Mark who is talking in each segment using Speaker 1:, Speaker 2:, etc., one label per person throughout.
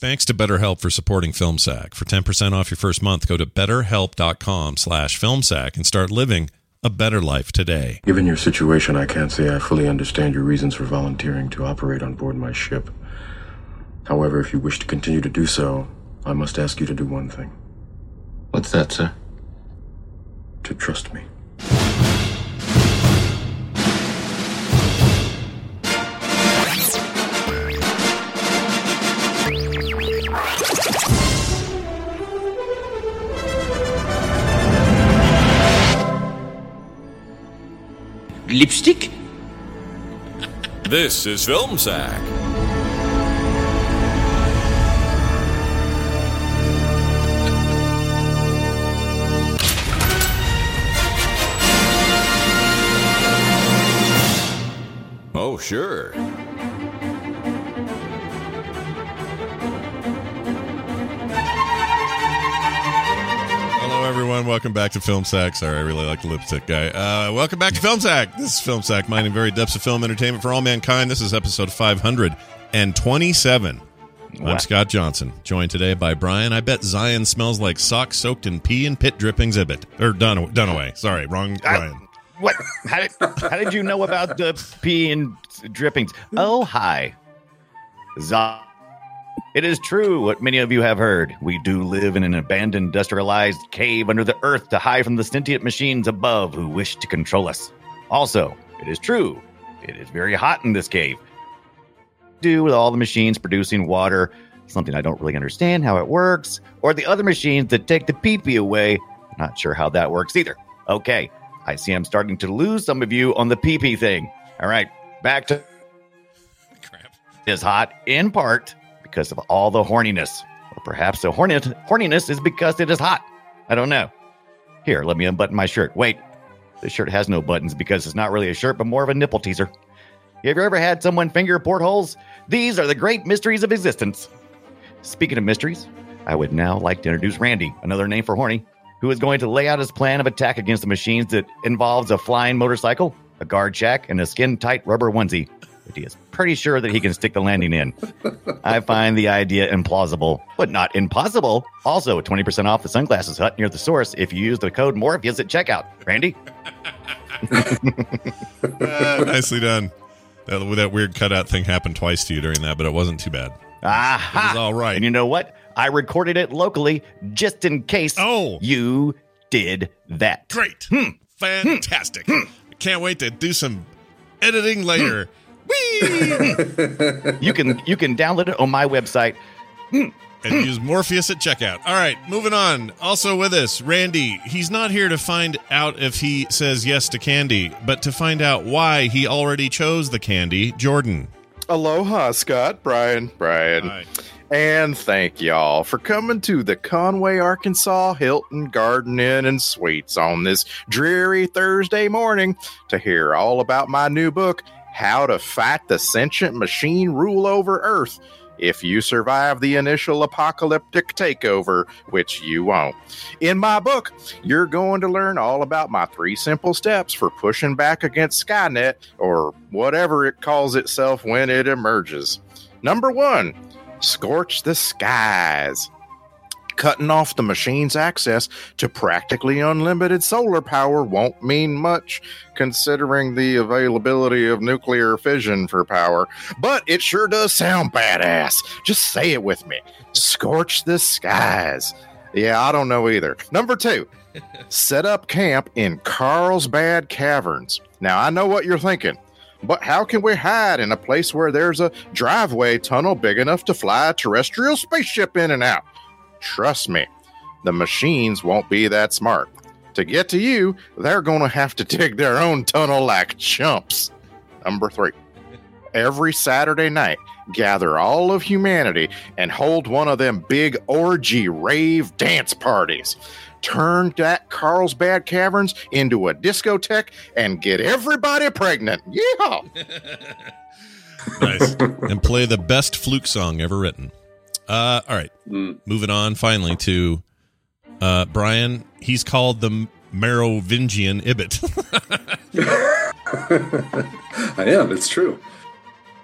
Speaker 1: Thanks to BetterHelp for supporting FilmSack. For 10% off your first month, go to betterhelp.com slash filmsack and start living a better life today.
Speaker 2: Given your situation, I can't say I fully understand your reasons for volunteering to operate on board my ship. However, if you wish to continue to do so, I must ask you to do one thing.
Speaker 3: What's that, sir?
Speaker 2: To trust me.
Speaker 4: Lipstick?
Speaker 5: This is Film Sack. Oh, sure.
Speaker 1: Everyone. Welcome back to Film Sack. Sorry, I really like the lipstick guy. Uh, welcome back to Film Sack. This is Film Sack, mining very depths of film entertainment for all mankind. This is episode 527. I'm Scott Johnson, joined today by Brian. I bet Zion smells like socks soaked in pee and pit drippings. Ibbott or Dun- Dunaway. Sorry, wrong Brian.
Speaker 4: What? How did, how did you know about the pee and drippings? Oh, hi. Zah. It is true what many of you have heard. We do live in an abandoned industrialized cave under the earth to hide from the sentient machines above who wish to control us. Also, it is true. It is very hot in this cave. Do with all the machines producing water, something I don't really understand how it works, or the other machines that take the pee pee away. Not sure how that works either. Okay, I see I'm starting to lose some of you on the pee pee thing. All right, back to
Speaker 1: Crap.
Speaker 4: is hot in part because of all the horniness. Or perhaps the hornet, horniness is because it is hot. I don't know. Here, let me unbutton my shirt. Wait, this shirt has no buttons because it's not really a shirt, but more of a nipple teaser. Have you ever had someone finger portholes? These are the great mysteries of existence. Speaking of mysteries, I would now like to introduce Randy, another name for horny, who is going to lay out his plan of attack against the machines that involves a flying motorcycle, a guard shack, and a skin tight rubber onesie. But he is pretty sure that he can stick the landing in. I find the idea implausible, but not impossible. Also, 20% off the sunglasses hut near the source if you use the code Morpheus at checkout. Randy?
Speaker 1: Ah, nicely done. That, that weird cutout thing happened twice to you during that, but it wasn't too bad.
Speaker 4: Aha!
Speaker 1: It was all right.
Speaker 4: And you know what? I recorded it locally just in case
Speaker 1: Oh.
Speaker 4: you did that.
Speaker 1: Great.
Speaker 4: Hmm.
Speaker 1: Fantastic. I Can't wait to do some editing later.
Speaker 4: Hmm.
Speaker 1: Whee!
Speaker 4: You can you can download it on my website.
Speaker 1: and use Morpheus at checkout. All right, moving on. Also with us, Randy. He's not here to find out if he says yes to candy, but to find out why he already chose the candy. Jordan.
Speaker 6: Aloha, Scott, Brian, Brian.
Speaker 1: Hi.
Speaker 6: And thank y'all for coming to the Conway, Arkansas Hilton Garden Inn and Suites on this dreary Thursday morning to hear all about my new book, How to Fight the Sentient Machine Rule Over Earth. If you survive the initial apocalyptic takeover, which you won't. In my book, you're going to learn all about my three simple steps for pushing back against Skynet, or whatever it calls itself when it emerges. Number one, scorch the skies. Cutting off the machine's access to practically unlimited solar power won't mean much considering the availability of nuclear fission for power. But it sure does sound badass. Just say it with me. Scorch the skies. Yeah, I don't know either. Number two, set up camp in Carlsbad Caverns. Now, I know what you're thinking. But how can we hide in a place where there's a driveway tunnel big enough to fly a terrestrial spaceship in and out? Trust me, the machines won't be that smart. To get to you, they're going to have to dig their own tunnel like chumps. Number three, every Saturday night, gather all of humanity and hold one of them big orgy rave dance parties turn that Carlsbad Caverns into a discotheque and get everybody pregnant. Yeah.
Speaker 1: nice. and play the best fluke song ever written. Uh, all right.
Speaker 7: Mm.
Speaker 1: Moving on finally to uh, Brian. He's called the Merovingian Ibbott.
Speaker 7: I am, it's true.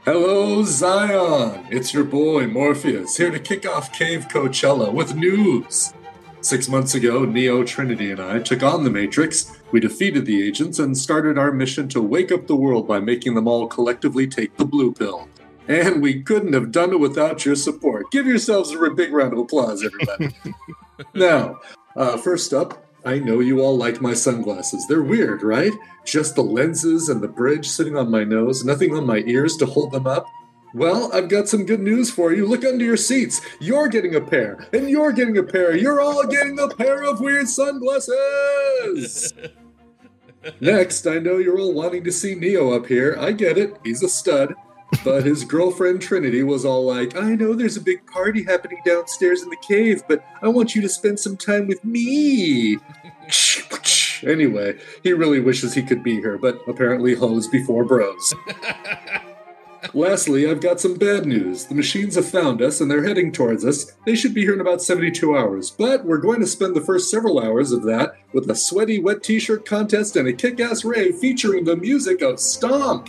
Speaker 7: Hello, Zion. It's your boy, Morpheus, here to kick off Cave Coachella with news. Six months ago, Neo, Trinity, and I took on the Matrix. We defeated the agents and started our mission to wake up the world by making them all collectively take the blue pill. And we couldn't have done it without your support. Give yourselves a big round of applause, everybody. now, uh, first up, I know you all like my sunglasses. They're weird, right? Just the lenses and the bridge sitting on my nose, nothing on my ears to hold them up. Well, I've got some good news for you. Look under your seats. You're getting a pair, and you're getting a pair. You're all getting a pair of weird sunglasses. Next, I know you're all wanting to see Neo up here. I get it. He's a stud. But his girlfriend Trinity was all like, I know there's a big party happening downstairs in the cave, but I want you to spend some time with me. anyway, he really wishes he could be here, but apparently hoes before bros. Lastly, I've got some bad news. The machines have found us and they're heading towards us. They should be here in about 72 hours, but we're going to spend the first several hours of that with a sweaty wet t shirt contest and a kick ass rave featuring the music of Stomp.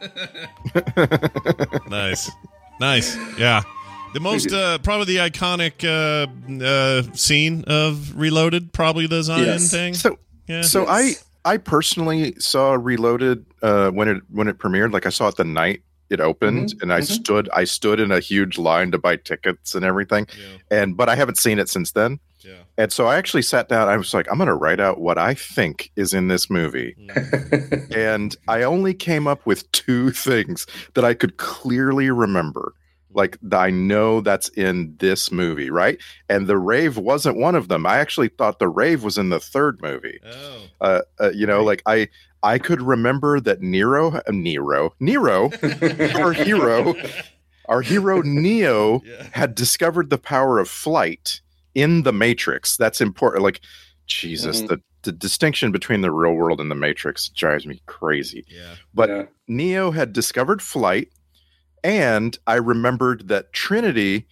Speaker 1: nice. Nice. Yeah. The most, uh, probably the iconic uh, uh, scene of Reloaded, probably the Zion
Speaker 6: Yes.
Speaker 1: thing.
Speaker 6: So,
Speaker 1: Yeah.
Speaker 6: so I I personally saw Reloaded uh, when it when it premiered. Like I saw it the night it opened,
Speaker 1: Mm-hmm.
Speaker 6: and I stood I stood in a huge line to buy tickets and everything. And but I haven't seen it since then.
Speaker 1: Yeah.
Speaker 6: And so I actually sat down. I was like, I'm going to write out what I think is in this movie. and I only came up with two things that I could clearly remember. Like I know that's in this movie, right? And the rave wasn't one of them. I actually thought the rave was in the third movie.
Speaker 1: Oh.
Speaker 6: Uh, uh, you know, like I I could remember that Nero, uh, Nero, Nero, our hero, our hero Neo had discovered the power of flight in the Matrix. That's important. Like Jesus,
Speaker 7: Mhm.
Speaker 6: the the distinction between the real world and the Matrix drives me crazy.
Speaker 1: Yeah.
Speaker 6: But
Speaker 7: Yeah.
Speaker 6: Neo had discovered flight, and I remembered that Trinity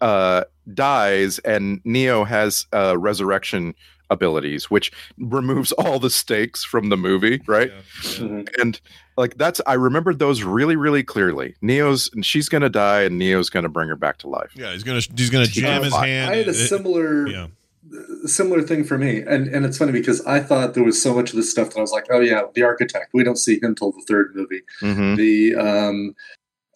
Speaker 6: uh, dies, and Neo has uh, resurrection abilities, which removes all the stakes from the movie, right?
Speaker 7: Mhm.
Speaker 6: And like that's, I remembered those really, really clearly. Neo's, and she's gonna die, and Neo's gonna bring her back to life.
Speaker 1: Yeah, he's gonna he's gonna jam his
Speaker 7: I-
Speaker 1: hand.
Speaker 7: I had a
Speaker 1: it-
Speaker 7: similar
Speaker 1: yeah.
Speaker 7: similar thing for me, and and it's funny because I thought there was so much of this stuff that I was like, oh yeah, the architect. We don't see him till the third movie.
Speaker 6: Mhm.
Speaker 7: The um,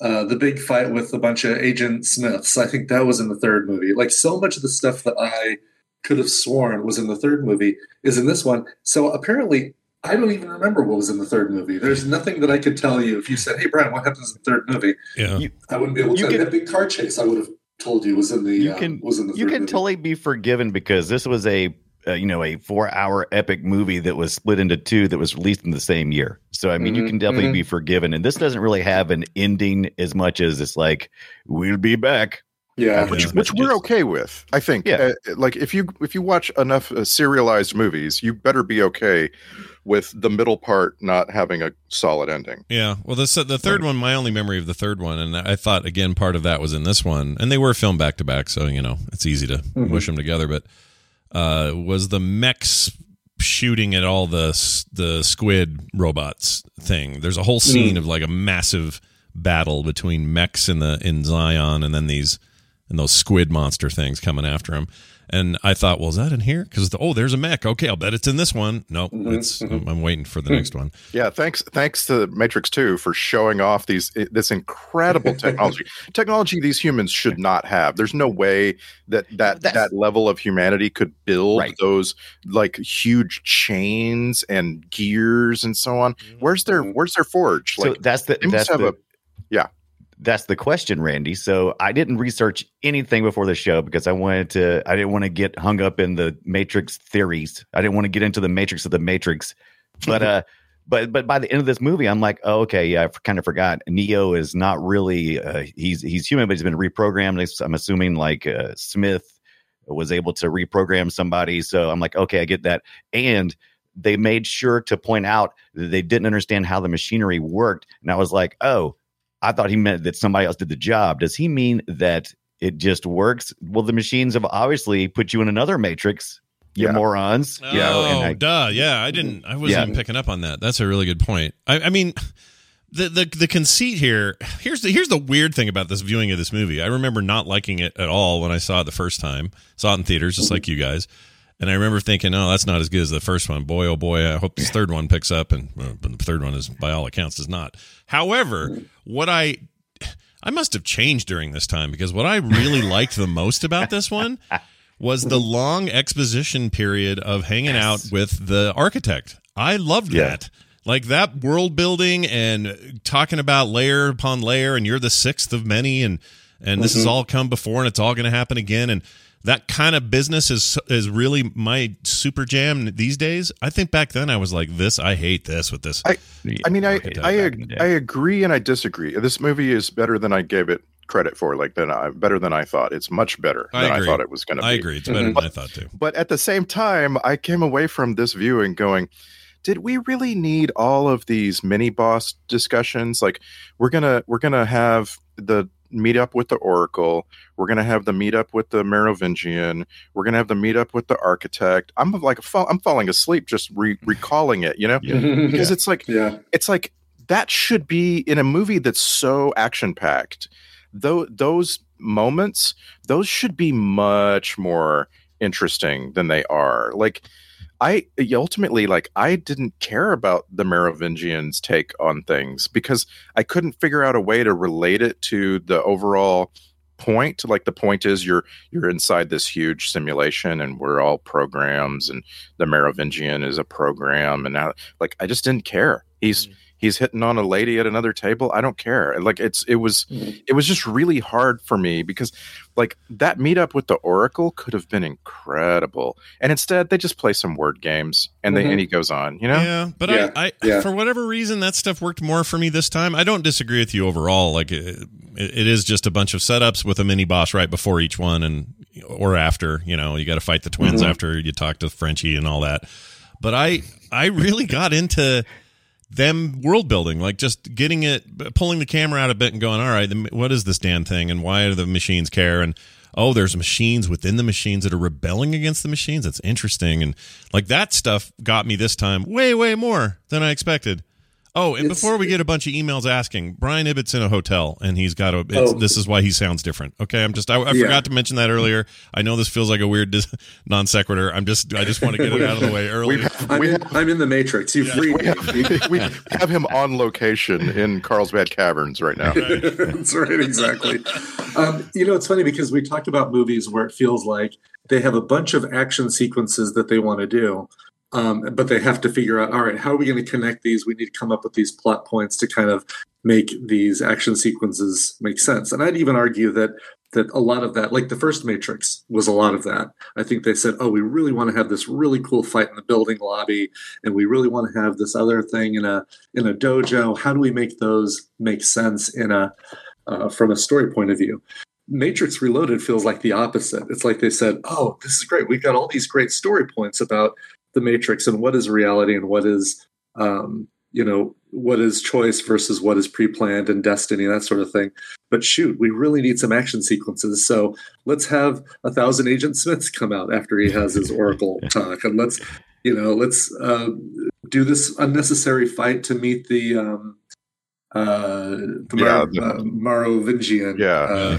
Speaker 7: uh, the big fight with a bunch of Agent Smiths. I think that was in the third movie. Like so much of the stuff that I could have sworn was in the third movie is in this one. So apparently. I don't even remember what was in the third movie. There's nothing that I could tell you. If you said, "Hey, Brian, what happens in the third movie?"
Speaker 1: Yeah.
Speaker 4: You-
Speaker 7: I wouldn't be able to.
Speaker 4: You
Speaker 7: tell you.
Speaker 4: can-
Speaker 7: that big car chase, I would have told you was in the.
Speaker 4: You
Speaker 7: uh,
Speaker 4: can
Speaker 7: was in the.
Speaker 4: you
Speaker 7: third
Speaker 4: can
Speaker 7: movie.
Speaker 4: totally be forgiven because this was a uh, you know a four hour epic movie that was split into two that was released in the same year. So I mean, you
Speaker 7: Mhm,
Speaker 4: can definitely
Speaker 7: mhm.
Speaker 4: be forgiven. And this doesn't really have an ending as much as it's like we'll be back.
Speaker 7: Yeah,
Speaker 6: which, which we're okay with i think
Speaker 4: Yeah.
Speaker 6: Uh, like if you if you watch enough uh, serialized movies you better be okay with the middle part not having a solid ending
Speaker 1: Yeah. Well, the the third one, my only memory of the third one, and I thought again part of that was in this one, and they were filmed back to back, so you know it's easy to mush them together. But uh, was the mechs shooting at all the the squid robots thing? There's a whole scene of like a massive battle between mechs in the in Zion, and then these. and those squid monster things coming after him. And I thought, well, is that in here? Because oh, there's a mech. Okay, I'll bet it's in this one. No, nope,
Speaker 7: Mhm,
Speaker 1: it's.
Speaker 7: mhm.
Speaker 1: I'm, I'm waiting for the next one.
Speaker 6: Yeah, thanks thanks to Matrix 2 for showing off these this incredible technology. technology these humans should not have. There's no way that that
Speaker 4: That's-
Speaker 6: that level of humanity could build
Speaker 4: Right.
Speaker 6: those like huge chains and gears and so on. Where's their where's their forge?
Speaker 4: So
Speaker 6: Like
Speaker 4: that's the
Speaker 6: they must
Speaker 4: that's
Speaker 6: have
Speaker 4: the,
Speaker 6: a- yeah.
Speaker 4: That's the question, Randy. So I didn't research anything before the show because I wanted to. I didn't want to get hung up in the Matrix theories. I didn't want to get into the Matrix of the Matrix. But uh, but but by the end of this movie, I'm like, oh, okay, yeah, I kind of forgot. Neo is not really. Uh, he's he's human, but he's been reprogrammed. I'm assuming like uh, Smith was able to reprogram somebody. So I'm like, okay, I get that. And they made sure to point out that they didn't understand how the machinery worked. And I was like, oh, I thought he meant that somebody else did the job. Does he mean that it just works? Well, the machines have obviously put you in another matrix, you
Speaker 6: Yeah.
Speaker 4: morons.
Speaker 1: Oh,
Speaker 4: You know, and I,
Speaker 1: duh. Yeah, I didn't. I wasn't
Speaker 4: Yeah.
Speaker 1: even picking up on that. That's a really good point. I, I mean, the, the the conceit here. Here's the here's the weird thing about this viewing of this movie. I remember not liking it at all when I saw it the first time. Saw it in theaters, just like you guys. And I remember thinking, "Oh, that's not as good as the first one." Boy, oh boy, I hope this third one picks up. And well, the third one is, by all accounts, does not. However, what I I must have changed during this time because what I really liked the most about this one was the long exposition period of hanging out with the architect. I loved
Speaker 4: Yeah.
Speaker 1: that. Like that world building and talking about layer upon layer and you're the sixth of many and and this has mm-hmm. all come before and it's all going to happen again and that kind of business is is really my super jam these days. I think back then I was like this I hate this with this.
Speaker 6: I- I mean, I I,
Speaker 4: back in the day.
Speaker 6: I agree and I disagree. This movie is better than I gave it credit for. Like than I better than I thought. It's much better
Speaker 1: I
Speaker 6: than I thought it was going to be.
Speaker 1: I agree. It's better mm-hmm. than I thought too.
Speaker 6: But at the same time, I came away from this viewing going, did we really need all of these mini boss discussions? Like we're gonna we're gonna have the meet up with the Oracle, we're gonna have the meet up with the Merovingian, we're gonna have the meet up with the architect. I'm like I'm falling asleep just re- recalling it, you know, because it's like
Speaker 7: yeah.
Speaker 6: it's like that should be in a movie that's so action packed though those moments those should be much more interesting than they are. Like i ultimately like i didn't care about the merovingians take on things because i couldn't figure out a way to relate it to the overall point. Like the point is you're you're inside this huge simulation and we're all programs and the merovingian is a program and now like i just didn't care. He's mm. He's hitting on a lady at another table i don't care like it's it was it was just really hard for me because like that meetup with the oracle could have been incredible and instead they just play some word games and they
Speaker 7: Mhm.
Speaker 6: and he goes on you know
Speaker 1: Yeah, but
Speaker 7: Yeah,
Speaker 1: I, I
Speaker 7: yeah.
Speaker 1: for whatever reason that stuff worked more for me this time. I don't disagree with you overall. Like it, it is just a bunch of setups with a mini boss right before each one and or after. You know, you got to fight the twins
Speaker 7: Mhm.
Speaker 1: after you talk to Frenchie and all that. But I I really got into them world building, like just getting it, pulling the camera out a bit and going, all right, what is this damn thing and why do the machines care? And oh, there's machines within the machines that are rebelling against the machines. That's interesting. And like that stuff got me this time way, way more than I expected. Oh, and
Speaker 7: It's-
Speaker 1: before we get a bunch of emails asking, Brian Ibbott's in a hotel and he's got a. It's,
Speaker 7: Oh.
Speaker 1: This is why he sounds different. Okay, I'm just. I, I
Speaker 7: Yeah.
Speaker 1: forgot to mention that earlier. I know this feels like a weird dis- non sequitur. I'm just. I just want to get it out of the way early.
Speaker 6: have,
Speaker 7: I'm, in, I'm in the Matrix. You've freed
Speaker 6: we, have, we have him on location in carlsbad caverns right now
Speaker 7: That's right, exactly. Um, you know, it's funny because we talked about movies where it feels like they have a bunch of action sequences that they want to do, um, but they have to figure out, all right, how are we going to connect these? We need to come up with these plot points to kind of make these action sequences make sense. And I'd even argue that that a lot of that, like the first Matrix, was a lot of that. I think they said, oh, we really want to have this really cool fight in the building lobby, and we really want to have this other thing in a in a dojo. How do we make those make sense in a uh, from a story point of view. Matrix Reloaded feels like the opposite. It's like they said, "Oh, this is great. We've got all these great story points about the Matrix and what is reality and what is, um, you know, what is choice versus what is pre-planned and destiny, that sort of thing." But shoot, we really need some action sequences. So let's have a thousand Agent Smiths come out after he has his Oracle talk, and let's, you know, let's uh, do this unnecessary fight to meet the. Um, uh, the
Speaker 6: Yeah, the-
Speaker 7: uh, Merovingian.
Speaker 6: Yeah.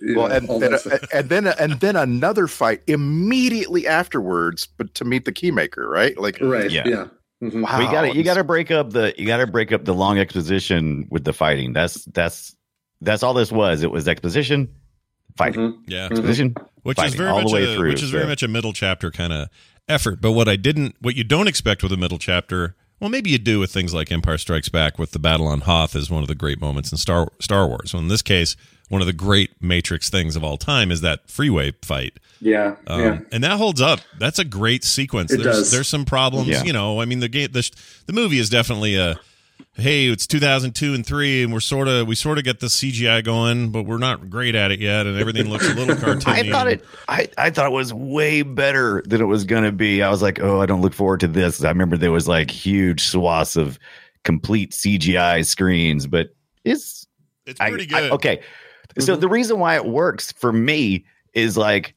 Speaker 7: You
Speaker 6: well,
Speaker 7: know,
Speaker 6: and, and, and then and then another fight immediately afterwards, but to meet the keymaker, right? Like,
Speaker 7: right,
Speaker 4: yeah.
Speaker 7: yeah. Mhm.
Speaker 6: wow,
Speaker 4: we got to you got to break up the you got to break up the long exposition with the fighting. That's that's that's all this was. It was exposition, fighting,
Speaker 7: Mhm.
Speaker 1: Yeah.
Speaker 7: Mhm.
Speaker 1: which
Speaker 4: fighting
Speaker 1: is very
Speaker 4: all
Speaker 1: much
Speaker 4: the way
Speaker 1: a,
Speaker 4: through.
Speaker 1: which is very much a middle chapter kind of effort. But what I didn't, what you don't expect with a middle chapter, well, maybe you do with things like Empire Strikes Back, with the battle on Hoth is one of the great moments in Star Star Wars. Well, in this case, one of the great Matrix things of all time is that freeway fight.
Speaker 7: Yeah,
Speaker 1: Um,
Speaker 7: yeah.
Speaker 1: and that holds up. That's a great sequence.
Speaker 7: It
Speaker 1: there's
Speaker 7: does.
Speaker 1: there's some problems,
Speaker 4: Yeah.
Speaker 1: you know. I mean, the game, the the movie is definitely a hey, it's 2002 and three, and we're sort of we sort of get the CGI going, but we're not great at it yet, and everything looks a little cartoony.
Speaker 4: I thought it. I, I thought it was way better than it was going to be. I was like, oh, I don't look forward to this. I remember there was like huge swaths of complete CGI screens, but it's
Speaker 1: It's pretty
Speaker 4: I-
Speaker 1: good.
Speaker 4: okay. So the reason why it works for me is like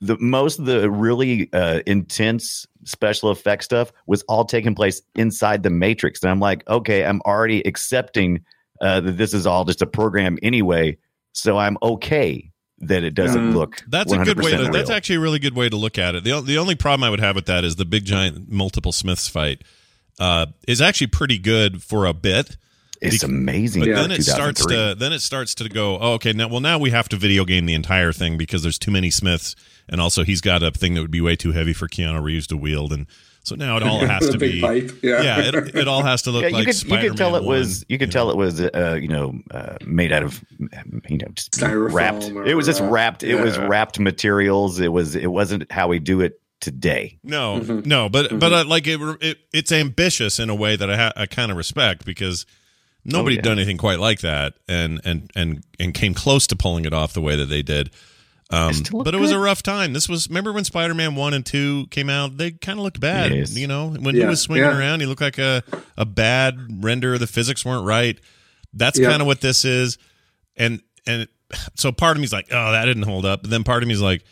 Speaker 4: the most of the really uh, intense special effect stuff was all taking place inside the Matrix, and I'm like, okay, I'm already accepting uh, that this is all just a program anyway, so I'm okay that it doesn't
Speaker 7: Mm.
Speaker 4: look.
Speaker 1: That's a good way. To,
Speaker 4: 100%
Speaker 1: that's actually a really good way to look at it. the The only problem I would have with that is the big giant multiple Smiths fight uh, is actually pretty good for a bit.
Speaker 4: It's amazing.
Speaker 1: But
Speaker 7: Yeah.
Speaker 1: then it starts to then it starts to go. Oh, okay, now well now we have to video game the entire thing because there's too many Smiths, and also he's got a thing that would be way too heavy for Keanu Reeves to wield, and so now it all has to be.
Speaker 7: pipe. Yeah,
Speaker 1: Yeah, it, it all has to look
Speaker 4: yeah, you
Speaker 1: like
Speaker 4: could you could tell
Speaker 1: Spider-Man
Speaker 4: it was
Speaker 1: 1,
Speaker 4: you could
Speaker 1: know.
Speaker 4: tell it was uh, you know uh, made out of you know just
Speaker 7: Styrofoam
Speaker 4: wrapped.
Speaker 7: or,
Speaker 4: It was just
Speaker 7: uh,
Speaker 4: wrapped. It was
Speaker 7: yeah.
Speaker 4: wrapped materials. It was it wasn't how we do it today.
Speaker 1: No,
Speaker 7: Mhm.
Speaker 1: no, but
Speaker 7: Mhm.
Speaker 1: but uh, like it, it, it's ambitious in a way that I ha- I kind of respect because nobody
Speaker 4: Oh, yeah.
Speaker 1: done anything quite like that, and and and and came close to pulling it off the way that they did. Um,
Speaker 4: It still
Speaker 1: but it was a rough time. This was remember when Spider Man one and two came out? They kind of looked bad.
Speaker 4: Yes.
Speaker 1: You know, when he was swinging
Speaker 7: yeah.
Speaker 1: around, he looked like a a bad render. The physics weren't right. That's
Speaker 7: Yeah.
Speaker 1: kind of what this is, and and so part of me's like, oh, that didn't hold up. But then part of me's like,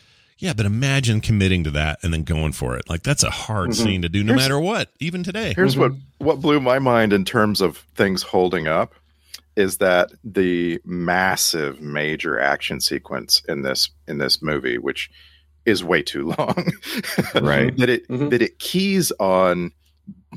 Speaker 1: yeah, but imagine committing to that and then going for it. Like that's a hard
Speaker 7: Mhm.
Speaker 1: scene to do, no
Speaker 6: Here's-
Speaker 1: matter what, even today.
Speaker 6: Here's what
Speaker 7: Mm-hmm.
Speaker 6: what blew my mind in terms of things holding up is that the massive major action sequence in this in this movie, which is way too long,
Speaker 4: Right.
Speaker 6: that it
Speaker 7: Mhm.
Speaker 6: that it keys on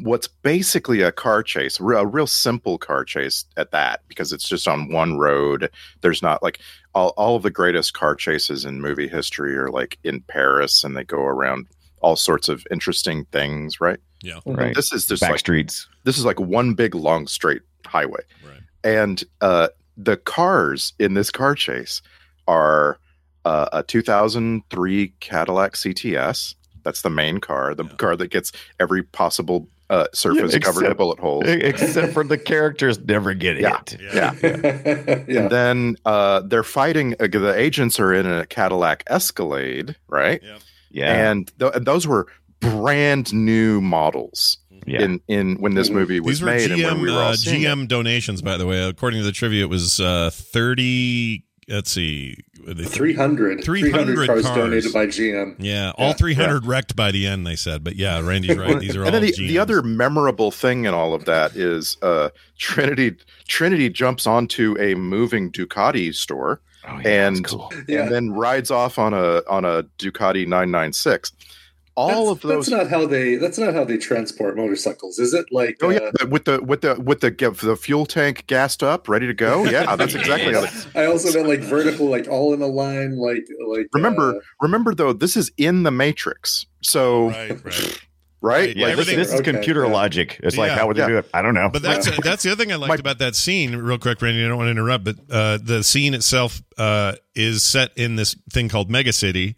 Speaker 6: what's basically a car chase, a real simple car chase at that, because it's just on one road. There's not like all, all of the greatest car chases in movie history are like in Paris and they go around all sorts of interesting things, right?
Speaker 1: Yeah.
Speaker 4: Right.
Speaker 6: This is just
Speaker 4: Back
Speaker 6: like
Speaker 4: streets.
Speaker 6: this is like one big long straight highway
Speaker 1: Right.
Speaker 6: and uh the cars in this car chase are uh, a 2003 cadillac cts that's the main car the
Speaker 1: Yeah.
Speaker 6: car that gets every possible uh, surface
Speaker 4: Yeah,
Speaker 6: covered in bullet holes
Speaker 4: Except for the characters never get
Speaker 6: Yeah.
Speaker 4: hit.
Speaker 1: Yeah.
Speaker 7: yeah.
Speaker 6: and then uh, they're fighting uh, the agents are in a cadillac escalade right
Speaker 4: Yeah.
Speaker 6: and, th- and those were brand new models
Speaker 4: yeah.
Speaker 6: in in when this
Speaker 7: Mhm.
Speaker 6: movie was
Speaker 1: These were
Speaker 6: made and when
Speaker 1: GM
Speaker 6: we were all
Speaker 1: uh,
Speaker 6: seeing it.
Speaker 1: GM donations, by the way. According to the trivia, it was uh, thirty. Let's see,
Speaker 7: 300,
Speaker 1: 300
Speaker 7: cars,
Speaker 1: cars.
Speaker 7: donated by GM.
Speaker 1: Yeah, all
Speaker 7: Yeah,
Speaker 1: 300 wrecked by the end. They said, but yeah, Randy's right. These are all
Speaker 6: and then the,
Speaker 1: GMs.
Speaker 6: the other memorable thing in all of that is uh, Trinity Trinity jumps onto a moving Ducati store
Speaker 4: Oh, yeah,
Speaker 6: and-
Speaker 4: cool.
Speaker 7: Yeah.
Speaker 6: and then rides off on a on a Ducati 996. All
Speaker 7: that's,
Speaker 6: of those
Speaker 7: That's not how they. That's not how they transport motorcycles, is it? Like,
Speaker 6: Oh yeah,
Speaker 7: uh,
Speaker 6: with the with the with the the fuel tank gassed up, ready to go. Yeah, that's exactly how. They,
Speaker 7: I also meant like vertical, like all in a line, like like.
Speaker 6: remember,
Speaker 7: uh,
Speaker 6: remember though, this is in the Matrix, so
Speaker 1: right, right.
Speaker 6: right,
Speaker 1: Yeah,
Speaker 4: Yeah, this, this is
Speaker 7: Okay,
Speaker 4: computer
Speaker 7: yeah.
Speaker 4: logic. It's like,
Speaker 1: Yeah.
Speaker 4: how would they
Speaker 6: Yeah.
Speaker 4: do it? I don't know.
Speaker 1: But that's that's the other thing I liked
Speaker 6: My-
Speaker 1: about that scene. Real quick, Randy, I don't want to interrupt, but uh, the scene itself uh, is set in this thing called Mega City,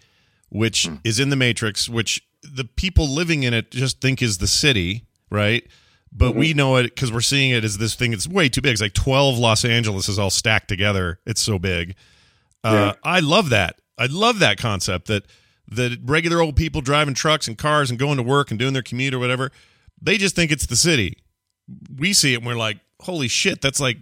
Speaker 1: which
Speaker 6: Hmm.
Speaker 1: is in the Matrix, which the people living in it just think is the city, right? But
Speaker 6: Mm-hmm.
Speaker 1: we know it because we're seeing it as this thing. It's way too big. It's like twelve Los Angeles is all stacked together. It's so big. Uh, I love that. I love that concept that the regular old people driving trucks and cars and going to work and doing their commute or whatever, they just think it's the city. We see it and we're like, holy shit, that's like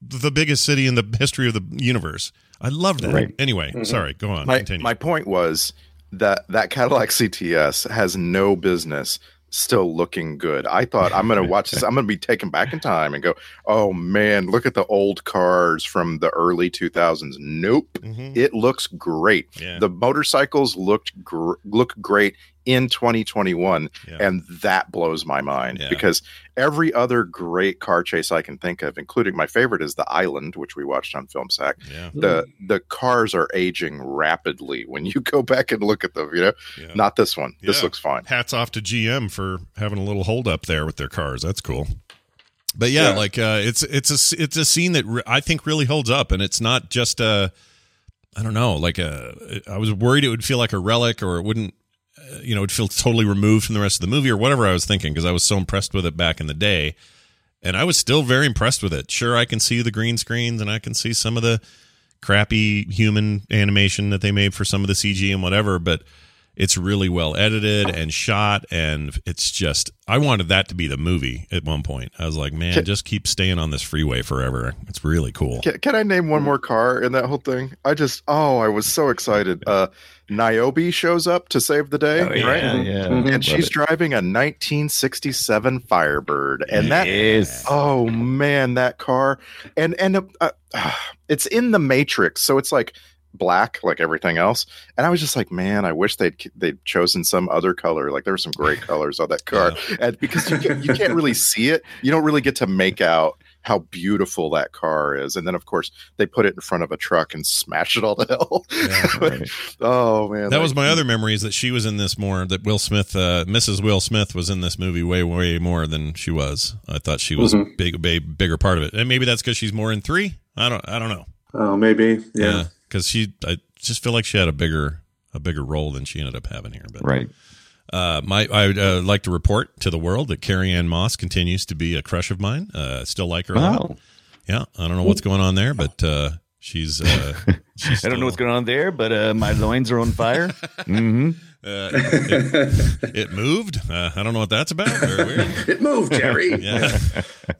Speaker 1: the biggest city in the history of the universe. I love that.
Speaker 4: Right.
Speaker 1: Anyway,
Speaker 7: Mhm.
Speaker 1: sorry, go on.
Speaker 6: my
Speaker 1: continue.
Speaker 6: my point was that that Cadillac CTS has no business still looking good. I thought I'm going to watch this. I'm going to be taken back in time and go, oh man, look at the old cars from the early 2000s. Nope,
Speaker 1: Mhm.
Speaker 6: it looks great.
Speaker 1: Yeah.
Speaker 6: The motorcycles looked gr- look great in 2021,
Speaker 1: Yeah.
Speaker 6: and that blows my mind
Speaker 1: Yeah.
Speaker 6: because every other great car chase I can think of, including my favorite, is the Island, which we watched on Film Sack.
Speaker 1: yeah.
Speaker 6: The the cars are aging rapidly when you go back and look at them. You know, not this one. This looks fine.
Speaker 1: hats off to GM for having a little hold up there with their cars. That's cool. But yeah, like uh, it's it's a it's a scene that re- I think really holds up, and it's not just a I don't know like a I was worried it would feel like a relic or it wouldn't Uh, you know it would feel totally removed from the rest of the movie or whatever I was thinking because I was so impressed with it back in the day, and I was still very impressed with it. Sure, I can see the green screens and I can see some of the crappy human animation that they made for some of the CG and whatever, but it's really well edited and shot and it's just I wanted that to be the movie at one point. I was like, man,
Speaker 6: Can-
Speaker 1: just keep staying on this freeway forever. It's really cool.
Speaker 6: Can, can I name one more car in that whole thing? I just oh, I was so excited. Uh Niobe shows up to save the day,
Speaker 4: Oh, yeah,
Speaker 6: right?
Speaker 4: yeah.
Speaker 7: Mhm.
Speaker 6: And
Speaker 4: Love
Speaker 6: she's
Speaker 4: it.
Speaker 6: driving a 1967 Firebird, and that
Speaker 4: Yes.
Speaker 6: oh man, that car, and and uh, uh, it's in the Matrix, so it's like black like everything else. And I was just like, man, I wish they'd they'd chosen some other color. Like there were some great colors on that car, and because you can, you can't really see it, you don't really get to make out how beautiful that car is. And then of course they put it in front of a truck and smash it all to hell.
Speaker 4: Right.
Speaker 6: oh man,
Speaker 1: That was my other memory is that she was in this more that Will Smith uh, Mrs. Will Smith was in this movie way way more than she was. I thought she was a
Speaker 7: Mhm.
Speaker 1: big big bigger part of it. And maybe that's cuz she's more in 3. I don't I don't know.
Speaker 7: Oh, maybe. Yeah.
Speaker 1: Cuz she I just feel like she had a bigger a bigger role than she ended up having here, but
Speaker 4: Right.
Speaker 1: Uh, my, I would uh, like to report to the world that Carrie-Anne Moss continues to be a crush of mine. Uh, still like her a lot. Yeah, I don't know what's going on there, but uh, she's. Uh, she's
Speaker 4: I don't know what's going on there, but uh, my loins are on fire. hmm
Speaker 1: Uh, it, it moved. Uh, I don't know what that's about. Very weird.
Speaker 7: it moved, Jerry.
Speaker 1: Yeah,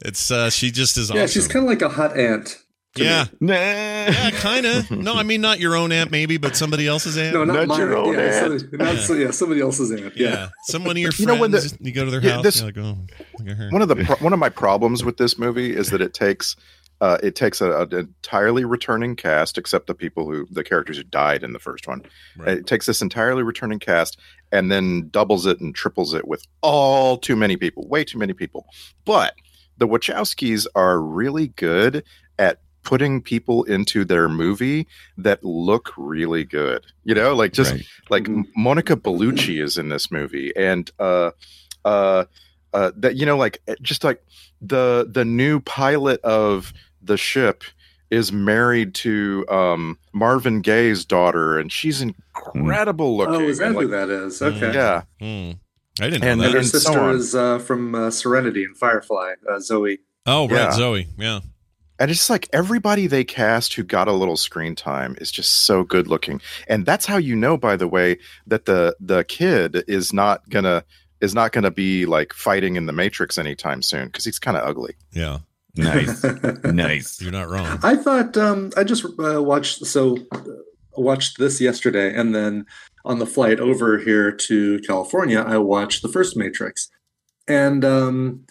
Speaker 1: it's uh, she just is.
Speaker 7: Yeah,
Speaker 1: awesome.
Speaker 7: she's kind of like a hot ant. To
Speaker 1: Yeah,
Speaker 7: me.
Speaker 1: yeah, kind of. No, I mean not your own aunt, maybe, but somebody else's aunt.
Speaker 7: No, not,
Speaker 4: Not
Speaker 7: mine.
Speaker 4: your own
Speaker 7: yeah,
Speaker 4: aunt.
Speaker 7: somebody- not so- yeah, somebody else's aunt.
Speaker 1: yeah.
Speaker 7: Yeah.
Speaker 1: someone of your friends.
Speaker 6: You know, when the-
Speaker 1: you go to their
Speaker 6: Yeah,
Speaker 1: house.
Speaker 6: this-
Speaker 1: you're like, oh, look at her.
Speaker 6: one of the pro- one of my problems with this movie is that it takes uh, it takes a, an entirely returning cast, except the people who the characters who died in the first one.
Speaker 1: Right.
Speaker 6: It takes this entirely returning cast and then doubles it and triples it with all too many people, way too many people. But the Wachowskis are really good at putting people into their movie that look really good. You know, like just
Speaker 4: Right.
Speaker 6: like
Speaker 7: Mhm.
Speaker 6: Monica Bellucci is in this movie, and uh, uh, uh, that you know, like eh, just like the the new pilot of the ship is married to um, Marvin Gaye's daughter, and she's incredible looking.
Speaker 7: Oh, is that
Speaker 6: and,
Speaker 7: who
Speaker 6: like,
Speaker 7: that is? Okay.
Speaker 6: Yeah,
Speaker 1: Hmm. I didn't
Speaker 6: And
Speaker 1: know that.
Speaker 7: her
Speaker 6: and so
Speaker 7: sister
Speaker 6: on.
Speaker 7: is uh, from uh, Serenity and Firefly, uh, Zoe.
Speaker 1: Oh, right,
Speaker 6: Yeah.
Speaker 1: Zoe. Yeah.
Speaker 6: And it's just like everybody they cast who got a little screen time is just so good looking, and that's how you know, by the way, that the the kid is not gonna is not gonna be like fighting in the Matrix anytime soon because he's kind of ugly.
Speaker 1: Yeah.
Speaker 4: Nice. nice.
Speaker 1: You're not wrong.
Speaker 7: I thought um, I just uh, watched so uh, watched this yesterday, and then on the flight over here to California, I watched the first Matrix, and um,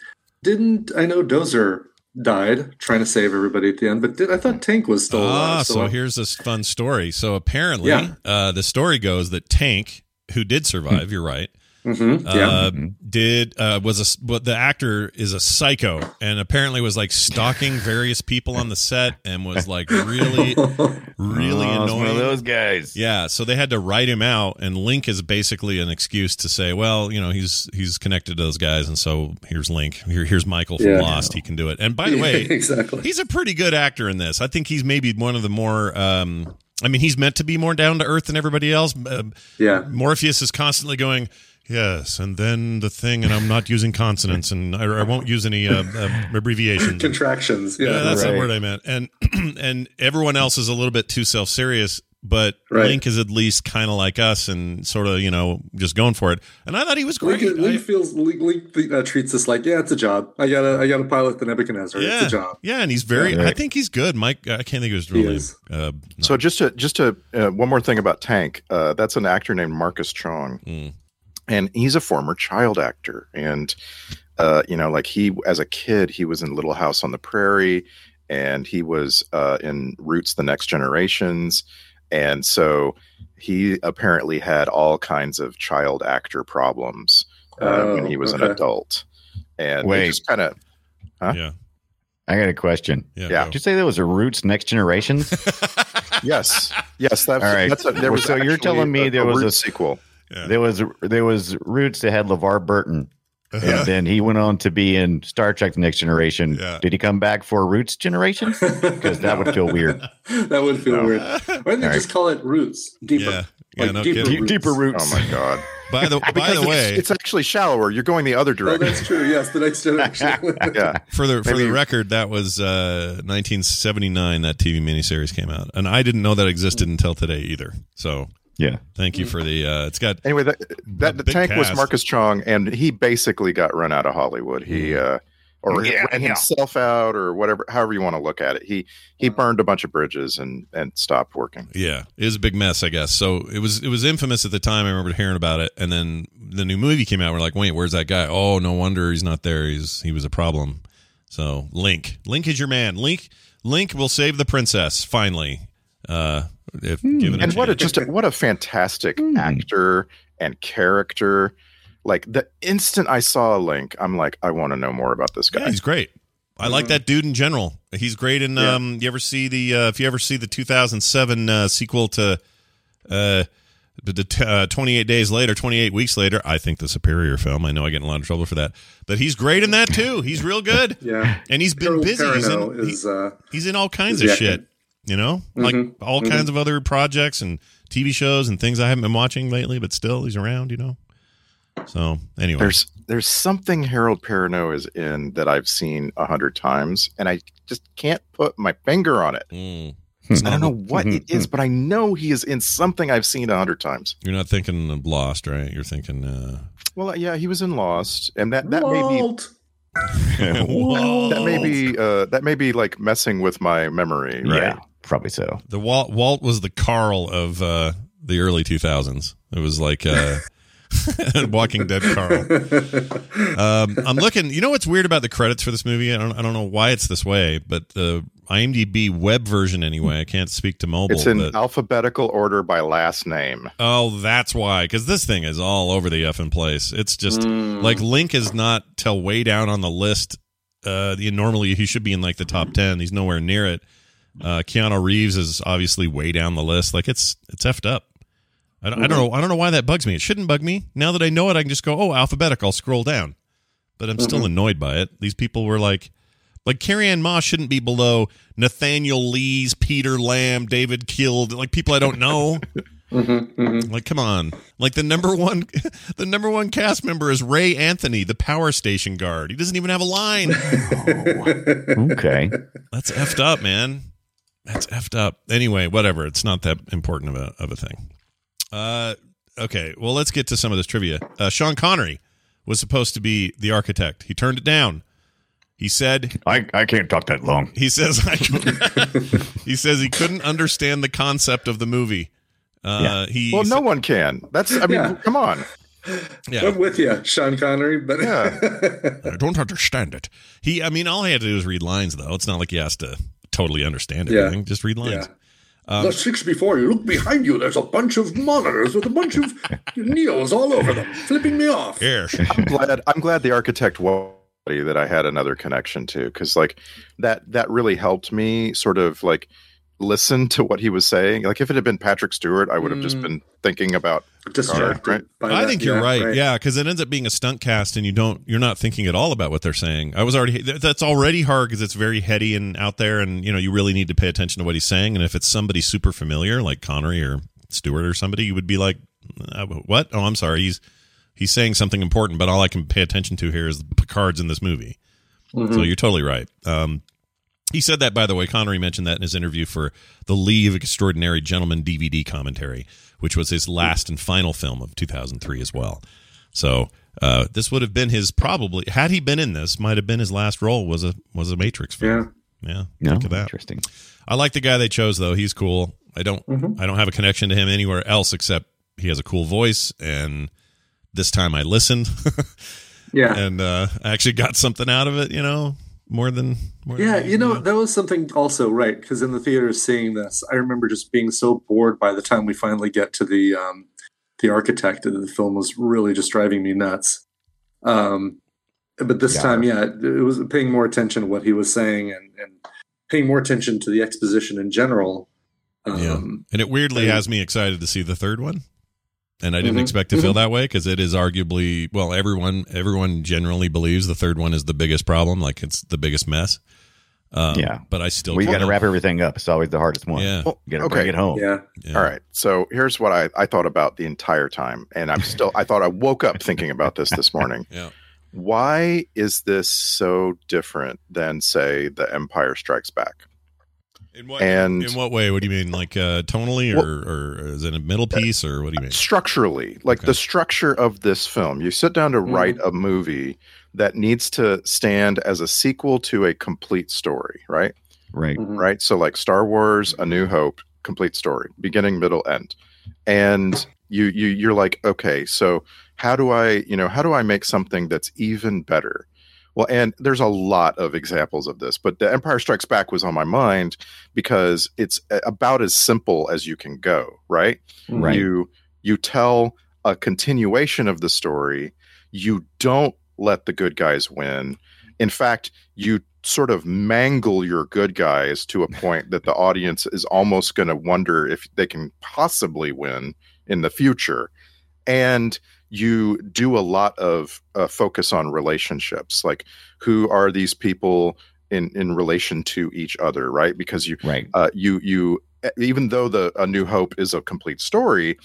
Speaker 7: didn't I know Dozer died trying to save everybody at the end, but did I thought Tank was still
Speaker 1: Ah,
Speaker 7: alive?
Speaker 1: so here's this fun story. So apparently,
Speaker 7: Yeah.
Speaker 1: uh, the story goes that Tank, who did survive, you're right,
Speaker 7: Mhm, yeah.
Speaker 1: uh, did uh, was a but the actor is a psycho and apparently was like stalking various people on the set and was like really really
Speaker 4: Oh, it's one
Speaker 1: annoying.
Speaker 4: of those guys.
Speaker 1: Yeah, so they had to write him out, and Link is basically an excuse to say, well, you know, he's he's connected to those guys, and so here's Link. Here, here's Michael from
Speaker 7: Yeah.
Speaker 1: Lost. He can do it. And by the way,
Speaker 7: exactly.
Speaker 1: he's a pretty good actor in this. I think he's maybe one of the more. Um, I mean, he's meant to be more down to earth than everybody else. Uh,
Speaker 7: Yeah.
Speaker 1: Morpheus is constantly going, yes, and then the thing, and I'm not using consonants, and I, I won't use any uh, uh, abbreviations.
Speaker 7: Contractions. Yeah.
Speaker 1: Yeah, that's
Speaker 4: Right.
Speaker 1: the word I meant. And and everyone else is a little bit too self serious, but
Speaker 7: Right.
Speaker 1: Link is at least kind of like us and sort of you know just going for it. And I thought he was great.
Speaker 7: Link, Link
Speaker 1: I-
Speaker 7: feels Link, Link uh, treats this like yeah, it's a job. I gotta I gotta pilot the Nebuchadnezzar.
Speaker 1: yeah,
Speaker 7: It's a job.
Speaker 1: yeah, and he's very.
Speaker 4: Yeah,
Speaker 1: I think he's good. Mike, I can't think of his
Speaker 7: He
Speaker 1: real name. Uh, no.
Speaker 6: So just to just to uh, one more thing about Tank, uh, that's an actor named Marcus Chong,
Speaker 1: Mm.
Speaker 6: And he's a former child actor and uh, you know like he as a kid he was in little house on the prairie and he was uh, in roots the next generations and so he apparently had all kinds of child actor problems uh, when he was an adult and
Speaker 4: Wait.
Speaker 6: just kind of Huh?
Speaker 1: Yeah.
Speaker 4: I got a question.
Speaker 1: Yeah.
Speaker 6: Yeah.
Speaker 4: Did you say there was a Roots Next Generations?
Speaker 6: yes yes that's,
Speaker 4: All right.
Speaker 6: that's a, there was
Speaker 4: So you're telling me
Speaker 6: a,
Speaker 4: there was a-
Speaker 6: sequel
Speaker 1: Yeah.
Speaker 4: there was there was Roots that had LeVar Burton. And then he went on to be in Star Trek: The Next Generation.
Speaker 1: Yeah.
Speaker 4: Did he come back for Roots Generation? Because that would feel weird.
Speaker 7: that would feel weird. Why don't they
Speaker 4: All right.
Speaker 7: just call it roots? Deeper.
Speaker 1: Yeah. Yeah,
Speaker 7: Like
Speaker 1: no
Speaker 7: deeper, roots.
Speaker 4: Deeper Roots.
Speaker 6: oh my god
Speaker 1: By the by
Speaker 6: Because
Speaker 1: the
Speaker 6: it's-
Speaker 1: way,
Speaker 6: it's, actually shallower you're going the other
Speaker 7: Oh,
Speaker 6: direction
Speaker 7: that's true. Yes, the next generation.
Speaker 6: yeah
Speaker 1: for the for the record, that was uh, 1979. That TV miniseries came out, and I didn't know that existed until today either. So
Speaker 4: Yeah.
Speaker 1: thank you for the. Uh, it's got
Speaker 6: Anyway, that, that the
Speaker 1: big
Speaker 6: tank was. Marcus Chong, and he basically got run out of Hollywood. He uh, or
Speaker 4: Yeah,
Speaker 6: ran
Speaker 4: yeah.
Speaker 6: himself out, or whatever, however you want to look at it. He he burned a bunch of bridges and and stopped working.
Speaker 1: Yeah, it was a big mess, I guess. So it was it was infamous at the time. I remember hearing about it, and then the new movie came out. We're like, wait, where's that guy? Oh, no wonder he's not there. He's he was a problem. So Link, Link is your man. Link, Link will save the princess finally. Uh, if given a
Speaker 6: And what a just a, what a fantastic actor and character. Like the instant I saw a Link, I'm like, I want to know more about this guy.
Speaker 1: Yeah, he's great. I like that dude in general. He's great in.
Speaker 7: Yeah.
Speaker 1: Um, you ever see the? Uh, if you ever see the 2007 uh, sequel to, uh, the, the uh, 28 days later, 28 weeks later, I think the superior film. I know I get in a lot of trouble for that, but he's great in that too. He's real good,
Speaker 7: yeah.
Speaker 1: and he's been
Speaker 7: Harold
Speaker 1: busy. He's
Speaker 7: Perrineau
Speaker 1: in, he-
Speaker 7: is uh,
Speaker 1: he's in all kinds of shit.
Speaker 7: Actor.
Speaker 1: You know, like
Speaker 7: Mhm.
Speaker 1: all kinds of other projects and TV shows and things I haven't been watching lately, but still he's around. You know. So anyway,
Speaker 6: There's there's something Harold Perrineau is in that I've seen a hundred times, and I just can't put my finger on it.
Speaker 1: Mm.
Speaker 6: I don't know what it is, but I know he is in something I've seen a hundred times.
Speaker 1: You're not thinking of Lost, right? You're thinking. uh
Speaker 6: Well, yeah, he was in Lost, and that that may be that may be uh, that may be like messing with my memory, right?
Speaker 4: Yeah, probably so.
Speaker 1: The Walt Walt was the Carl of uh, the early 2000s. It was like uh, Walking Dead Carl. Um, I'm looking. You know what's weird about the credits for this movie? I don't. I don't know why it's this way, but the IMDb web version, anyway. I can't speak to mobile.
Speaker 6: It's in
Speaker 1: but-
Speaker 6: alphabetical order by last name.
Speaker 1: oh, that's why. Because this thing is all over the effing place. It's just like Link is not till way down on the list. Uh, normally he should be in like the top ten. He's nowhere near it. Uh, Keanu Reeves is obviously way down the list. Like it's it's effed up. I don't, I don't know. I don't know why that bugs me. It shouldn't bug me. Now that I know it, I can just go, oh, alphabetical. I'll scroll down. But I'm still mm-hmm. annoyed by it. These people were like, like Carrie-Anne Moss shouldn't be below Nathaniel Lee's, Peter Lamb, David Kilde, like people I don't know. Mm-hmm, mm-hmm. Like, come on. Like the number one, the number one cast member is Ray Anthony, the power station guard. He doesn't even have a line.
Speaker 4: Okay.
Speaker 1: That's effed up, man. That's effed up. Anyway, whatever. It's not that important of a of a thing. Uh, okay. Well, let's get to some of this trivia. Uh, Sean Connery was supposed to be the architect. He turned it down. He said
Speaker 4: I, I can't talk that long.
Speaker 1: he says I, he says he couldn't understand the concept of the movie. Uh, he
Speaker 6: Well, no one can. That's I mean,
Speaker 7: Yeah.
Speaker 6: come on.
Speaker 1: yeah.
Speaker 7: I'm with you, Sean Connery. But yeah.
Speaker 1: I don't understand it. He, I mean, all he had to do was read lines, though. It's not like he has to totally understand
Speaker 7: Yeah.
Speaker 1: Just read lines.
Speaker 7: yeah. Um, the six before you look behind you. There's a bunch of monitors with a bunch of neos all over them, flipping me off.
Speaker 1: Yeah,
Speaker 6: I'm glad. I'm glad the architect was that I had another connection to because like that that really helped me sort of like listen to what he was saying. Like if it had been Patrick Stewart, I would have just been thinking about
Speaker 7: Distracted
Speaker 6: right?
Speaker 1: I
Speaker 7: that.
Speaker 1: think you're
Speaker 7: Yeah,
Speaker 1: right. Yeah, because it ends up being a stunt cast, and you don't, you're not thinking at all about what they're saying. I was already, that's already hard because it's very heady and out there, and you know, you really need to pay attention to what he's saying. And if it's somebody super familiar, like Connery or Stewart or somebody, you would be like, uh, "What? Oh, I'm sorry. He's he's saying something important, but all I can pay attention to here is Picard's in this movie." So you're totally right. Um, he said that, by the way. Connery mentioned that in his interview for the League Extraordinary Gentleman DVD commentary, which was his last and final film of 2003 as well. So uh, this would have been his probably had he been in this, might have been his last role was a was a Matrix film. Yeah,
Speaker 4: No,
Speaker 1: think of that.
Speaker 4: interesting.
Speaker 1: I like the guy they chose though. He's cool. I don't
Speaker 7: Mm-hmm.
Speaker 1: I don't have a connection to him anywhere else except he has a cool voice and this time I listened.
Speaker 7: Yeah.
Speaker 1: and uh, I actually got something out of it. You know, more than more
Speaker 7: Yeah,
Speaker 1: usual.
Speaker 7: you know, that was something also, right? Because in the theater seeing this, I remember just being so bored by the time we finally get to the um, the architect of the film was really just driving me nuts. Um, but this
Speaker 4: Yeah.
Speaker 7: time, yeah, it was paying more attention to what he was saying and, and paying more attention to the exposition in general.
Speaker 1: Yeah.
Speaker 7: Um,
Speaker 1: And it weirdly
Speaker 7: I-
Speaker 1: has me excited to see the third one. And I didn't
Speaker 7: Mhm.
Speaker 1: expect to feel that way because it is arguably well, everyone everyone generally believes the third one is the biggest problem, like it's the biggest mess. Um,
Speaker 4: Yeah.
Speaker 1: but I still
Speaker 4: we got to wrap everything up. It's always the hardest one.
Speaker 1: Yeah,
Speaker 6: Well,
Speaker 4: You got to
Speaker 6: okay.
Speaker 4: bring it home.
Speaker 7: yeah.
Speaker 1: yeah.
Speaker 6: All right. So here's what I, I thought about the entire time. And I'm still, I thought I woke up thinking about this this morning.
Speaker 1: Yeah.
Speaker 6: Why is this so different than, say, The Empire Strikes Back?
Speaker 1: In what
Speaker 6: And-
Speaker 1: in what way? What do you mean, like uh, tonally,
Speaker 6: Well-
Speaker 1: or or is it a middle piece, or what do you mean?
Speaker 6: Structurally, like
Speaker 1: Okay.
Speaker 6: the structure of this film, you sit down to
Speaker 7: Mhm.
Speaker 6: write a movie that needs to stand as a sequel to a complete story, right?
Speaker 4: Right.
Speaker 7: Mhm.
Speaker 6: right? So like Star Wars, A New Hope, complete story, beginning, middle, end. And you you you're like, okay, so how do I, you know, how do I make something that's even better? Well, and there's a lot of examples of this, but The Empire Strikes Back was on my mind because it's about as simple as you can go, right?
Speaker 4: Right.
Speaker 6: You you tell a continuation of the story. You don't let the good guys win. In fact, you sort of mangle your good guys to a point that the audience is almost going to wonder if they can possibly win in the future. And you do a lot of uh, focus on relationships, like who are these people in in relation to each other, right? Because you
Speaker 4: Right.
Speaker 6: uh, you you even though the A New Hope is a complete story,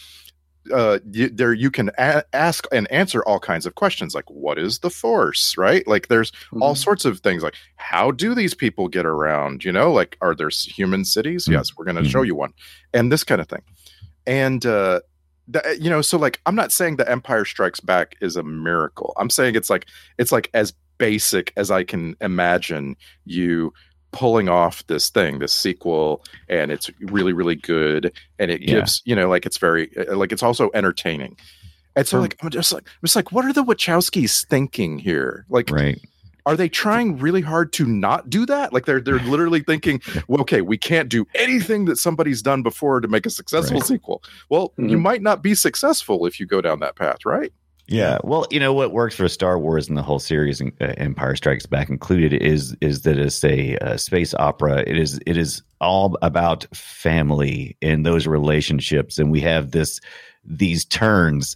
Speaker 6: uh, you, there you can a- ask and answer all kinds of questions like what is the Force, right? Like there's all
Speaker 7: Mhm.
Speaker 6: sorts of things like how do these people get around? You know, like are there human cities?
Speaker 4: Mm.
Speaker 6: Yes, we're going to show you one, and this kind of thing, and. uh the, you know, so like I'm not saying the Empire Strikes Back is a miracle. I'm saying it's like it's like as basic as I can imagine you pulling off this thing, this sequel, and it's really, really good, and it
Speaker 4: Yeah.
Speaker 6: gives you know, like it's very, uh, like it's also entertaining. And so,
Speaker 4: For-
Speaker 6: like, I'm just like, I'm just like, what are the Wachowskis thinking here? Like,
Speaker 4: Right.
Speaker 6: Are they trying really hard to not do that? Like, they're they're literally thinking, well, okay, we can't do anything that somebody's done before to make a successful
Speaker 4: Right.
Speaker 6: sequel. Well, you
Speaker 7: Mhm.
Speaker 6: might not be successful if you go down that path, right?
Speaker 4: Yeah, well, you know what works for Star Wars and the whole series, uh, Empire Strikes Back included, is is that it's a, uh space opera. It is it is all about family and those relationships, and we have this these turns.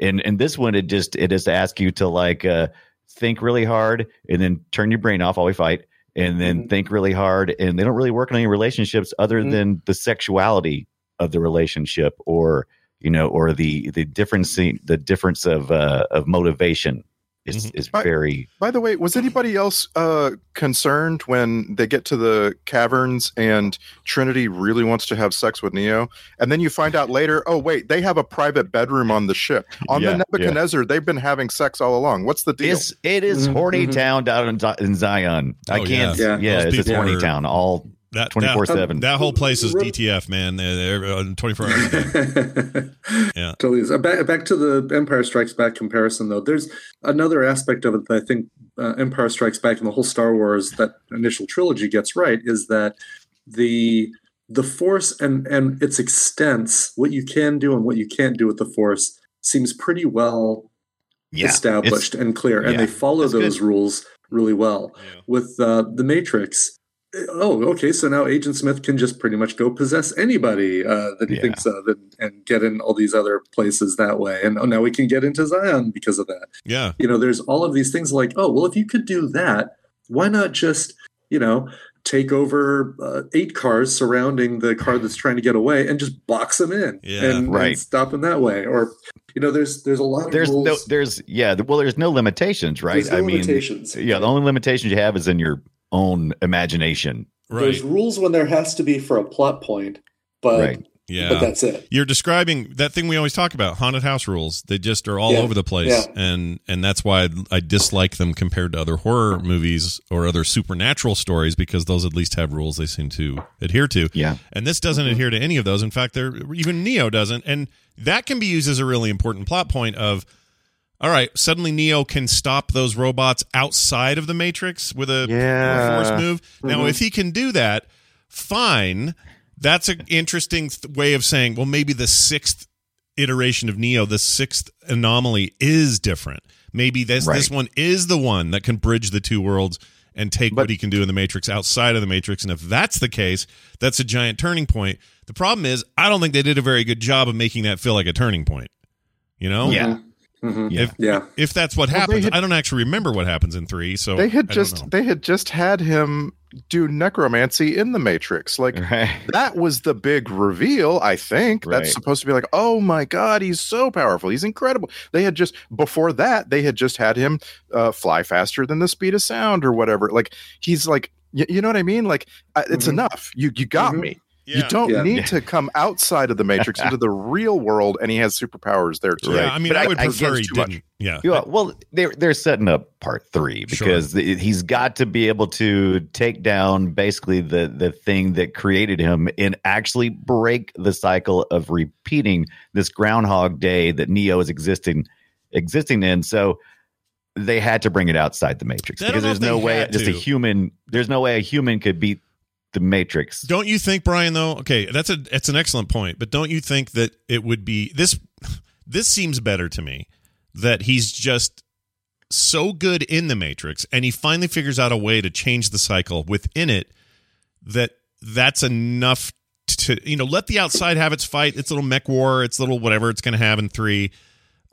Speaker 4: And and this one, it just it just asks you to like uh, think really hard and then turn your brain off while we fight, and then
Speaker 7: Mhm.
Speaker 4: think really hard. And they don't really work on any relationships other
Speaker 7: Mhm.
Speaker 4: than the sexuality of the relationship or you know, or the the difference the difference of uh, of motivation is
Speaker 1: Mhm.
Speaker 4: is
Speaker 6: But-
Speaker 4: very
Speaker 6: By the way, was anybody else uh, concerned when they get to the caverns and Trinity really wants to have sex with Neo, and then you find out later, oh wait, they have a private bedroom on the ship. On
Speaker 4: Yeah,
Speaker 6: the
Speaker 4: yeah.
Speaker 6: Nebuchadnezzar, they've been having sex all along. What's the deal?
Speaker 4: it's it is
Speaker 7: Mhm,
Speaker 4: horny
Speaker 7: mhm.
Speaker 4: town down in, in Zion. I
Speaker 1: Oh,
Speaker 4: can't.
Speaker 7: yeah.
Speaker 4: Yeah,
Speaker 1: Those
Speaker 4: it's
Speaker 1: a
Speaker 4: horny
Speaker 1: are-
Speaker 4: town. All
Speaker 1: That
Speaker 4: 24 7
Speaker 1: that whole place is DTF, man. They're, they're, uh, 24 hours a day. Yeah.
Speaker 7: Totally is. Uh, Back, back to the Empire Strikes Back comparison, though. There's another aspect of it that I think uh, Empire Strikes Back and the whole Star Wars that initial trilogy gets right is that the the Force and and its extents, what you can do and what you can't do with the Force, seems pretty well
Speaker 4: Yeah,
Speaker 7: established and clear, and
Speaker 4: yeah,
Speaker 7: they follow those
Speaker 4: good.
Speaker 7: rules really well.
Speaker 1: Yeah.
Speaker 7: With uh, the Matrix, oh, okay, so now Agent Smith can just pretty much go possess anybody uh, that he
Speaker 4: Yeah.
Speaker 7: thinks of and, and get in all these other places that way. And oh, now we can get into Zion because of that.
Speaker 1: Yeah.
Speaker 7: You know, there's all of these things like, oh, well, if you could do that, why not just, you know, take over uh, eight cars surrounding the car that's trying to get away and just box them in
Speaker 1: Yeah.
Speaker 7: and,
Speaker 4: Right.
Speaker 7: and stop them that way? Or, you know, there's there's a lot of
Speaker 4: there's no there's yeah well there's no limitations right
Speaker 7: There's no
Speaker 4: I mean yeah the only limitations you have is in your own imagination
Speaker 1: Right.
Speaker 7: There's rules when there has to be for a plot point, but
Speaker 4: Right.
Speaker 1: Yeah.
Speaker 7: but that's it.
Speaker 1: You're describing that thing we always talk about, haunted house rules. They just are all
Speaker 7: Yeah.
Speaker 1: over the place,
Speaker 7: Yeah.
Speaker 1: and and that's why I dislike them compared to other horror movies or other supernatural stories because those at least have rules they seem to adhere to.
Speaker 4: yeah
Speaker 1: And this doesn't mm-hmm. adhere to any of those. In fact, there even Neo doesn't, and that can be used as a really important plot point of all right, suddenly Neo can stop those robots outside of the Matrix with a
Speaker 6: Yeah.
Speaker 1: force move. Now, mm-hmm. if he can do that, fine. That's an interesting th- way of saying, well, maybe the sixth iteration of Neo, the sixth anomaly, is different. Maybe this this one is the one that can bridge the two worlds and take what he can do in the Matrix outside of the Matrix. And if that's the case, that's a giant turning point. The problem is, I don't think they did a very good job of making that feel like a turning point. You know,
Speaker 4: Yeah. Mm-hmm.
Speaker 7: Mhm.
Speaker 4: Yeah.
Speaker 1: If,
Speaker 7: Yeah.
Speaker 1: if that's what
Speaker 6: Well,
Speaker 1: happens,
Speaker 6: had-
Speaker 1: I don't actually remember what happens in three. So
Speaker 6: they had just
Speaker 1: know.
Speaker 6: they had just had him do necromancy in the Matrix. Like
Speaker 4: Right.
Speaker 6: that was the big reveal, I think.
Speaker 4: Right.
Speaker 6: That's supposed to be like, oh my god, he's so powerful. He's incredible. They had just before that, they had just had him uh, fly faster than the speed of sound or whatever. Like he's like, y- you know what I mean? Like uh, it's
Speaker 7: Mhm.
Speaker 6: enough. You you got
Speaker 7: Mhm.
Speaker 6: me.
Speaker 1: Yeah.
Speaker 6: You don't
Speaker 7: Yeah.
Speaker 6: need to come outside of the Matrix into the real world, and he has superpowers there too.
Speaker 1: Yeah, I mean,
Speaker 4: But
Speaker 1: I,
Speaker 4: I-
Speaker 1: would
Speaker 4: I
Speaker 1: prefer
Speaker 6: guess
Speaker 1: he
Speaker 6: too much.
Speaker 1: didn't. Yeah,
Speaker 4: Yeah, well, they're they're setting up part three
Speaker 1: Sure.
Speaker 4: because the- he's got to be able to take down basically the the thing that created him and actually break the cycle of repeating this Groundhog Day that Neo is existing existing in. So they had to bring it outside the Matrix because there's no way
Speaker 1: had
Speaker 4: just a human. There's no way a human could beat the Matrix.
Speaker 1: Don't you think, Brian? Though, okay, that's a that's an excellent point. But don't you think that it would be this? This seems better to me that he's just so good in the Matrix, and he finally figures out a way to change the cycle within it. That that's enough to you know let the outside have its fight, its little mech war, its little whatever it's going to have in three.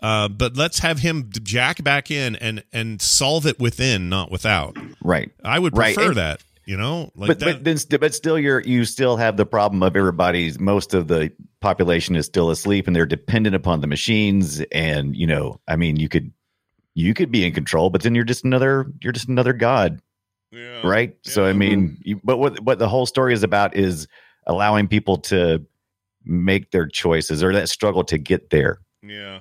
Speaker 1: Uh, but let's have him jack back in and and solve it within, not without.
Speaker 4: Right.
Speaker 1: I would
Speaker 4: Right,
Speaker 1: prefer
Speaker 4: and-
Speaker 1: that. You know, like
Speaker 4: but
Speaker 1: that.
Speaker 4: but then st- but still you're you still have the problem of everybody's most of the population is still asleep and they're dependent upon the machines and you know I mean you could you could be in control but then you're just another you're just another god
Speaker 1: Yeah.
Speaker 4: right so I mean you, but what what the whole story is about is allowing people to make their choices or that struggle to get there
Speaker 1: Yeah.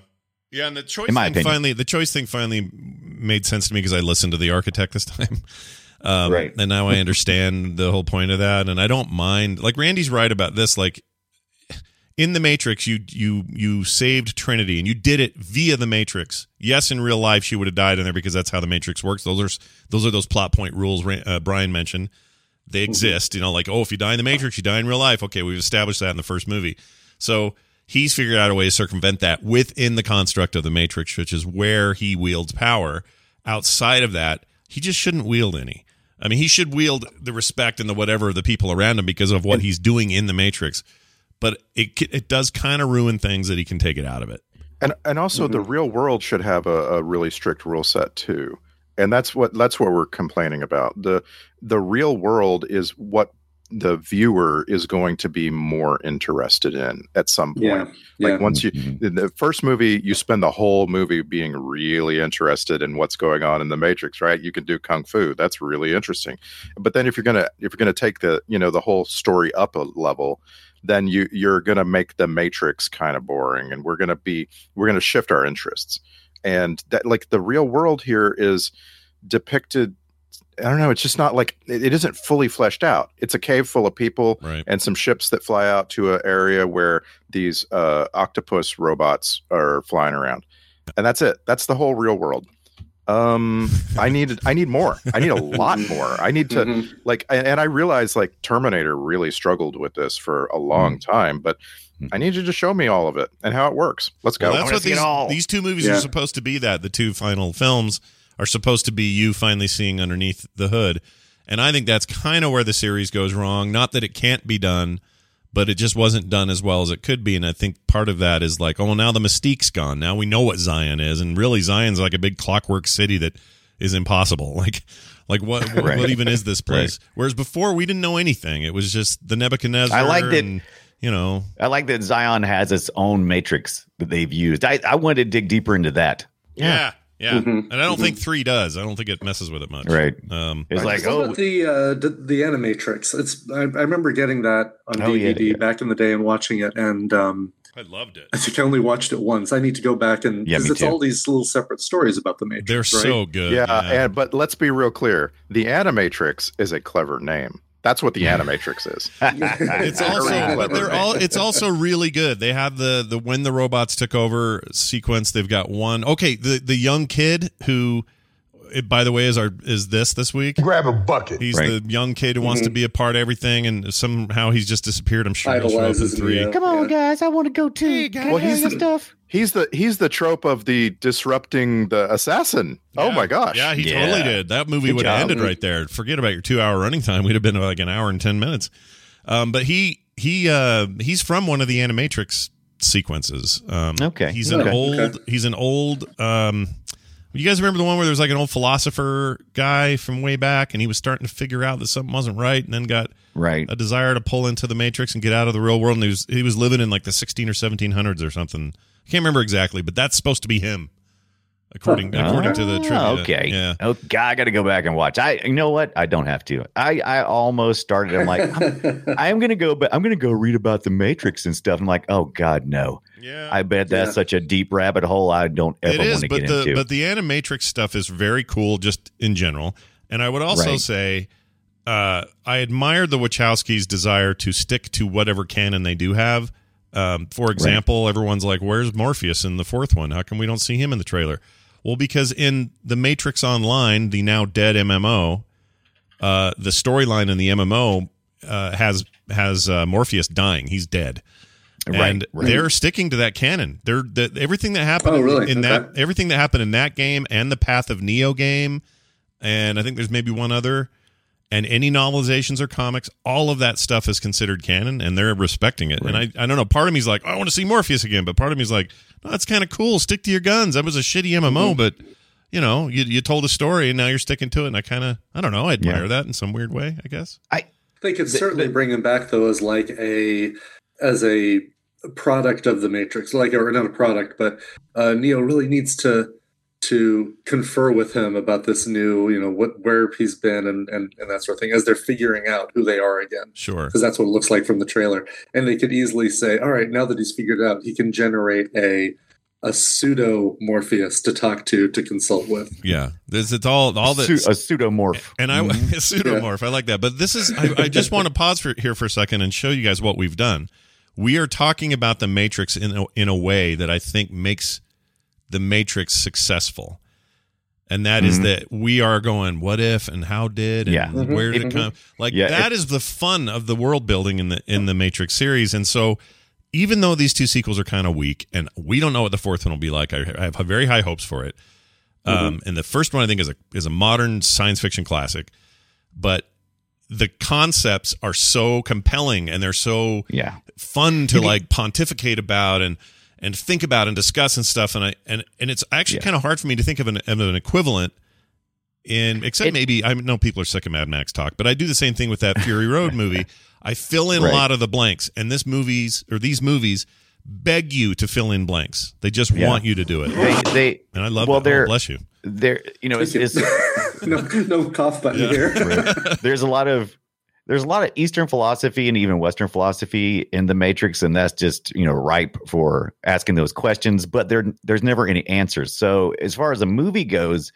Speaker 1: Yeah, and the choice thing
Speaker 4: opinion.
Speaker 1: finally the choice thing finally made sense to me because I listened to the architect this time. Um,
Speaker 4: Right.
Speaker 1: And now I understand the whole point of that. And I don't mind like Randy's right about this. Like in the Matrix, you you you saved Trinity and you did it via the Matrix. Yes, in real life she would have died in there because that's how the Matrix works. Those are those are those plot point rules uh, Brian mentioned. They exist. You know, like oh, if you die in the Matrix, you die in real life. Okay, we've established that in the first movie. So he's figured out a way to circumvent that within the construct of the Matrix, which is where he wields power. Outside of that, he just shouldn't wield any. I mean, he should wield the respect and the whatever of the people around him because of what he's doing in the Matrix. But it it does kind of ruin things that he can take it out of it.
Speaker 6: and and also the mm-hmm. real world should have a, a really strict rule set too and that's what that's what we're complaining about the the real world is what the viewer is going to be more interested in at some point
Speaker 7: Yeah. Yeah.
Speaker 6: like once you
Speaker 4: Mhm.
Speaker 6: in the first movie you spend the whole movie being really interested in what's going on in the matrix right you can do kung fu that's really interesting but then if you're gonna if you're gonna take the you know the whole story up a level then you you're gonna make the matrix kind of boring and we're gonna be we're gonna shift our interests and that like the real world here is depicted i don't know it's just not like it, it isn't fully fleshed out it's a cave full of people
Speaker 1: Right.
Speaker 6: and some ships that fly out to an area where these uh, octopus robots are flying around, and that's it. That's the whole real world. Um, I need I need more. I need a lot more. I need to
Speaker 7: Mhm.
Speaker 6: like, and, and I realize like Terminator really struggled with this for a long time, but I need you to show me all of it and how it works. Let's go.
Speaker 1: Well, that's what these,
Speaker 4: all.
Speaker 1: these two movies
Speaker 7: Yeah.
Speaker 1: are supposed to be. That the two final films are supposed to be you finally seeing underneath the hood, and I think that's kind of where the series goes wrong. Not that it can't be done, but it just wasn't done as well as it could be. And I think part of that is like, oh, now the mystique's gone. Now we know what Zion is, and really Zion's like a big clockwork city that is impossible. Like, like what what,
Speaker 4: Right.
Speaker 1: what even is this place? Whereas before we didn't know anything. It was just the Nebuchadnezzar.
Speaker 4: I like that-
Speaker 1: and, You know,
Speaker 4: I like that Zion has its own matrix that they've used. I, I wanted to dig deeper into that.
Speaker 1: Yeah, yeah,
Speaker 7: Mhm,
Speaker 1: and I don't think three does. I don't think it messes with it much.
Speaker 4: Right.
Speaker 1: Um,
Speaker 4: It's like, oh,
Speaker 7: about the uh, the, the Animatrix? It's I, I remember getting that on
Speaker 4: Oh,
Speaker 7: DVD
Speaker 4: yeah.
Speaker 7: back in the day and watching it, and um,
Speaker 1: I loved it.
Speaker 7: I think I only watched it once. I need to go back and
Speaker 4: Yeah,
Speaker 7: because
Speaker 4: me
Speaker 7: it's
Speaker 4: too.
Speaker 7: all these little separate stories about the Matrix.
Speaker 1: They're
Speaker 7: right?
Speaker 1: so good.
Speaker 6: yeah, and but let's be real clear: the Animatrix is a clever name. That's what the Animatrix is.
Speaker 1: it's also but they're all it's also really good. They have the the when the robots took over sequence. They've got one. Okay, the the young kid who it, by the way is our is this this week.
Speaker 8: Grab a bucket.
Speaker 1: He's
Speaker 4: Right.
Speaker 1: the young kid who wants to be a part of everything and somehow he's just disappeared. I'm sure he'll show up in
Speaker 7: Idolizes
Speaker 1: three.
Speaker 7: Neo.
Speaker 4: Come on,
Speaker 7: Yeah.
Speaker 4: guys! I want to go too.
Speaker 6: Well, he's the, he's the he's the trope of the disrupting the assassin. Oh my gosh!
Speaker 1: Yeah, he
Speaker 4: Yeah.
Speaker 1: totally did. That movie
Speaker 4: Good
Speaker 1: would have ended right there. Forget about your two hour running time. We'd have been like an hour and ten minutes. Um, but he he uh, he's from one of the Animatrix sequences. Um,
Speaker 4: Okay.
Speaker 1: he's an
Speaker 7: Okay.
Speaker 1: old
Speaker 7: Okay.
Speaker 1: he's an old. Um, you guys remember the one where there was like an old philosopher guy from way back, and he was starting to figure out that something wasn't right, and then got
Speaker 4: Right.
Speaker 1: a desire to pull into the matrix and get out of the real world. And he was he was living in like the 16 or 1700s or something. I can't remember exactly, but that's supposed to be him, according oh, according to the trivia.
Speaker 4: Okay.
Speaker 1: yeah.
Speaker 4: Oh, okay. I got to go back and watch. I. You know what? I don't have to. I. I almost started. I'm like, I'm, I'm gonna go, but I'm gonna go read about the Matrix and stuff. I'm like, oh God, no.
Speaker 1: Yeah.
Speaker 4: I bet that's
Speaker 7: Yeah.
Speaker 4: such a deep rabbit hole. I don't ever
Speaker 1: it
Speaker 4: want to
Speaker 1: but
Speaker 4: get
Speaker 1: the
Speaker 4: into.
Speaker 1: but the animatrix stuff is very cool, just in general. And I would also
Speaker 4: Right.
Speaker 1: say, uh, I admired the Wachowskis' desire to stick to whatever canon they do have. Um, for example, everyone's like, "Where's Morpheus in the fourth one? How come we don't see him in the trailer?" Well, because in the Matrix Online, the now dead MMO, uh, the storyline in the MMO uh, has has uh, Morpheus dying. He's dead
Speaker 4: Right,
Speaker 1: and
Speaker 4: right.
Speaker 1: they're sticking to that canon. They're the, everything that happened
Speaker 7: Oh, really?
Speaker 1: in
Speaker 7: Okay.
Speaker 1: that everything that happened in that game and the Path of Neo game, and I think there's maybe one other, and any novelizations or comics, all of that stuff is considered canon, and they're respecting it. And I, I don't know. Part of me's like, I want to see Morpheus again, but part of me's like, no, that's kind of cool. Stick to your guns. That was a shitty MMO, mm-hmm. but you know, you you told a story and now you're sticking to it. And I kind of, I don't know, I admire
Speaker 4: Yeah.
Speaker 1: that in some weird way. I guess. I.
Speaker 7: They could certainly bring him back though as like a as a product of the Matrix, like or not a product, but uh, Neo really needs to to confer with him about this new, you know, what where he's been and and, and that sort of thing as they're figuring out who they are again.
Speaker 1: Sure.
Speaker 7: Because that's what it looks like from the trailer, and they could easily say, "All right, now that he's figured out, he can generate a a pseudo Morpheus to talk to to consult with."
Speaker 1: Yeah. This it's all all that
Speaker 4: Su- a pseudomorph.
Speaker 1: And I pseudomorph. I like that. But this is I, I just want to pause for here for a second and show you guys what we've done. We are talking about the Matrix in a, in a way that I think makes the Matrix successful. And that is
Speaker 4: Mhm.
Speaker 1: that we are going, what if and how did and
Speaker 4: Yeah.
Speaker 1: where did it
Speaker 7: Mhm.
Speaker 1: come? Like
Speaker 4: Yeah,
Speaker 1: that is the fun of the world building in the in the Matrix series. And so even though these two sequels are kind of weak, and we don't know what the fourth one will be like, I, I have very high hopes for it. Um, and the first one I think is a is a modern science fiction classic, but the concepts are so compelling and they're so
Speaker 4: Yeah.
Speaker 1: fun to like pontificate about and and think about and discuss and stuff. And I and and it's actually
Speaker 4: Yeah.
Speaker 1: kind of hard for me to think of an of an equivalent in except
Speaker 4: It-
Speaker 1: maybe I know people are sick of Mad Max talk, but I do the same thing with that Fury Road movie. I fill in
Speaker 4: Right.
Speaker 1: a lot of the blanks, and this movies or these movies beg you to fill in blanks. They just
Speaker 4: Yeah.
Speaker 1: want you to do it,
Speaker 4: They. They.
Speaker 1: and I love
Speaker 4: well,
Speaker 1: that. Oh, bless you.
Speaker 4: They're. You know, it's, it's
Speaker 7: no, no cough button here.
Speaker 4: there's a lot of there's a lot of Eastern philosophy and even Western philosophy in the Matrix, and that's just you know ripe for asking those questions. But there there's never any answers. So as far as a movie goes,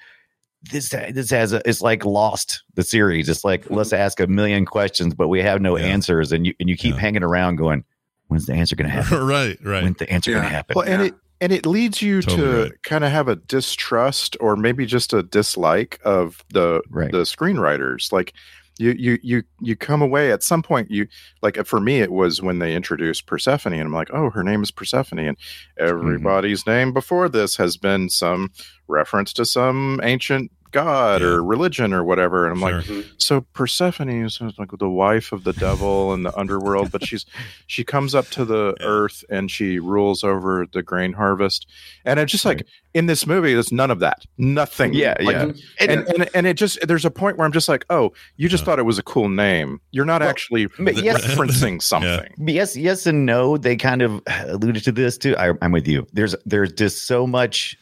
Speaker 4: this this has a, it's like Lost the series. It's like mm-hmm. let's ask a million questions, but we have no
Speaker 1: Yeah.
Speaker 4: answers, and you and you keep
Speaker 1: Yeah.
Speaker 4: hanging around going, when's the answer going to happen?
Speaker 1: right, right.
Speaker 4: When's the answer going to happen?
Speaker 6: Well, and
Speaker 7: Yeah.
Speaker 6: it and it leads you
Speaker 1: Totally
Speaker 6: to
Speaker 1: right.
Speaker 6: kind of have a distrust or maybe just a dislike of the
Speaker 4: Right.
Speaker 6: the screenwriters. Like you you you you come away at some point you like uh, for me it was when they introduced Persephone and I'm like, "Oh, her name is Persephone." And mm-hmm. everybody's name before this has been some reference to some ancient god
Speaker 1: Yeah.
Speaker 6: or religion or whatever. And I'm like,
Speaker 1: mm-hmm.
Speaker 6: so Persephone is uh, like the wife of the devil in the underworld, but she's she comes up to the
Speaker 1: Yeah.
Speaker 6: earth and she rules over the grain harvest. And it's just like in this movie, there's none of that. Nothing.
Speaker 4: Yeah,
Speaker 6: Like,
Speaker 4: yeah. Mm-hmm.
Speaker 6: And, and and it just there's a point where I'm just like, oh, you just
Speaker 1: Yeah.
Speaker 6: thought it was a cool name. You're not
Speaker 4: Well,
Speaker 6: actually
Speaker 4: but yes-
Speaker 6: referencing something.
Speaker 4: yes yes and no they kind of alluded to this too I, i'm with you there's there's just so much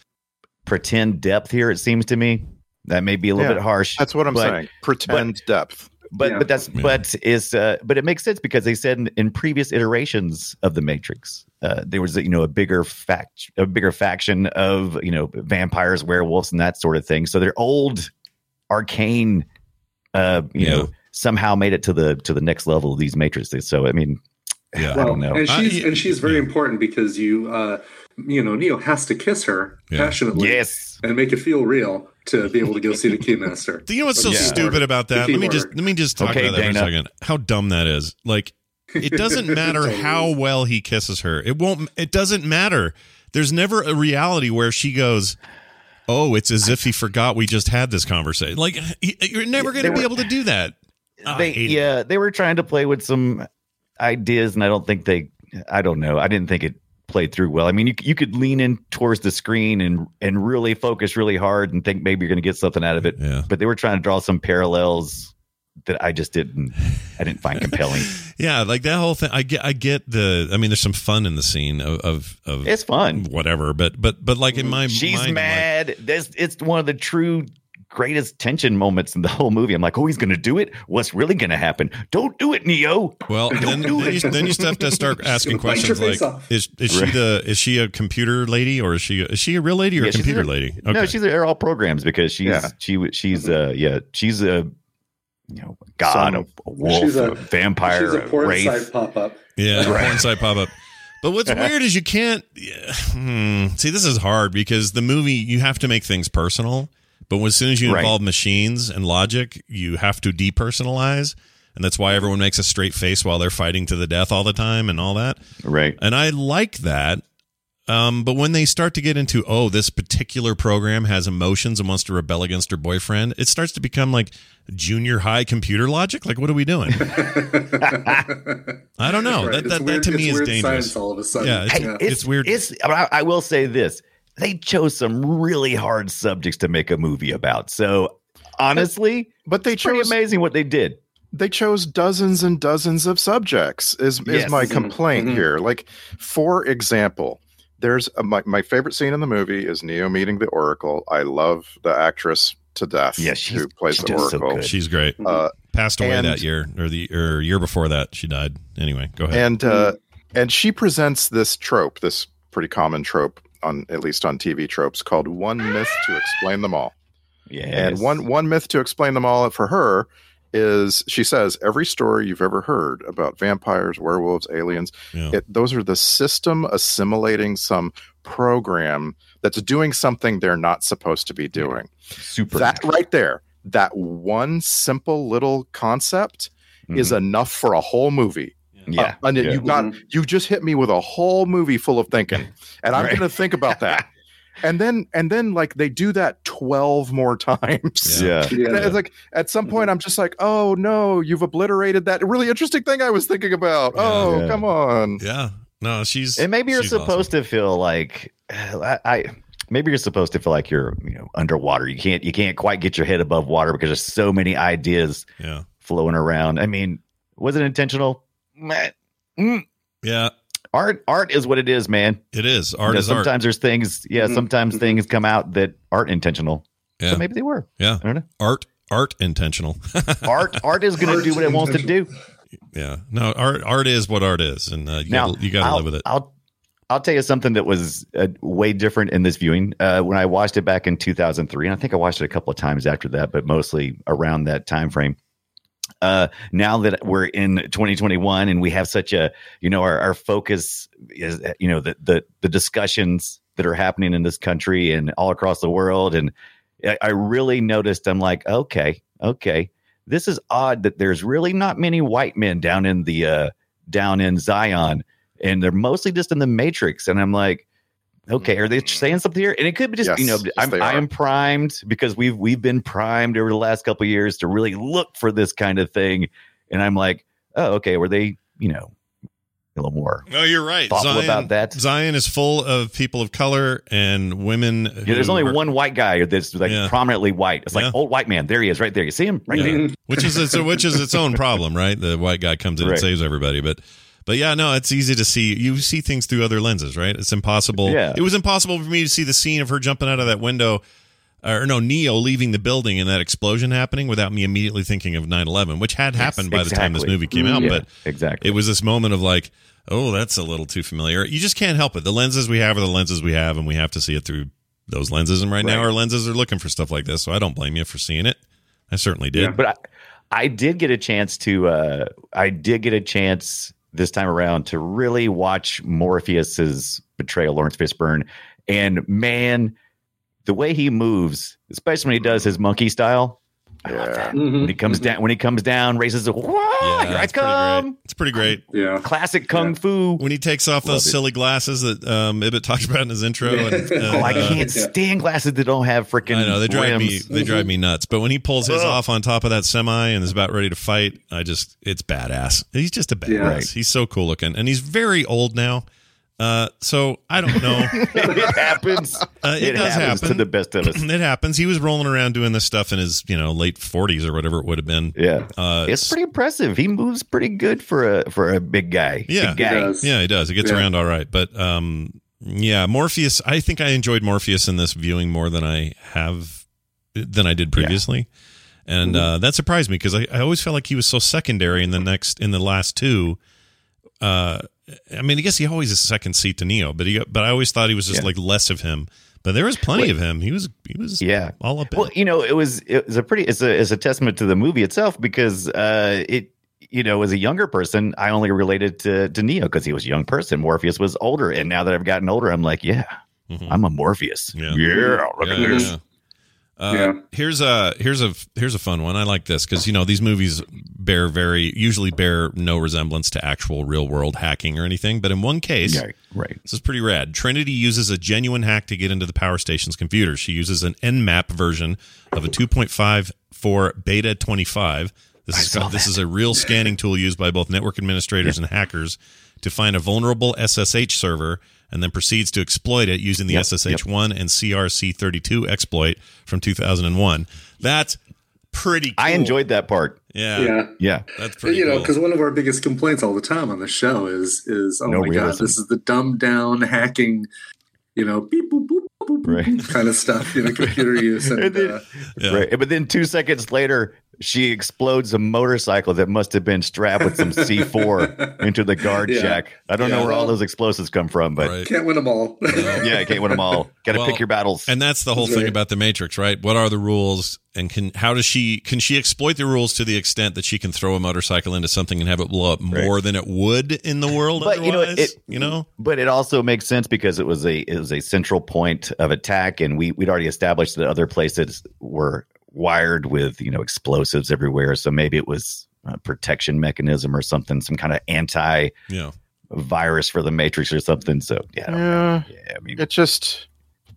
Speaker 4: pretend depth here it seems to me that may be a little
Speaker 6: Yeah,
Speaker 4: bit harsh
Speaker 6: That's what I'm
Speaker 4: but-
Speaker 6: saying. Pretend depth.
Speaker 4: but
Speaker 7: Yeah.
Speaker 4: but that's
Speaker 1: Yeah.
Speaker 4: but is uh but it makes sense because they said in, in previous iterations of the matrix uh there was you know a bigger fact a bigger faction of you know vampires werewolves and that sort of thing so they're old arcane uh you
Speaker 1: Yeah.
Speaker 4: know somehow made it to the to the next level of these matrices. So I mean,
Speaker 1: Yeah.
Speaker 4: I don't know.
Speaker 7: And she's
Speaker 1: y-
Speaker 7: and she's very
Speaker 1: yeah.
Speaker 7: important because you uh you know, Neo has to kiss her
Speaker 1: Yeah.
Speaker 7: passionately
Speaker 4: yes,
Speaker 7: and make it feel real to be able to go see the Keymaster.
Speaker 1: Do you know what's so
Speaker 4: Yeah.
Speaker 1: stupid about that? Let me just let me just talk
Speaker 4: Okay,
Speaker 1: about that
Speaker 4: Dana.
Speaker 1: for a second. How dumb that is. Like it doesn't matter
Speaker 7: Totally.
Speaker 1: how well he kisses her. It won't it doesn't matter. There's never a reality where she goes, "Oh, it's as if he forgot we just had this conversation." Like you're never going to be
Speaker 4: were-
Speaker 1: able to do that. Ah,
Speaker 4: they
Speaker 1: hate it.
Speaker 4: yeah they were trying to play with some ideas, and I don't think they. I don't know. I didn't think it played through well. I mean, you you could lean in towards the screen and and really focus really hard and think maybe you're going to get something out of it.
Speaker 1: Yeah.
Speaker 4: But they were trying to draw some parallels that I just didn't. I didn't find compelling.
Speaker 1: Yeah, like that whole thing. I get, I get the. I mean, there's some fun in the scene of of, of
Speaker 4: It's fun.
Speaker 1: whatever, but but but like in mm, my
Speaker 4: She's
Speaker 1: mind, I'm like,
Speaker 4: mad. This it's one of the true greatest tension moments in the whole movie. I'm like, oh, he's going to do it. What's really going to happen? Don't do it, Neo.
Speaker 1: Well, then,
Speaker 4: do
Speaker 1: then, you, then you have to start asking
Speaker 7: gonna bite your
Speaker 1: questions like:
Speaker 7: off.
Speaker 1: Is is she the is she a computer lady or is she is she a real lady or
Speaker 4: Yeah,
Speaker 1: a
Speaker 4: she's
Speaker 1: computer
Speaker 4: a-
Speaker 1: lady?
Speaker 4: No, she's they're all programs because she's
Speaker 6: Yeah.
Speaker 4: she she's uh yeah she's a you know god
Speaker 6: Some-
Speaker 4: a, a wolf
Speaker 7: She's
Speaker 4: a,
Speaker 7: a-
Speaker 4: vampire
Speaker 7: She's a porn
Speaker 4: wraith.
Speaker 7: site pop up.
Speaker 1: yeah, the porn site pop up. But what's weird is you can't yeah, hmm, see. This is hard because the movie you have to make things personal, but as soon as you
Speaker 4: Right.
Speaker 1: involve machines and logic, you have to depersonalize, and that's why everyone makes a straight face while they're fighting to the death all the time and all that.
Speaker 4: right
Speaker 1: And I like that. Um, but when they start to get into, oh, this particular program has emotions and wants to rebel against her boyfriend, it starts to become like junior high computer logic. Like, what are we doing? I don't know.
Speaker 7: Right.
Speaker 1: That, that,
Speaker 7: weird-
Speaker 1: that to me
Speaker 7: it's
Speaker 1: is dangerous.
Speaker 7: Science all of a sudden.
Speaker 1: Yeah, it's-
Speaker 4: Hey,
Speaker 1: it's weird.
Speaker 4: it's I, I will say this they chose some really hard subjects to make a movie about so honestly
Speaker 6: But they
Speaker 4: it's pretty
Speaker 6: chose
Speaker 4: amazing what they did
Speaker 6: they chose dozens and dozens of subjects is
Speaker 4: Yes.
Speaker 6: is my
Speaker 4: Mhm,
Speaker 6: complaint
Speaker 7: mhm.
Speaker 6: here like for example there's a, my, my favorite scene in the movie is neo meeting the oracle i love the actress to death
Speaker 4: Yeah, she's-
Speaker 6: who plays
Speaker 4: she
Speaker 6: the
Speaker 4: does so
Speaker 6: oracle.
Speaker 1: She's great.
Speaker 6: uh,
Speaker 1: Passed away
Speaker 6: and-
Speaker 1: that year or the or year before that. She died. Anyway, go ahead.
Speaker 6: and uh, and she presents this trope this pretty common trope on at least on tv tropes called one myth to explain them all
Speaker 4: yeah
Speaker 6: And one one myth to explain them all for her is she says every story you've ever heard about vampires, werewolves, aliens,
Speaker 1: Yeah.
Speaker 6: it, those are the system assimilating some program that's doing something they're not supposed to be doing.
Speaker 4: super
Speaker 6: That right there, that one simple little concept is mm-hmm. enough for a whole movie.
Speaker 4: Mm-hmm. yeah
Speaker 6: Uh, and
Speaker 4: yeah.
Speaker 6: you got you just hit me with a whole movie full of thinking, and I'm
Speaker 4: Right.
Speaker 6: going to think about that. And then and then like they do that twelve more times.
Speaker 4: yeah
Speaker 7: Yeah.
Speaker 6: And it's like at some point I'm just like, oh no, you've obliterated that really interesting thing I was thinking about.
Speaker 1: Yeah.
Speaker 6: oh,
Speaker 4: Yeah.
Speaker 6: come on.
Speaker 1: yeah. No, she's
Speaker 4: and maybe you're
Speaker 1: she's
Speaker 4: supposed to feel like I, I maybe you're supposed to feel like you're you know underwater you can't you can't quite get your head above water because there's so many ideas.
Speaker 1: Yeah.
Speaker 4: flowing around i mean was it intentional Meh. Mm.
Speaker 1: Yeah.
Speaker 4: art art is what it is man
Speaker 1: It is. Art
Speaker 4: You know,
Speaker 1: is art.
Speaker 4: sometimes there's things yeah
Speaker 7: Mhm.
Speaker 4: sometimes things come out that aren't intentional
Speaker 1: Yeah.
Speaker 4: so maybe they were
Speaker 1: Yeah.
Speaker 4: i don't know
Speaker 1: Art art intentional.
Speaker 4: art art is going to
Speaker 7: Art
Speaker 4: do what it wants to do
Speaker 1: yeah. No, art art is what art is and uh, you
Speaker 4: now
Speaker 1: got you got to
Speaker 4: I'll-
Speaker 1: live with it.
Speaker 4: I'll I'll tell you something that was uh, way different in this viewing. Uh, when I watched it back in 2003, and I think I watched it a couple of times after that, but mostly around that time frame. Uh, now that we're in 2021 and we have such a, you know, our, our focus is, you know, the, the the discussions that are happening in this country and all across the world, and I, I really noticed. I'm like, okay, okay, this is odd that there's really not many white men down in the uh, down in Zion, and they're mostly just in the Matrix. And I'm like, okay, are they saying something here? And it could be just you know,
Speaker 6: Yes, yes,
Speaker 4: I'm I am primed because we've we've been primed over the last couple of years to really look for this kind of thing. And I'm like, oh, okay, were they you know a little more
Speaker 1: No, you're right. Zion,
Speaker 4: about that?
Speaker 1: Zion is full of people of color and women.
Speaker 4: Yeah, there's only
Speaker 1: are-
Speaker 4: one white guy that's like
Speaker 1: Yeah.
Speaker 4: prominently white. It's like
Speaker 1: Yeah.
Speaker 4: old white man. There he is, right there. You see him right
Speaker 1: Yeah.
Speaker 4: there.
Speaker 1: which is its which is its own problem, right? The white guy comes in and saves everybody, but but yeah, no, it's easy to see. You see things through other lenses, right? It's impossible.
Speaker 4: Yeah.
Speaker 1: It was impossible for me to see the scene of her jumping out of that window, or no, Neo leaving the building and that explosion happening without me immediately thinking of 9-11, which had happened by the time this movie came out.
Speaker 4: Yeah,
Speaker 1: But
Speaker 4: exactly.
Speaker 1: it was this moment of like, oh, that's a little too familiar. You just can't help it. The lenses we have are the lenses we have, and we have to see it through those lenses. And right, now, our lenses are looking for stuff like this. So I don't blame you for seeing it. I certainly did.
Speaker 7: Yeah.
Speaker 4: But I did get a chance to. Uh, I did get a chance this time around to really watch Morpheus's betrayal, Laurence Fishburne, and man, the way he moves, especially when he does his monkey style. I love that.
Speaker 7: Mhm.
Speaker 4: When he comes down, when he comes down, raises a whoa, here I
Speaker 1: it's pretty
Speaker 4: come.
Speaker 1: great. It's pretty great.
Speaker 7: Yeah.
Speaker 4: Classic kung fu.
Speaker 1: When he takes off those
Speaker 4: Love it.
Speaker 1: silly glasses that um, Ibbott talks about in his intro. And,
Speaker 4: Oh, I
Speaker 1: uh,
Speaker 4: can't stand glasses that don't have freaking.
Speaker 1: I know they drive me. They drive me nuts. But when he pulls his
Speaker 4: Ugh.
Speaker 1: off on top of that semi and is about ready to fight, I just it's badass. He's just a badass.
Speaker 7: Yeah.
Speaker 4: Right.
Speaker 1: He's so cool looking, and he's very old now. Uh, so I don't know.
Speaker 4: it happens.
Speaker 1: Uh, it,
Speaker 4: it
Speaker 1: does
Speaker 4: happens
Speaker 1: happen
Speaker 4: to the best of us.
Speaker 1: it happens. He was rolling around doing this stuff in his you know late forties or whatever it would have been.
Speaker 4: Yeah,
Speaker 1: Uh,
Speaker 4: it's pretty impressive. He moves pretty good for a for a big guy.
Speaker 1: Yeah.
Speaker 4: big guy.
Speaker 7: He does.
Speaker 1: Yeah, he does. He gets
Speaker 7: Yeah.
Speaker 1: around all right. But um, yeah, Morpheus. I think I enjoyed Morpheus in this viewing more than I have than I did previously, and uh, that surprised me because I, I always felt like he was so secondary in the next in the last two. Uh, I mean, I guess he always is second seat to Neo, but he but I always thought he was just
Speaker 4: Yeah.
Speaker 1: like less of him. But there was plenty
Speaker 4: Wait.
Speaker 1: of him. He was he was
Speaker 4: Yeah.
Speaker 1: all up.
Speaker 4: Well,
Speaker 1: it.
Speaker 4: you know, it was it was a pretty it's a it's a testament to the movie itself because uh it you know as a younger person I only related to to Neo because he was a young person. Morpheus was older, and now that I've gotten older, I'm like, yeah,
Speaker 1: Mhm.
Speaker 4: I'm a Morpheus.
Speaker 1: Yeah.
Speaker 4: Yeah, look at
Speaker 1: Yeah,
Speaker 4: this.
Speaker 1: Yeah. Uh,
Speaker 7: Yeah.
Speaker 1: Here's a here's a here's a fun one. I like this because you know these movies bear very usually bear no resemblance to actual real world hacking or anything. But in one case,
Speaker 4: Yeah, right.
Speaker 1: this is pretty rad. Trinity uses a genuine hack to get into the power station's computer. She uses an Nmap version of a 2.54 Beta 25. This is
Speaker 4: saw
Speaker 1: this is a real scanning tool used by both network administrators and hackers to find a vulnerable SSH server and then proceeds to exploit it using the
Speaker 4: Yep,
Speaker 1: SSH1 and CRC32 exploit from 2001. That's pretty cool.
Speaker 4: I enjoyed that part.
Speaker 1: Yeah.
Speaker 7: Yeah.
Speaker 4: Yeah,
Speaker 1: That's pretty
Speaker 7: you know, because one of our biggest complaints all the time on the show is is oh
Speaker 4: No
Speaker 7: my
Speaker 4: realism.
Speaker 7: god, this is the dumbed down hacking, you know, beep boop boop boop, boop,
Speaker 4: Right.
Speaker 7: kind of stuff, you know, computer use, and
Speaker 4: And then-
Speaker 7: uh,
Speaker 1: Yeah.
Speaker 4: right. But then two seconds later, she explodes a motorcycle that must have been strapped with some C4 into the guard
Speaker 7: Yeah.
Speaker 4: shack. I don't
Speaker 1: Yeah.
Speaker 4: know where all those explosives come from, but
Speaker 1: Right.
Speaker 7: can't win them all.
Speaker 4: yeah, I can't win them all. Got to
Speaker 1: Well,
Speaker 4: pick your battles.
Speaker 1: And that's the whole
Speaker 7: That's
Speaker 1: thing
Speaker 7: right.
Speaker 1: about the Matrix, right? What are the rules, and can how does she can she exploit the rules to the extent that she can throw a motorcycle into something and have it blow up more than it would in the world
Speaker 4: But, you know, it-
Speaker 1: you know,
Speaker 4: But it also makes sense because it was a it was a central point of attack, and we we'd already established that other places were wired with you know explosives everywhere. So maybe it was a protection mechanism or something, some kind of anti
Speaker 1: yeah.
Speaker 4: virus for the Matrix or something. So yeah, I.
Speaker 6: Yeah,
Speaker 4: yeah. I mean,
Speaker 6: it just,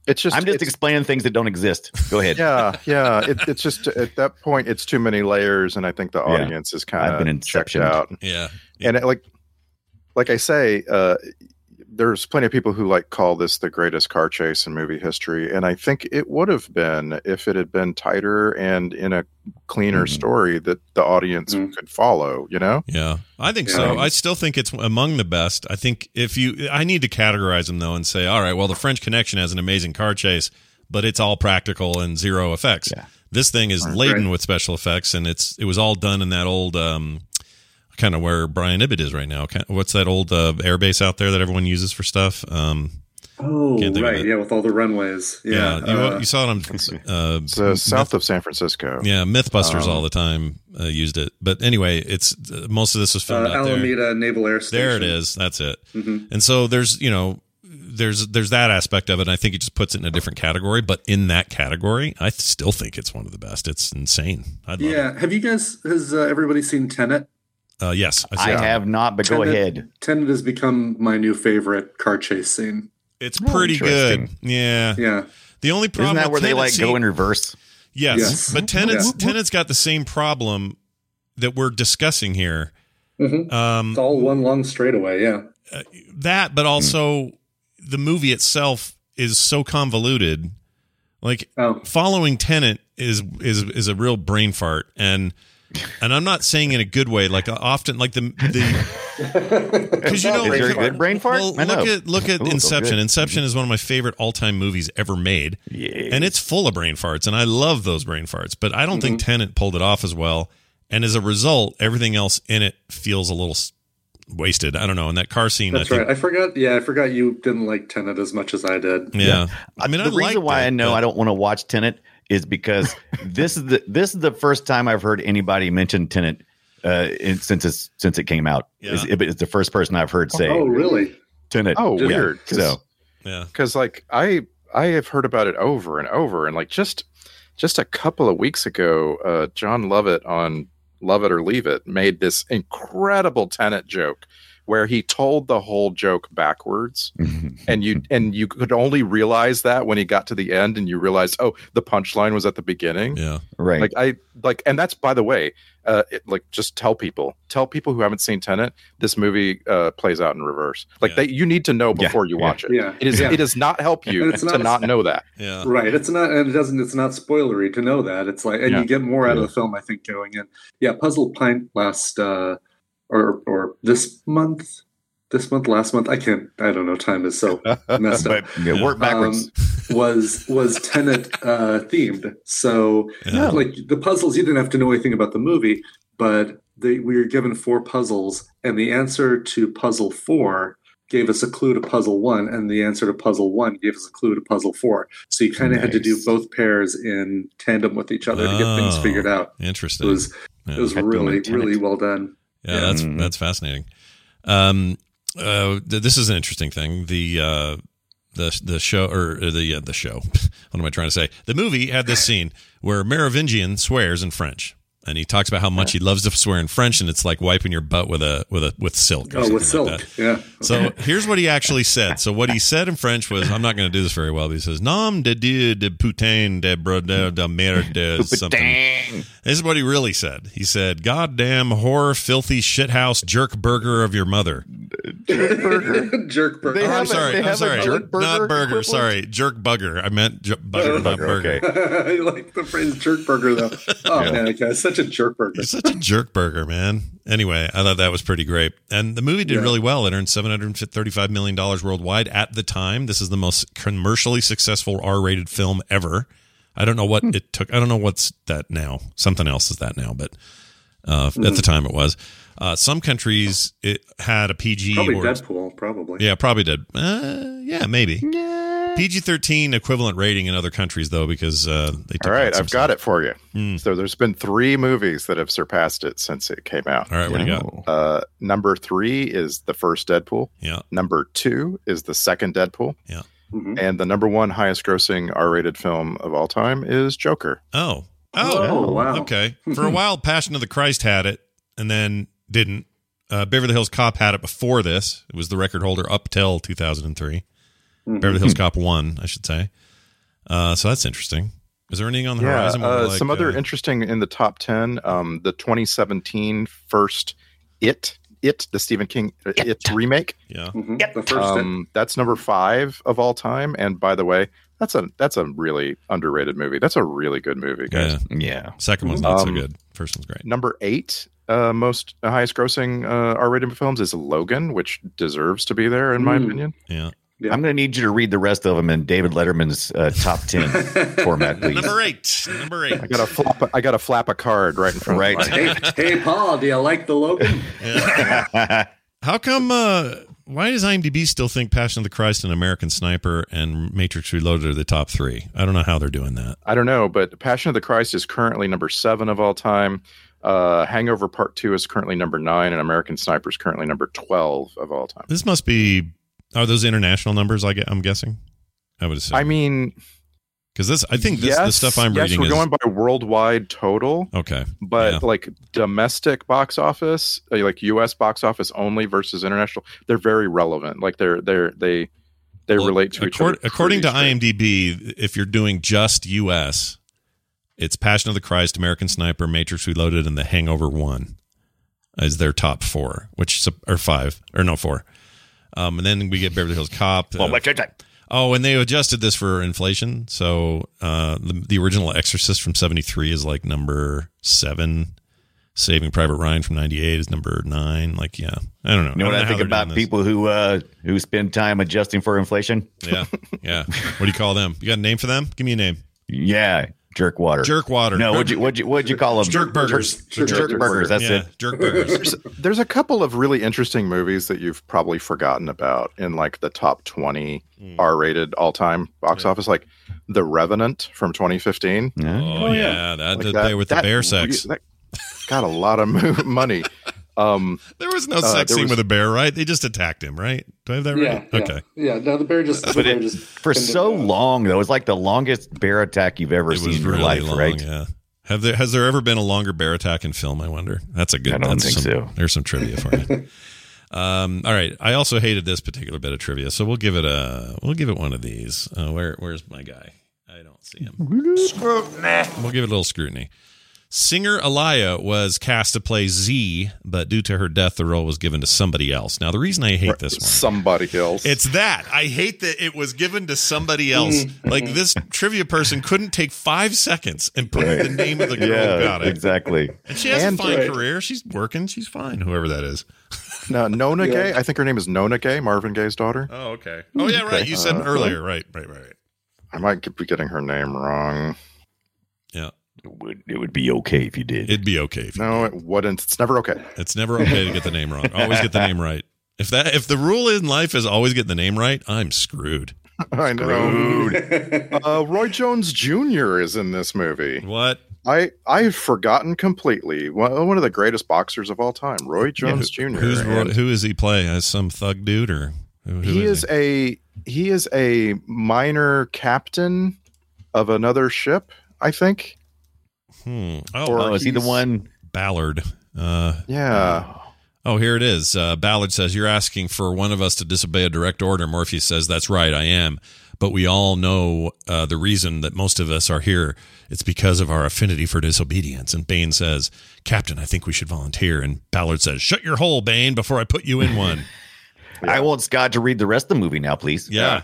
Speaker 6: it's just,
Speaker 4: I'm just
Speaker 6: it's-
Speaker 4: explaining things that don't exist. Go ahead.
Speaker 6: yeah, yeah. It, it's just at that point, it's too many layers, and I think the
Speaker 4: Yeah.
Speaker 6: audience is kind
Speaker 4: I've been
Speaker 6: of checked
Speaker 4: inceptioned.
Speaker 6: out.
Speaker 1: Yeah.
Speaker 6: And it, like, like I say, uh, there's plenty of people who like call this the greatest car chase in movie history, and I think it would have been if it had been tighter and in a cleaner
Speaker 4: Mhm.
Speaker 6: story that the audience
Speaker 7: Mhm.
Speaker 6: could follow. You know?
Speaker 1: Yeah, I think
Speaker 7: Yeah.
Speaker 1: so. I still think it's among the best. I think if you, I need to categorize them though and say, all right, well, the French Connection has an amazing car chase, but it's all practical and zero effects.
Speaker 4: Yeah.
Speaker 1: This thing is
Speaker 7: Right.
Speaker 1: laden with special effects, and it's it was all done in that old, um, kind of where Brian Ibbott is right now. Kind what's that old uh, airbase out there that everyone uses for stuff? Um,
Speaker 7: oh,
Speaker 1: Can't think of
Speaker 7: right, yeah, with all the runways.
Speaker 1: yeah,
Speaker 7: Yeah,
Speaker 1: you,
Speaker 7: uh,
Speaker 1: you saw it on. Uh,
Speaker 6: It's uh, south of San Francisco.
Speaker 1: yeah, MythBusters
Speaker 6: Um,
Speaker 1: all the time uh, used it, but anyway, it's uh, most of this was
Speaker 7: uh,
Speaker 1: filmed out there.
Speaker 7: Alameda Naval Air Station.
Speaker 1: There it is. That's it.
Speaker 7: Mhm.
Speaker 1: And so there's you know there's there's that aspect of it. And I think it just puts it in a different category. But in that category, I still think it's one of the best. It's insane. I love
Speaker 7: Yeah, have you guys? Has uh, everybody seen Tenet?
Speaker 1: It. Uh, yes,
Speaker 4: I
Speaker 1: see it.
Speaker 4: have not, but go ahead.
Speaker 7: Tenet has become my new favorite car chase scene.
Speaker 1: It's
Speaker 4: Oh,
Speaker 1: pretty good. Yeah.
Speaker 7: Yeah,
Speaker 1: The only problem
Speaker 4: Isn't that
Speaker 1: with
Speaker 4: where they like
Speaker 1: see-
Speaker 4: go in reverse?
Speaker 1: Yes,
Speaker 7: Yes.
Speaker 1: but Tenet's
Speaker 7: Yeah.
Speaker 1: Tenet's got the same problem that we're discussing here.
Speaker 7: Mhm.
Speaker 1: Um,
Speaker 7: it's all one long straightaway. Yeah,
Speaker 1: that, but also the movie itself is so convoluted. Like
Speaker 7: oh,
Speaker 1: following Tenet is is is a real brain fart, and and I'm not saying in a good way. Like uh, often, like the the because you know
Speaker 4: Is there a good brain fart?
Speaker 1: Well,
Speaker 4: I know.
Speaker 1: look at look at
Speaker 4: Ooh,
Speaker 1: Inception.
Speaker 4: good.
Speaker 1: Inception is one of my favorite all time movies ever made,
Speaker 4: Yeah.
Speaker 1: and it's full of brain farts, and I love those brain farts. But I don't think mm-hmm. Tenet pulled it off as well, and as a result, everything else in it feels a little wasted. I don't know. In that car scene,
Speaker 7: that's
Speaker 1: I think,
Speaker 7: right. I forgot. Yeah, I forgot you didn't like Tenet as much as I did.
Speaker 1: yeah. I mean,
Speaker 4: the
Speaker 1: I
Speaker 4: reason why
Speaker 1: it,
Speaker 4: I know
Speaker 1: but-
Speaker 4: I don't want to watch Tenet is because this is the this is the first time I've heard anybody mention Tenet uh, in, since it's since it came out.
Speaker 1: Yeah.
Speaker 4: It's, it's the first person I've heard say
Speaker 7: Oh, really?
Speaker 4: Tenet.
Speaker 6: Oh,
Speaker 4: Yeah.
Speaker 6: weird. 'cause-
Speaker 4: So
Speaker 1: Yeah.
Speaker 6: because like I I have heard about it over and over, and like just just a couple of weeks ago, uh, Jon Lovett on Love It or Leave It made this incredible Tenet joke where he told the whole joke backwards, and you and you could only realize that when he got to the end, and you realized, oh, the punchline was at the beginning.
Speaker 1: Yeah.
Speaker 4: right.
Speaker 6: Like I like, and that's by the way, uh, it, like just tell people, tell people who haven't seen Tenet, this movie uh, plays out in reverse. Like
Speaker 1: Yeah.
Speaker 6: they, you need to know
Speaker 4: Yeah,
Speaker 6: before you
Speaker 4: yeah.
Speaker 6: watch it.
Speaker 7: Yeah.
Speaker 6: It is.
Speaker 7: Yeah.
Speaker 6: It does not help you
Speaker 7: And it's
Speaker 6: to
Speaker 7: not-
Speaker 6: not know that.
Speaker 1: Yeah.
Speaker 7: Right. It's not, and it doesn't. It's not spoilery to know that. It's like, and
Speaker 6: Yeah.
Speaker 7: you get more out
Speaker 4: Yeah.
Speaker 7: of the film, I think, going in. Yeah, Puzzled Pint last, uh, or or this month, this month, last month. I can't. I don't know. Time is so messed up.
Speaker 4: but yeah, work backwards.
Speaker 7: Um, was was Tenet uh, themed. So
Speaker 1: Yeah.
Speaker 7: like the puzzles, you didn't have to know anything about the movie, but they, we were given four puzzles, and the answer to puzzle four gave us a clue to puzzle one, and the answer to puzzle one gave us a clue to puzzle four. So you kind of had to do both pairs in tandem with each other to get things
Speaker 1: Oh.
Speaker 7: figured out.
Speaker 1: Interesting.
Speaker 7: It was
Speaker 1: Yeah.
Speaker 7: it was really really well done.
Speaker 1: Yeah,
Speaker 7: Yeah.
Speaker 1: that's
Speaker 4: Mhm.
Speaker 1: that's fascinating. Um, uh, th- this is an interesting thing. The uh, the the show or uh, the uh, the show. what am I trying to say? The movie had this scene where Merovingian swears in French, and he talks about how much he loves to swear in French, and it's like wiping your butt with a with a with silk.
Speaker 7: Oh, with silk,
Speaker 1: like that.
Speaker 7: yeah.
Speaker 1: So here's what he actually said. So what he said in French was, I'm not going to do this very well. But he says, "Nom de dieu de putain de brodeur de merde something." This is what he really said. He said, "Goddamn whore, filthy shithouse, jerk burger of your mother."
Speaker 7: Jerk burger.
Speaker 4: They
Speaker 1: Oh, I'm
Speaker 4: have a-
Speaker 1: sorry.
Speaker 4: they
Speaker 1: I'm
Speaker 4: have a
Speaker 1: sorry.
Speaker 4: jerk burger
Speaker 1: not burger.
Speaker 4: equivalent?
Speaker 1: Sorry, jerk bugger. I meant j- bugger, not burger.
Speaker 4: Okay.
Speaker 7: I like the phrase jerk burger though. Oh
Speaker 4: Yeah.
Speaker 7: man, okay, it's such a jerk burger.
Speaker 1: You're such a jerk burger, man. Anyway, I thought that was pretty great. And the movie did
Speaker 7: Yeah.
Speaker 1: really well. It earned $735 million worldwide at the time. This is the most commercially successful R rated film ever. I don't know what
Speaker 7: Hmm.
Speaker 1: it took. I don't know what's that now. Something else is that now, but uh,
Speaker 7: Hmm.
Speaker 1: at the time it was. Uh, some countries it had a PG
Speaker 7: Probably
Speaker 1: or
Speaker 7: Deadpool, probably.
Speaker 1: yeah, probably did. Uh, yeah, maybe. PG thirteen equivalent rating in other countries though, because uh, they. Took
Speaker 6: All
Speaker 1: out
Speaker 6: right,
Speaker 1: some
Speaker 6: I've got
Speaker 1: stuff.
Speaker 6: it for you.
Speaker 1: Hmm.
Speaker 6: So there's been three movies that have surpassed it since it came out.
Speaker 1: All right, what do you got?
Speaker 6: Uh, number three is the first Deadpool.
Speaker 1: Yeah,
Speaker 6: Number two is the second Deadpool.
Speaker 1: yeah.
Speaker 7: Mhm.
Speaker 6: And the number one highest grossing R rated film of all time is Joker.
Speaker 1: Oh,
Speaker 7: Oh,
Speaker 1: oh,
Speaker 7: wow.
Speaker 1: Okay. For a while, Passion of the Christ had it, and then didn't. Uh, Beverly Hills Cop had it before this. It was the record holder up till 2003.
Speaker 7: Mhm.
Speaker 1: Beverly Hills Cop one, I should say. Uh, so that's interesting. Is there anything on the
Speaker 6: Yeah,
Speaker 1: horizon? where
Speaker 6: uh,
Speaker 1: like,
Speaker 6: some other
Speaker 1: uh,
Speaker 6: interesting in the top 10 um, the 2017 first It, It, the Stephen King uh, It, remake.
Speaker 1: yeah.
Speaker 7: Mhm.
Speaker 4: Yep.
Speaker 7: The first
Speaker 6: Um, that's number five of all time. And by the way, that's a that's a really underrated movie. That's a really good movie, guys.
Speaker 1: Yeah.
Speaker 4: Yeah.
Speaker 1: Second one's not so
Speaker 6: Um,
Speaker 1: good. First one's great.
Speaker 6: Number eight, uh, most uh, highest grossing uh, R-rated films is Logan, which deserves to be there in my
Speaker 7: Mm.
Speaker 6: opinion.
Speaker 1: Yeah.
Speaker 7: Yeah.
Speaker 4: I'm going to need you to read the rest of them in David Letterman's uh, top 10 format, please.
Speaker 1: Number eight. Number eight.
Speaker 6: I got to flap. A, I got to flap a card right in front.
Speaker 4: Right.
Speaker 6: Of my,
Speaker 7: hey, hey, Paul, do you like the Logan?
Speaker 1: How come? Uh, why does IMDb still think Passion of the Christ and American Sniper and Matrix Reloaded are the top three? I don't know how they're doing that.
Speaker 6: I don't know, but Passion of the Christ is currently number seven of all time. Uh, Hangover Part Two is currently number nine, and American Sniper is currently number twelve of all time.
Speaker 1: This must be. Are those international numbers? I get. I'm guessing. I would assume.
Speaker 6: I mean,
Speaker 1: because this. I think this. the stuff I'm
Speaker 6: yes,
Speaker 1: reading
Speaker 6: we're
Speaker 1: is
Speaker 6: going by worldwide total.
Speaker 1: okay.
Speaker 6: but
Speaker 1: Yeah.
Speaker 6: like domestic box office uh, like us box office only versus international they're very relevant like they're they're they they
Speaker 1: Well,
Speaker 6: relate to each other
Speaker 1: According to. IMDb, if you're doing just U.S., it's Passion of the Christ, American Sniper, Matrix Reloaded, and The Hangover One is their top four, which or five or no four. Um, and then we get Beverly Hills Cop.
Speaker 4: well,
Speaker 1: uh,
Speaker 4: what's your time?
Speaker 1: oh, and they adjusted this for inflation. So uh, the, the original Exorcist from '73 is like number seven. Saving Private Ryan from '98 is number nine. Like, yeah, I don't know.
Speaker 4: You know what
Speaker 1: don't
Speaker 4: I think about people who uh, who spend time adjusting for inflation?
Speaker 1: Yeah, yeah. What do you call them? You got a name for them? Give me a name.
Speaker 4: Yeah, Jerk water.
Speaker 1: Jerk water.
Speaker 4: No, what'd you what'd you what'd you call them?
Speaker 1: Jerk burgers.
Speaker 4: Jerk, jerk burgers. That's
Speaker 1: yeah,
Speaker 4: it.
Speaker 1: jerk burgers.
Speaker 6: There's, there's a couple of really interesting movies that you've probably forgotten about in like the top 20
Speaker 1: Hmm.
Speaker 6: R-rated all-time box office, like The Revenant from 2015.
Speaker 4: Yeah.
Speaker 1: Oh, yeah, that
Speaker 6: Like
Speaker 1: did
Speaker 6: that-
Speaker 1: there with the bear sex.
Speaker 6: that got a lot of money. Um,
Speaker 1: There was no
Speaker 6: Uh,
Speaker 1: sex scene
Speaker 6: was-
Speaker 1: with a bear, right? They just attacked him, right? Do I have that
Speaker 7: Yeah,
Speaker 1: right?
Speaker 7: yeah,
Speaker 1: Okay.
Speaker 7: Yeah, no, the bear just. the
Speaker 4: But
Speaker 7: bear
Speaker 4: it,
Speaker 7: just
Speaker 4: for so
Speaker 7: down.
Speaker 4: long though, it's like the longest bear attack you've ever
Speaker 1: It
Speaker 4: seen
Speaker 1: was
Speaker 4: in your life,
Speaker 1: long,
Speaker 4: right?
Speaker 1: yeah. Have there has there ever been a longer bear attack in film? I wonder. That's a good.
Speaker 4: I don't think
Speaker 1: some-
Speaker 4: so.
Speaker 1: There's some trivia for you. um, all right. I also hated this particular bit of trivia, so we'll give it a we'll give it one of these. Uh, where where's my guy? I don't see him. Scrutiny. We'll give it a little scrutiny. Singer Aaliyah was cast to play Z, but due to her death, the role was given to somebody else. Now, the reason I hate this one
Speaker 6: somebody else.
Speaker 1: it's that. I hate that it was given to somebody else. like this trivia person couldn't take five seconds and put the name of the girl who got it.
Speaker 4: exactly.
Speaker 1: And she has
Speaker 6: And-
Speaker 1: a fine
Speaker 7: Right.
Speaker 1: career. She's working. She's fine, whoever that is.
Speaker 6: no, Nona
Speaker 7: Yeah.
Speaker 6: Gay. I think her name is Nona Gaye, Marvin Gaye's daughter.
Speaker 1: Oh, okay. Oh, yeah, right. You said
Speaker 6: Uh,
Speaker 1: earlier. Right, right, right, right.
Speaker 6: I might be getting her name wrong.
Speaker 1: Yeah.
Speaker 4: It would it would be okay if you did.
Speaker 1: It'd be okay. If you,
Speaker 6: No, it wouldn't. It's never okay.
Speaker 1: It's never okay to get the name wrong. Always get the name right. If that if the rule in life is always get the name right, I'm screwed.
Speaker 6: I know. uh, Roy Jones Jr. is in this movie.
Speaker 1: What?
Speaker 6: I I've forgotten completely one, one of the greatest boxers of all time, Roy Jones
Speaker 1: Who-
Speaker 6: Jr.
Speaker 1: Who's
Speaker 6: And
Speaker 1: who is he play? As some thug dude or who, who
Speaker 6: he is a he is a minor captain of another ship, I think.
Speaker 1: Hmm. Oh,
Speaker 6: or
Speaker 4: oh, is he the one?
Speaker 1: Ballard. Uh,
Speaker 6: Yeah.
Speaker 1: Oh, here it is. Uh, Ballard says, You're asking for one of us to disobey a direct order. Morpheus says, That's right, I am. But we all know uh, the reason that most of us are here. It's because of our affinity for disobedience. And Bane says, Captain, I think we should volunteer. And Ballard says, Shut your hole, Bane, before I put you in one.
Speaker 4: I want Scott to read the rest of the movie now, please.
Speaker 1: yeah.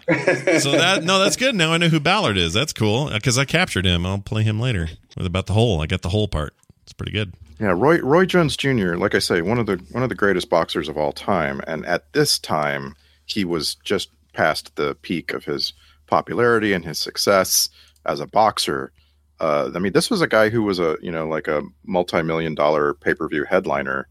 Speaker 1: so that, no, that's good. Now I know who Ballard is. That's cool because I captured him. I'll play him later with about the hole. I got the whole part. It's pretty good.
Speaker 6: Yeah, Roy Roy Jones Jr. Like I say, one of the one of the greatest boxers of all time, and at this time, he was just past the peak of his popularity and his success as a boxer. Uh, I mean, this was a guy who was a you know like a multi million dollar pay per view headliner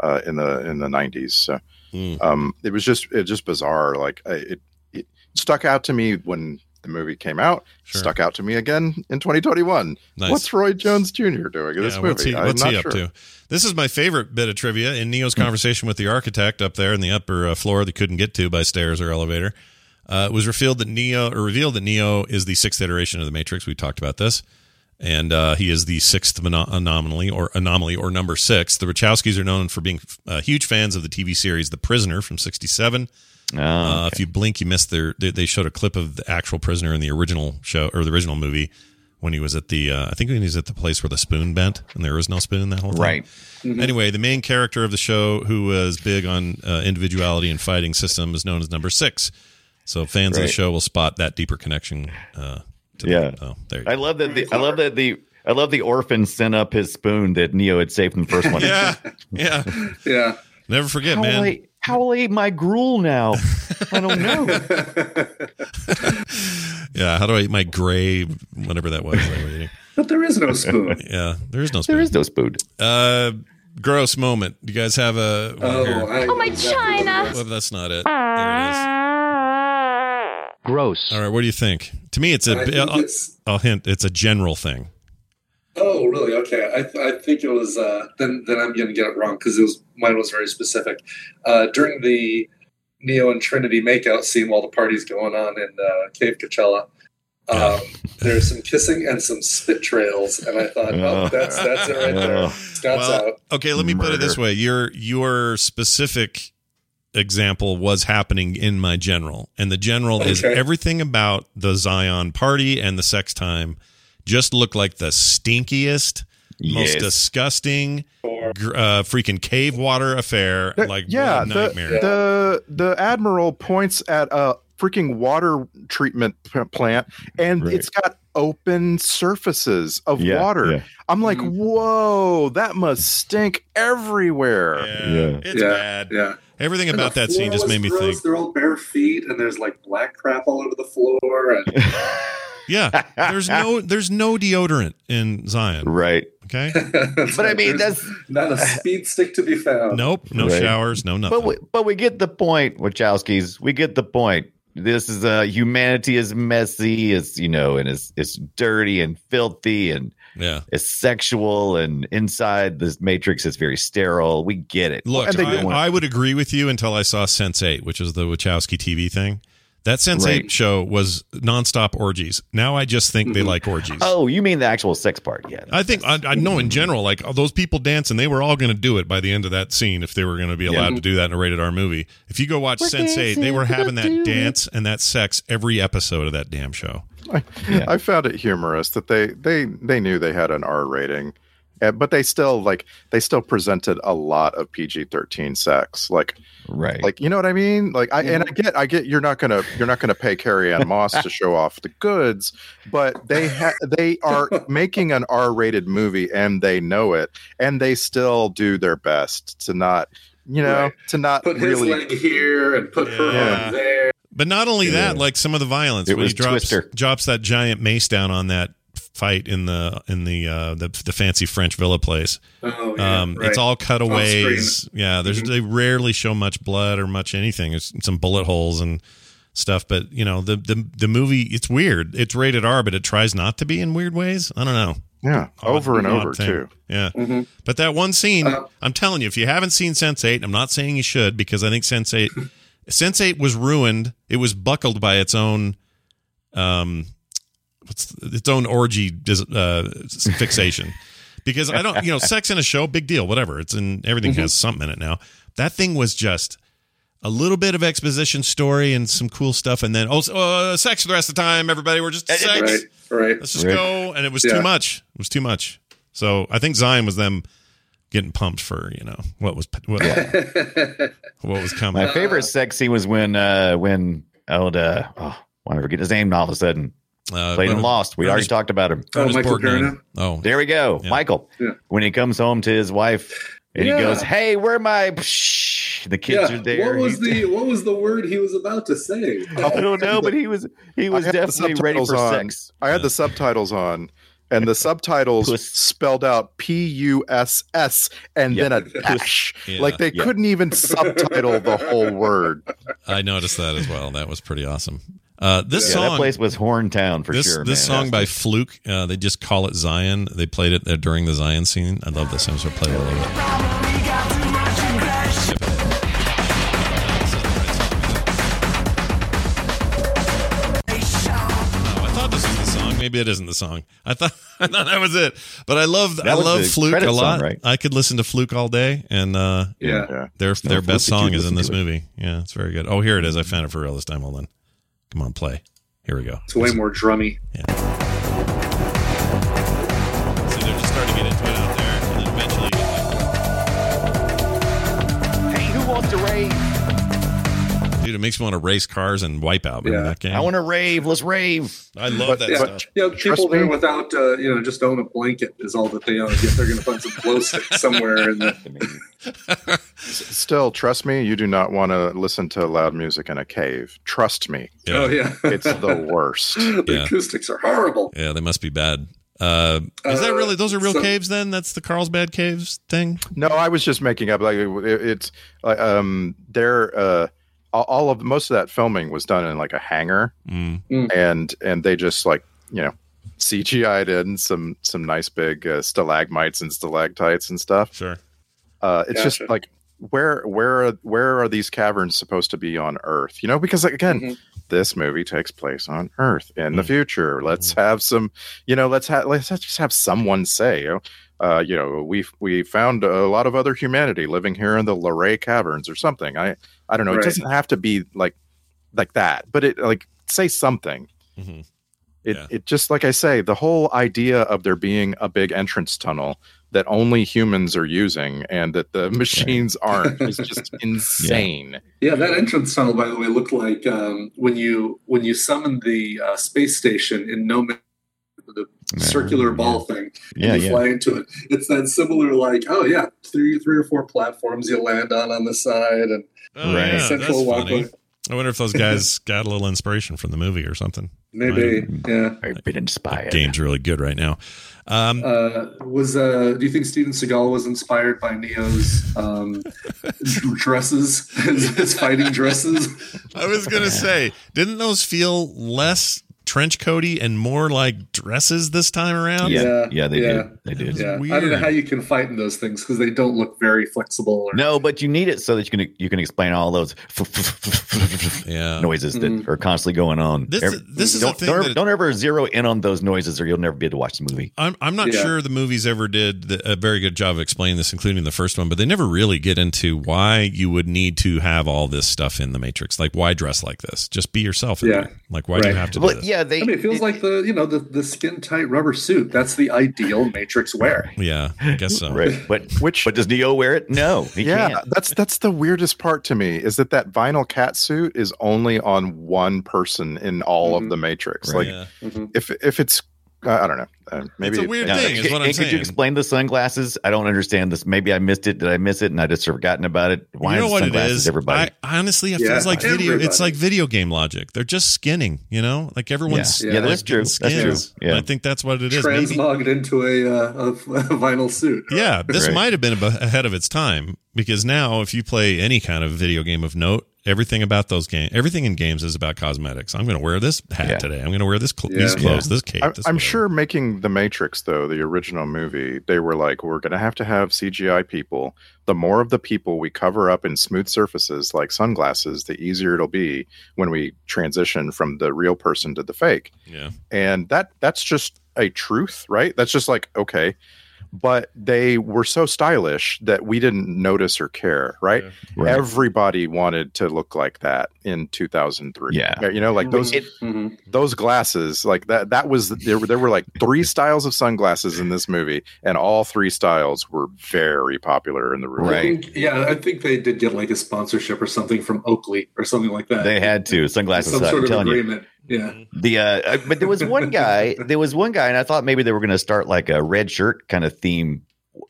Speaker 6: uh, in the in the nineties. So,
Speaker 1: Hmm.
Speaker 6: um, it was just it just bizarre. Like I- it, it stuck out to me when the movie came out.
Speaker 1: Sure.
Speaker 6: Stuck out to me again in 2021.
Speaker 1: Nice.
Speaker 6: What's Roy Jones Jr. doing in this movie?
Speaker 1: what's he, what's he up
Speaker 6: sure.
Speaker 1: to? This is my favorite bit of trivia in Neo's conversation with the architect up there in the upper uh, floor that couldn't get to by stairs or elevator. Uh, it was revealed that Neo or revealed that Neo is the sixth iteration of the Matrix. We talked about this, and uh, he is the sixth anomaly or anomaly or number six. The Wachowskis are known for being uh, huge fans of the TV series The Prisoner from '67.
Speaker 4: Oh,
Speaker 1: Uh, if you blink, you missed their. They, they showed a clip of the actual prisoner in the original show or the original movie when he was at the. Uh, I think when he was at the place where the spoon bent and there was no spoon in that whole time.
Speaker 4: right.
Speaker 1: Anyway, the main character of the show, who was big on uh, individuality and fighting system, is known as Number Six. So fans of the show will spot that deeper connection. Uh, to
Speaker 4: Yeah.
Speaker 1: The, oh, there. You
Speaker 4: I
Speaker 1: go.
Speaker 4: love that. The, I love that the. I love the orphan sent up his spoon that Neo had saved in the first one.
Speaker 1: Yeah, yeah.
Speaker 7: yeah.
Speaker 1: Never forget,
Speaker 4: How
Speaker 1: man.
Speaker 4: will, I, how will I eat my gruel now? I don't know.
Speaker 1: Yeah, how do I eat my gray, whatever that was? I.
Speaker 7: But there is no spoon.
Speaker 1: Yeah, there is no spoon.
Speaker 4: There is no spoon.
Speaker 1: Uh, gross moment. Do you guys have a?
Speaker 7: Oh. I,
Speaker 8: Oh, my china.
Speaker 1: Well, that's not it. There it is.
Speaker 3: Gross.
Speaker 1: All right, what do you think? To me, it's a.
Speaker 7: I think
Speaker 1: I'll,
Speaker 7: it's,
Speaker 1: I'll hint. It's a general thing.
Speaker 7: oh, really? Okay. I, th- I think it was. Uh, then then I'm going to get it wrong because it was mine was very specific. Uh, during the Neo and Trinity makeout scene while the party's going on in uh, Cave Coachella, um, there's some kissing and some spit trails, and I thought, oh, that's that's it right there. Scott's
Speaker 1: Well,
Speaker 7: out.
Speaker 1: okay, let me put it this
Speaker 4: Murder.
Speaker 1: way: your your specific example was happening in my general, and the general is everything about the Zion party and the sex time just looked like the stinkiest, most disgusting, uh, freaking cave water affair.
Speaker 6: There-
Speaker 1: Like
Speaker 6: yeah,
Speaker 1: what a nightmare.
Speaker 6: The, the the admiral points at a freaking water treatment plant, and
Speaker 4: Right.
Speaker 6: it's got open surfaces of
Speaker 4: Yeah,
Speaker 6: water.
Speaker 4: yeah.
Speaker 6: I'm like,
Speaker 7: Mm.
Speaker 6: whoa, that must stink everywhere.
Speaker 1: yeah,
Speaker 4: Yeah.
Speaker 1: it's
Speaker 7: yeah,
Speaker 1: bad.
Speaker 7: Yeah.
Speaker 1: Everything about that scene just made me
Speaker 7: gross.
Speaker 1: think.
Speaker 7: They're all bare feet, and there's like black crap all over the floor. And
Speaker 1: Yeah, there's no there's no deodorant in Zion.
Speaker 4: Right.
Speaker 1: Okay.
Speaker 4: But I mean,
Speaker 7: There's
Speaker 4: that's
Speaker 7: not a speed stick to be found.
Speaker 1: Nope. No
Speaker 4: Right.
Speaker 1: showers. No nothing.
Speaker 4: but we, but we get the point, Wachowskis. We get the point. This is uh humanity is messy, it's you know, and it's it's dirty and filthy and
Speaker 1: yeah.
Speaker 4: it's sexual and inside this matrix is very sterile. We get it.
Speaker 1: Look,
Speaker 4: And they
Speaker 1: I, I would agree with you until I saw Sense8, which is the Wachowski TV thing. That Sense8
Speaker 4: Right.
Speaker 1: show was nonstop orgies. Now I just think they like orgies.
Speaker 4: oh, you mean the actual sex part? Yeah.
Speaker 1: I think I, I know in general, like all those people dancing, they were all going to do it by the end of that scene if they were going to be allowed to do that in a rated R movie. If you go watch Sense8, they were having that dance and that sex every episode of that damn show.
Speaker 6: I, I found it humorous that they they they knew they had an R rating, eh, but they still like they still presented a lot of PG thirteen sex. Like
Speaker 4: Right.
Speaker 6: like you know what I mean? Like I and I get I get you're not gonna you're not gonna pay Carrie-Anne Moss to show off the goods, but they ha- they are making an R rated movie and they know it, and they still do their best to not you know
Speaker 7: Right.
Speaker 6: to not
Speaker 7: Put his leg here and put her
Speaker 1: Yeah.
Speaker 7: arm there.
Speaker 1: But not only that,
Speaker 4: Yeah.
Speaker 1: like some of the violence
Speaker 4: It
Speaker 1: when
Speaker 4: was
Speaker 1: he drops
Speaker 4: Twister.
Speaker 1: drops that giant mace down on that fight in the in the uh the, the fancy French villa place.
Speaker 7: Oh, yeah,
Speaker 1: um
Speaker 7: right.
Speaker 1: it's all cutaways.
Speaker 7: screen.
Speaker 1: yeah, there's
Speaker 7: Mhm.
Speaker 1: they rarely show much blood or much anything. There's some bullet holes and stuff, but you know, the the the movie it's weird. It's rated R, but it tries not to be in weird ways. I don't know.
Speaker 6: yeah
Speaker 1: Odd-
Speaker 6: over and
Speaker 1: odd
Speaker 6: over
Speaker 1: thing.
Speaker 6: too.
Speaker 1: Yeah.
Speaker 7: Mhm.
Speaker 1: But that one scene,
Speaker 7: Uh,
Speaker 1: I'm telling you, if you haven't seen Sense8, I'm not saying you should because I think Sense8, Sense8 was ruined. It was buckled by its own, um, what's its own orgy uh, fixation. Because I don't, you know, sex in a show, big deal, whatever. It's in everything has something in it now. That thing was just a little bit of exposition story and some cool stuff, and then oh, uh, sex for the rest of the time. Everybody, we're just sex.
Speaker 7: Right, right.
Speaker 1: Let's just
Speaker 4: Right.
Speaker 1: go. And it was
Speaker 7: Yeah.
Speaker 1: too much. It was too much. So I think Zion was them getting pumped for you know what was what, what was coming.
Speaker 4: My favorite sex scene was when uh when oh the oh why did I forget his name all of a sudden.
Speaker 1: Uh,
Speaker 4: Played
Speaker 1: and
Speaker 4: Lost. We already
Speaker 1: Ernest-
Speaker 4: talked about him.
Speaker 7: Oh, Michael
Speaker 1: Borgnine. Oh,
Speaker 4: There we go.
Speaker 1: Yeah.
Speaker 4: Michael.
Speaker 7: Yeah.
Speaker 4: When he comes home to his wife and
Speaker 7: Yeah.
Speaker 4: he goes, Hey, where are my psh? the kids
Speaker 7: yeah.
Speaker 4: are there.
Speaker 7: What was the what was the word he was about to say?
Speaker 4: I don't know, but he was he was
Speaker 6: I had the
Speaker 4: definitely ready
Speaker 6: subtitles
Speaker 4: for
Speaker 6: on.
Speaker 4: sex.
Speaker 6: I had the subtitles on, and the subtitles
Speaker 4: Puss.
Speaker 6: spelled out P U S S and
Speaker 4: Yeah.
Speaker 6: then a dash.
Speaker 1: Yeah.
Speaker 6: Like they
Speaker 4: Yeah.
Speaker 6: couldn't even subtitle the whole word.
Speaker 1: I noticed that as well. That was pretty awesome. Uh, this
Speaker 4: Yeah,
Speaker 1: song,
Speaker 4: that place was Horn Town for
Speaker 1: this
Speaker 4: sure.
Speaker 1: this
Speaker 4: man.
Speaker 1: song by Fluke, uh, they just call it Zion. They played it during the Zion scene. I love this song. So play it a little bit. Maybe it isn't the song. I thought I thought that was it. But I love I love Fluke a lot.
Speaker 4: song, right?
Speaker 1: I could listen to Fluke all day, and uh,
Speaker 7: Yeah.
Speaker 6: Yeah.
Speaker 1: their their best
Speaker 4: that
Speaker 1: song is in this
Speaker 4: to it.
Speaker 1: movie. Yeah, it's very good. Oh, here it is. I found it for real this time. Hold on. Come on, play. Here we go.
Speaker 7: It's way more drummy.
Speaker 1: See, it makes me want to race cars and wipe out.
Speaker 7: Yeah.
Speaker 1: that game?
Speaker 4: I want to rave. Let's rave.
Speaker 1: I love
Speaker 6: But-
Speaker 1: that
Speaker 7: Yeah,
Speaker 1: stuff.
Speaker 7: yeah.
Speaker 6: Trust
Speaker 7: People there without uh, you know just own a blanket is all that they own. Yet they're going to find some glow stick somewhere in the.
Speaker 6: Still, trust me, you do not want to listen to loud music in a cave. Trust me,
Speaker 1: Yeah.
Speaker 7: Oh yeah,
Speaker 6: it's the worst.
Speaker 7: the
Speaker 1: Yeah.
Speaker 7: acoustics are horrible.
Speaker 1: Yeah, they must be bad. Uh, is that
Speaker 7: Uh,
Speaker 1: really? Those are real
Speaker 7: so-
Speaker 1: caves. Then that's the Carlsbad caves thing.
Speaker 6: No, I was just making up. Like it, it's like um, they're uh, all- all of most of that filming was done in like a hangar,
Speaker 1: Mm.
Speaker 6: and and they just like you know CGI'd in some some nice big uh, stalagmites and stalactites and stuff.
Speaker 1: Sure.
Speaker 6: Uh, it's just like where where are, where are these caverns supposed to be on Earth? You know, because like, again,
Speaker 7: Mhm.
Speaker 6: this movie takes place on Earth in the
Speaker 1: Mm.
Speaker 6: future. Let's have some, you know, let's have let's just have someone say, you know, uh, you know, we we found a lot of other humanity living here in the Luray caverns or something. I I don't know.
Speaker 7: Right.
Speaker 6: It doesn't have to be like like that, but it like say something.
Speaker 1: Mhm.
Speaker 6: It
Speaker 1: Yeah.
Speaker 6: it just like I say, the whole idea of there being a big entrance tunnel that only humans are using and that the machines aren't is just insane.
Speaker 7: Yeah, that entrance tunnel, by the way, looked like um, when you when you summon the uh, space station in No Man, the circular ball thing,
Speaker 4: Yeah,
Speaker 7: you
Speaker 4: yeah.
Speaker 7: fly into it. It's that similar, like, oh yeah, three three or four platforms you land on on the side, and
Speaker 1: Oh,
Speaker 4: Right.
Speaker 1: yeah,
Speaker 7: central
Speaker 1: that's funny.
Speaker 7: walkway.
Speaker 1: I wonder if those guys got a little inspiration from the movie or something.
Speaker 7: Maybe, yeah.
Speaker 4: I've been inspired.
Speaker 1: Game's really good right now. Um,
Speaker 7: Uh, was uh, do you think Steven Seagal was inspired by Neo's um, dresses, his, his fighting dresses?
Speaker 1: I was gonna say, didn't those feel less trench coaty and more like dresses this time around?
Speaker 4: Yeah, yeah, they
Speaker 7: yeah.
Speaker 4: did. They did.
Speaker 7: Yeah, I don't know how you can fight in those things because they don't look very flexible. Or,
Speaker 4: No, but you need it so that you can you can explain all those
Speaker 1: Yeah.
Speaker 4: noises that
Speaker 7: Mhm.
Speaker 4: are constantly going on.
Speaker 1: This-
Speaker 4: Every-
Speaker 1: this is
Speaker 4: don't,
Speaker 1: thing
Speaker 4: don't,
Speaker 1: that-
Speaker 4: don't ever zero in on those noises, or you'll never be able to watch the movie.
Speaker 1: I'm I'm not
Speaker 7: Yeah.
Speaker 1: sure the movies ever did the, a very good job of explaining this, including the first one. But they never really get into why you would need to have all this stuff in the Matrix. Like, why dress like this? Just be yourself.
Speaker 7: Yeah.
Speaker 1: there. Like, why do you have to do this?
Speaker 4: yeah, they.
Speaker 7: I mean, it feels like the you know the, the skin tight rubber suit. That's the ideal Matrix wear.
Speaker 1: Yeah, I guess so.
Speaker 4: right, but
Speaker 6: Which
Speaker 4: but does Neo wear it? No, he
Speaker 6: yeah,
Speaker 4: can't.
Speaker 6: that's that's the weirdest part to me is that that vinyl cat suit is only on one person in all
Speaker 7: Mhm.
Speaker 6: of the Matrix.
Speaker 4: Right.
Speaker 6: Like
Speaker 1: Yeah.
Speaker 7: Mhm.
Speaker 6: if if it's uh, I don't know, uh, maybe
Speaker 1: It's a
Speaker 6: it-
Speaker 1: weird
Speaker 4: Yeah,
Speaker 1: thing, is
Speaker 4: can-
Speaker 1: what I'm
Speaker 4: and could you explain the sunglasses? I don't understand this. Maybe I missed it. Did I miss it and I just forgotten about it? Why
Speaker 1: you know
Speaker 4: is
Speaker 1: what it
Speaker 4: sunglasses
Speaker 1: is?
Speaker 4: everybody?
Speaker 1: I, honestly, it
Speaker 7: Yeah,
Speaker 1: feels like video. It's like video game logic. They're just skinning. You know, like everyone's
Speaker 7: Yeah.
Speaker 4: Yeah,
Speaker 1: like,
Speaker 4: that's true.
Speaker 1: getting
Speaker 4: That's true.
Speaker 1: skins.
Speaker 4: Yeah.
Speaker 1: I think that's what it is. Maybe-
Speaker 7: Transmogged into a, uh, a, a vinyl suit.
Speaker 1: Yeah, this
Speaker 4: Right.
Speaker 1: might have been ahead of its time because now, if you play any kind of video game of note, everything about those games, everything in games is about cosmetics. I'm going to wear this hat
Speaker 4: Yeah.
Speaker 1: today. I'm going to wear this cl-
Speaker 7: Yeah.
Speaker 1: these clothes, this cape.
Speaker 6: I,
Speaker 1: this
Speaker 6: I'm
Speaker 1: whatever.
Speaker 6: sure making The Matrix, though, the original movie, they were like, we're going to have to have CGI people. The more of the people we cover up in smooth surfaces like sunglasses, the easier it'll be when we transition from the real person to the fake.
Speaker 1: Yeah,
Speaker 6: And that that's just a truth, right? That's just like, okay. But they were so stylish that we didn't notice or care, right?
Speaker 4: Right.
Speaker 6: Everybody wanted to look like that in 2003.
Speaker 4: Yeah.
Speaker 6: You know, like those
Speaker 7: Mhm.
Speaker 6: those glasses like that that was there were, there were like three styles of sunglasses in this movie and all three styles were very popular in the room
Speaker 7: I
Speaker 4: Right.
Speaker 7: think, yeah, I think they did get like a sponsorship or something from Oakley or something like that.
Speaker 4: They had to sunglasses.
Speaker 7: some
Speaker 4: suck,
Speaker 7: sort
Speaker 4: I'm
Speaker 7: of
Speaker 4: telling you.
Speaker 7: Agreement. Yeah.
Speaker 4: The uh, uh, but there was one guy. there was one guy, and I thought maybe they were going to start like a red shirt kind of theme.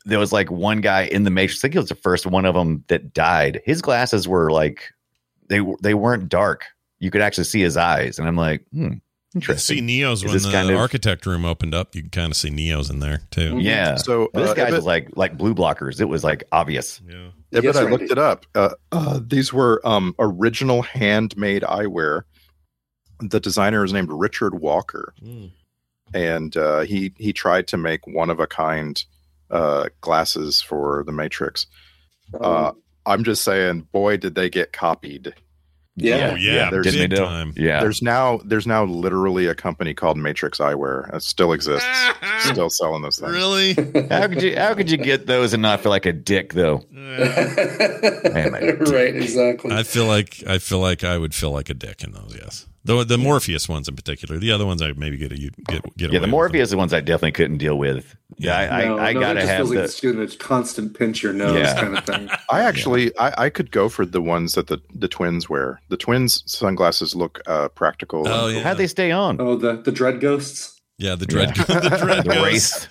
Speaker 4: There was like one guy in the Matrix. I think it was the first one of them that died. His glasses were like they they weren't dark. You could actually see his eyes, and I'm like, hmm,
Speaker 1: you
Speaker 4: interesting.
Speaker 1: see Neo's
Speaker 4: Is
Speaker 1: when the
Speaker 4: kind of-
Speaker 1: architect room opened up. You can kind of see Neo's in there too.
Speaker 4: Yeah.
Speaker 6: so
Speaker 4: But this
Speaker 6: uh,
Speaker 4: guy was like like blue blockers. It was like obvious.
Speaker 1: Yeah.
Speaker 6: yeah,
Speaker 7: Yes,
Speaker 6: but I
Speaker 7: Randy.
Speaker 6: looked it up uh, uh, these were um, original handmade eyewear the designer is named richard walker
Speaker 1: Mm.
Speaker 6: and uh, he he tried to make one of a kind uh, glasses for the matrix uh, i'm just saying boy did they get copied
Speaker 7: Yeah.
Speaker 1: Oh yeah,
Speaker 6: there's-
Speaker 1: big
Speaker 4: Didn't they do?
Speaker 1: time.
Speaker 4: Yeah.
Speaker 6: There's now there's now literally a company called Matrix Eyewear. It still exists. still selling those things.
Speaker 1: Really?
Speaker 4: How could you how could you get those and not feel like a dick though?
Speaker 7: right, exactly.
Speaker 1: I feel like I feel like I would feel like a dick in those. Yes, the the Morpheus ones in particular. The other ones I maybe get a get get
Speaker 4: Yeah,
Speaker 1: away
Speaker 4: the
Speaker 1: with
Speaker 4: Morpheus ones I definitely couldn't deal with. Yeah, I,
Speaker 7: No,
Speaker 4: I, I
Speaker 7: no,
Speaker 4: gotta
Speaker 7: that
Speaker 4: have
Speaker 7: like
Speaker 4: the
Speaker 7: it's constant pinch your nose
Speaker 4: Yeah.
Speaker 7: kind of thing.
Speaker 6: I actually I, I could go for the ones that the, the twins wear. The twins sunglasses look uh, practical.
Speaker 1: Oh, yeah.
Speaker 4: how'd they stay on?
Speaker 7: Oh, the the dread ghosts.
Speaker 1: Yeah, the dread,
Speaker 4: Yeah.
Speaker 1: the dread
Speaker 4: the
Speaker 1: ghosts.
Speaker 4: race.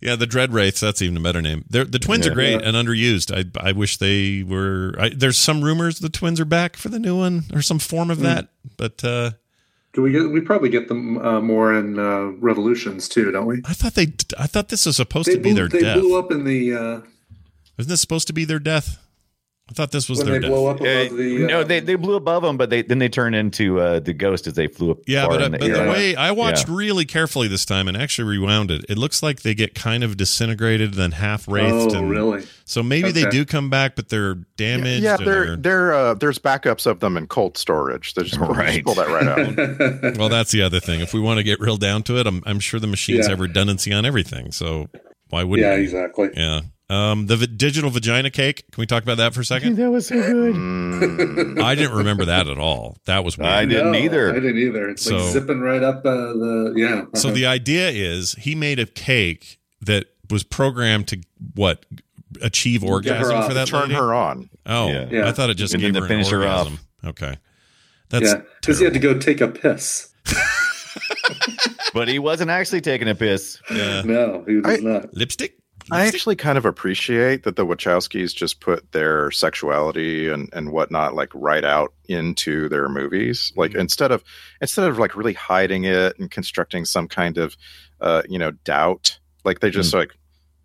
Speaker 1: Yeah, the dread wraiths. That's even a better name. They're, the twins
Speaker 4: Yeah.
Speaker 1: are great
Speaker 7: Yeah.
Speaker 1: and underused. I I wish they were. I, there's some rumors the twins are back for the new one or some form of that. But uh,
Speaker 7: Do we get? We probably get them uh, more in uh, Revolutions too, don't we?
Speaker 1: I thought they. I thought this was supposed
Speaker 7: They
Speaker 1: to be
Speaker 7: blew,
Speaker 1: their
Speaker 7: they
Speaker 1: death.
Speaker 7: blew up in the uh,
Speaker 1: Isn't this supposed to be their death? I thought this was
Speaker 7: when
Speaker 1: their
Speaker 7: they
Speaker 1: death.
Speaker 7: blow up
Speaker 4: Uh,
Speaker 7: above the.
Speaker 4: no,
Speaker 7: uh,
Speaker 4: they, they blew above them, but they then they turned into uh, the ghost as they flew up.
Speaker 1: Yeah,
Speaker 4: far
Speaker 1: but, uh,
Speaker 4: in the
Speaker 1: but
Speaker 4: air.
Speaker 1: the way I watched
Speaker 4: Yeah.
Speaker 1: really carefully this time and actually rewound it, it looks like they get kind of disintegrated, then half wraithed.
Speaker 7: Oh,
Speaker 1: and,
Speaker 7: really?
Speaker 1: So maybe they do come back, but they're damaged.
Speaker 6: yeah,
Speaker 1: or
Speaker 6: there
Speaker 1: they're-
Speaker 6: there uh, there's backups of them in cold storage. They just, pull-
Speaker 4: Right.
Speaker 6: just pull that right out.
Speaker 1: well, that's the other thing. If we want to get real down to it, I'm, I'm sure the machines
Speaker 7: Yeah.
Speaker 1: have redundancy on everything. So why wouldn't?
Speaker 7: yeah,
Speaker 1: we?
Speaker 7: exactly.
Speaker 1: Yeah. Um, the v- digital vagina cake. Can we talk about that for a second?
Speaker 4: that was so good.
Speaker 6: Mm.
Speaker 1: I didn't remember that at all. That was weird.
Speaker 4: I didn't
Speaker 7: No,
Speaker 4: either.
Speaker 7: I didn't either. It's
Speaker 1: So-
Speaker 7: like zipping right up uh, the yeah.
Speaker 1: So the idea is he made a cake that was programmed to what achieve orgasm
Speaker 7: off.
Speaker 1: for that
Speaker 6: Turn
Speaker 1: lady?
Speaker 6: her on.
Speaker 1: Oh,
Speaker 4: Yeah.
Speaker 7: Yeah.
Speaker 1: I thought it just
Speaker 4: And
Speaker 1: gave
Speaker 4: then
Speaker 1: her
Speaker 4: to
Speaker 1: an
Speaker 4: finish her off.
Speaker 1: Okay, that's
Speaker 7: yeah, because he had to go take a piss.
Speaker 4: But he wasn't actually taking a piss.
Speaker 1: Yeah.
Speaker 7: No, he was
Speaker 6: I-
Speaker 7: not.
Speaker 1: lipstick.
Speaker 6: I actually kind of appreciate that the Wachowskis just put their sexuality and, and whatnot like right out into their movies. Like
Speaker 1: Mm-hmm.
Speaker 6: instead of instead of like really hiding it and constructing some kind of uh, you know doubt, like they just like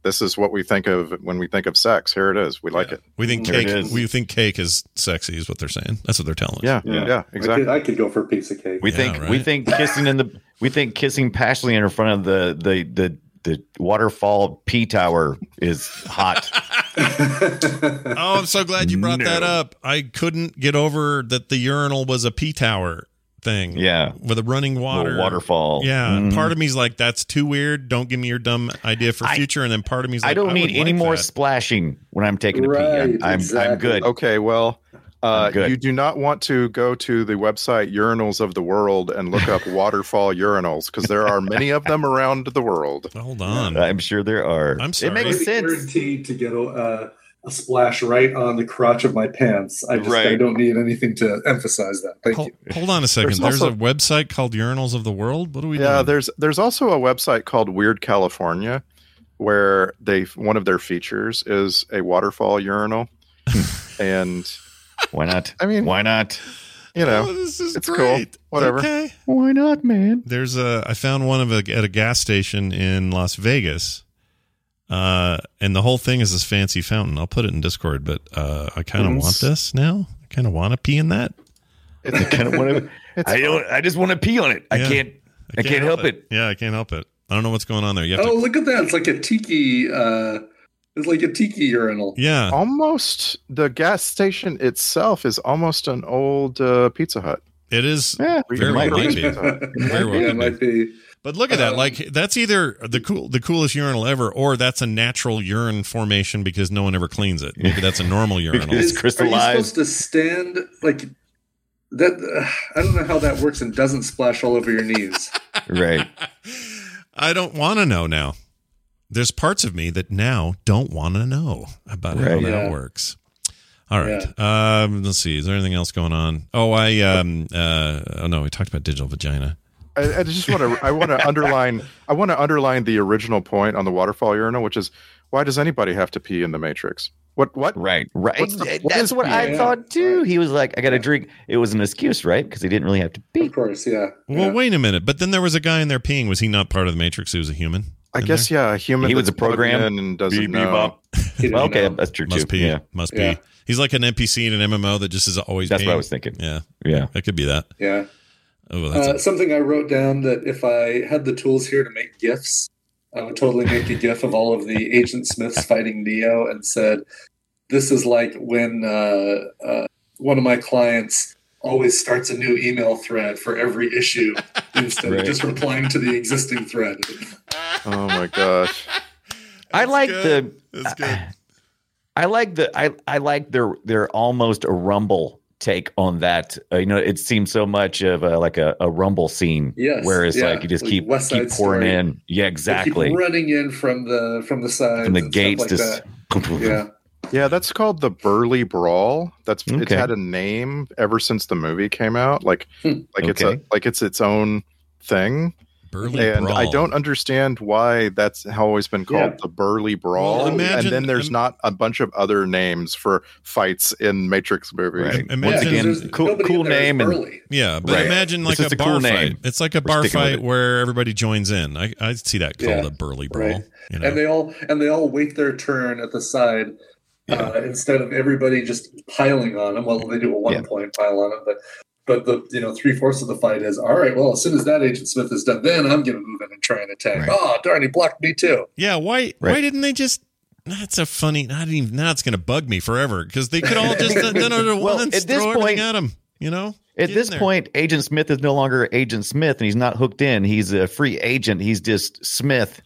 Speaker 6: this is what we think of when we think of sex. Here it is. We like
Speaker 1: Yeah.
Speaker 6: it.
Speaker 1: We think
Speaker 4: There
Speaker 1: cake.
Speaker 4: is.
Speaker 1: We think cake is sexy, is what they're saying. That's what they're telling us.
Speaker 6: Yeah,
Speaker 7: Yeah.
Speaker 6: yeah,
Speaker 7: I
Speaker 6: exactly.
Speaker 7: could, I could go for a piece of cake.
Speaker 4: We
Speaker 1: Yeah,
Speaker 4: think we think kissing in the we think kissing passionately in front of the the the the waterfall P tower is hot.
Speaker 1: Oh, I'm so glad you brought that up. I couldn't get over that the urinal was a P tower thing.
Speaker 4: Yeah.
Speaker 1: with a running water
Speaker 4: Little waterfall.
Speaker 1: Yeah,
Speaker 4: Mhm.
Speaker 1: part of me's like that's too weird. Don't give me your dumb idea for
Speaker 4: I-
Speaker 1: future. And then part of me's like
Speaker 4: I don't
Speaker 1: would
Speaker 4: need any
Speaker 1: like
Speaker 4: more
Speaker 1: that.
Speaker 4: splashing when I'm taking a pee. I'm, I'm, I'm good.
Speaker 6: Okay, well, uh, you do not want to go to the website Urinals of the World and look up waterfall urinals because there are many of them around the world.
Speaker 1: Hold on.
Speaker 4: I'm sure there are.
Speaker 1: I'm sorry.
Speaker 4: It makes
Speaker 7: I'm
Speaker 4: sense.
Speaker 7: guaranteed to get a, uh, a splash right on the crotch of my pants. I just I don't need anything to emphasize that. Thank
Speaker 1: Hold,
Speaker 7: you.
Speaker 1: hold on a second.
Speaker 6: There's
Speaker 1: There's,
Speaker 6: also-
Speaker 1: a website called Urinals of the World. What are we
Speaker 6: Yeah,
Speaker 1: doing?
Speaker 6: there's there's also a website called Weird California where they one of their features is a waterfall urinal, and
Speaker 4: Why not?
Speaker 6: I mean,
Speaker 4: Why not?
Speaker 6: you know,
Speaker 1: Oh, this is
Speaker 6: it's cool.
Speaker 1: great.
Speaker 6: Whatever.
Speaker 1: Okay.
Speaker 4: Why not, man?
Speaker 1: There's a. I found one of a at a gas station in Las Vegas. Uh, and the whole thing is this fancy fountain. I'll put it in Discord, but uh, I kind of want this now. I kind of want to pee in that.
Speaker 4: I kind of want to.
Speaker 6: It's
Speaker 4: I don't. I just want to pee on it. I
Speaker 1: Yeah.
Speaker 4: can't. I can't help it.
Speaker 1: Yeah, I can't help it. I don't know what's going on there. You have
Speaker 7: Oh,
Speaker 1: to.
Speaker 7: look at that! It's like a tiki. Uh, it's like a tiki urinal.
Speaker 1: Yeah,
Speaker 6: almost the gas station itself is almost an old uh, Pizza Hut.
Speaker 1: it is.
Speaker 4: Yeah,
Speaker 1: Very
Speaker 4: it might be.
Speaker 1: be. Very well
Speaker 7: yeah, it might be.
Speaker 1: But look at that.
Speaker 7: Um,
Speaker 1: Like that's either the cool, the coolest urinal ever, or that's a natural urine formation because no one ever cleans it. Maybe that's a normal urinal.
Speaker 4: It's
Speaker 7: Is- Are you supposed to stand like that? Uh, I don't know how that works and doesn't splash all over your knees.
Speaker 4: Right.
Speaker 1: I don't want to know now. There's parts of me that now don't want to know about how
Speaker 4: Right.
Speaker 1: that works. All right. Um, let's see. Is there anything else going on? Oh, I um uh oh no, we talked about digital vagina.
Speaker 6: I, I just want to I want to underline I want to underline the original point on the waterfall urinal, which is why does anybody have to pee in the Matrix? What what?
Speaker 4: Right. Right.
Speaker 6: The- what
Speaker 4: That's
Speaker 6: is
Speaker 4: what I
Speaker 7: peeing?
Speaker 4: thought too.
Speaker 7: Right.
Speaker 4: He was like, I got to drink. It was an excuse, right? Because he didn't really have to pee.
Speaker 7: Of course, yeah.
Speaker 1: Well,
Speaker 7: yeah.
Speaker 1: wait a minute. But then there was a guy in there peeing. Was he not part of the Matrix? He was a human.
Speaker 6: I guess
Speaker 1: there?
Speaker 6: yeah, a human.
Speaker 4: He was a program.
Speaker 6: and doesn't
Speaker 4: Beep, beep,
Speaker 6: know.
Speaker 4: bop.
Speaker 7: He
Speaker 4: Well, okay,
Speaker 7: know.
Speaker 4: that's true
Speaker 1: Must
Speaker 4: too.
Speaker 1: be.
Speaker 4: Yeah,
Speaker 1: Must
Speaker 7: Yeah.
Speaker 1: be. He's like an NPC in an MMO that just is always.
Speaker 4: that's what I was thinking.
Speaker 1: Yeah,
Speaker 4: Yeah.
Speaker 1: that could be that.
Speaker 7: Yeah.
Speaker 1: Oh, that's
Speaker 7: Uh, something I wrote down that if I had the tools here to make GIFs, I would totally make a GIF of all of the Agent Smiths fighting Neo and said, This is like when uh, uh, one of my clients always starts a new email thread for every issue instead
Speaker 4: Right.
Speaker 7: of just replying to the existing thread.
Speaker 6: Oh my gosh.
Speaker 4: I like
Speaker 1: good.
Speaker 4: the.
Speaker 1: That's good.
Speaker 4: I like the. I I like their their almost a rumble take on that. Uh, you know, it seems so much of a, like a, a rumble scene.
Speaker 7: Yes,
Speaker 4: where it's
Speaker 7: yeah,
Speaker 4: like you just
Speaker 7: like
Speaker 4: keep keep pouring
Speaker 7: Story.
Speaker 4: in. Yeah, exactly.
Speaker 7: Keep running in from the from the sides
Speaker 4: From the gates,
Speaker 7: like
Speaker 4: just.
Speaker 7: Yeah.
Speaker 6: Yeah, that's called the Burly Brawl. That's it's had a name ever since the movie came out. Like
Speaker 7: Hmm.
Speaker 6: like it's a like it's its own thing.
Speaker 1: Burly
Speaker 6: and I don't understand why that's always been called
Speaker 7: Yeah.
Speaker 6: the Burly Brawl.
Speaker 1: Well, imagine-
Speaker 6: and then there's
Speaker 1: im-
Speaker 6: not a bunch of other names for fights in Matrix movies.
Speaker 4: Right.
Speaker 1: Im-
Speaker 4: Once
Speaker 1: imagine-
Speaker 4: again, cool, cool
Speaker 7: in there is
Speaker 4: name and
Speaker 1: Yeah, but
Speaker 4: Right.
Speaker 1: imagine like
Speaker 4: just
Speaker 1: a
Speaker 4: a cool
Speaker 1: bar
Speaker 4: name.
Speaker 1: fight. It's like a
Speaker 4: We're
Speaker 1: bar fight where everybody joins in. I I see that called
Speaker 7: Yeah.
Speaker 1: a burly brawl.
Speaker 7: Right.
Speaker 1: You know,
Speaker 7: and they all and they all wait their turn at the side uh, instead of everybody just piling on them. Well, they do a one
Speaker 4: Yeah.
Speaker 7: point pile on them, but but the you know three fourths of the fight is all right. Well, as soon as that Agent Smith is done, then I'm going to move in and try and attack.
Speaker 4: Right.
Speaker 7: Oh darn, he blocked me too.
Speaker 1: yeah. Why why didn't they just? That's a funny. Not even now. It's going to bug me forever because they could all just done it at
Speaker 4: Well,
Speaker 1: once.
Speaker 4: at this
Speaker 1: throw everything
Speaker 4: point-
Speaker 1: at him. You know.
Speaker 4: At
Speaker 1: Get
Speaker 4: this
Speaker 1: there.
Speaker 4: point, Agent Smith is no longer Agent Smith, and he's not hooked in. He's a free agent. He's just Smith,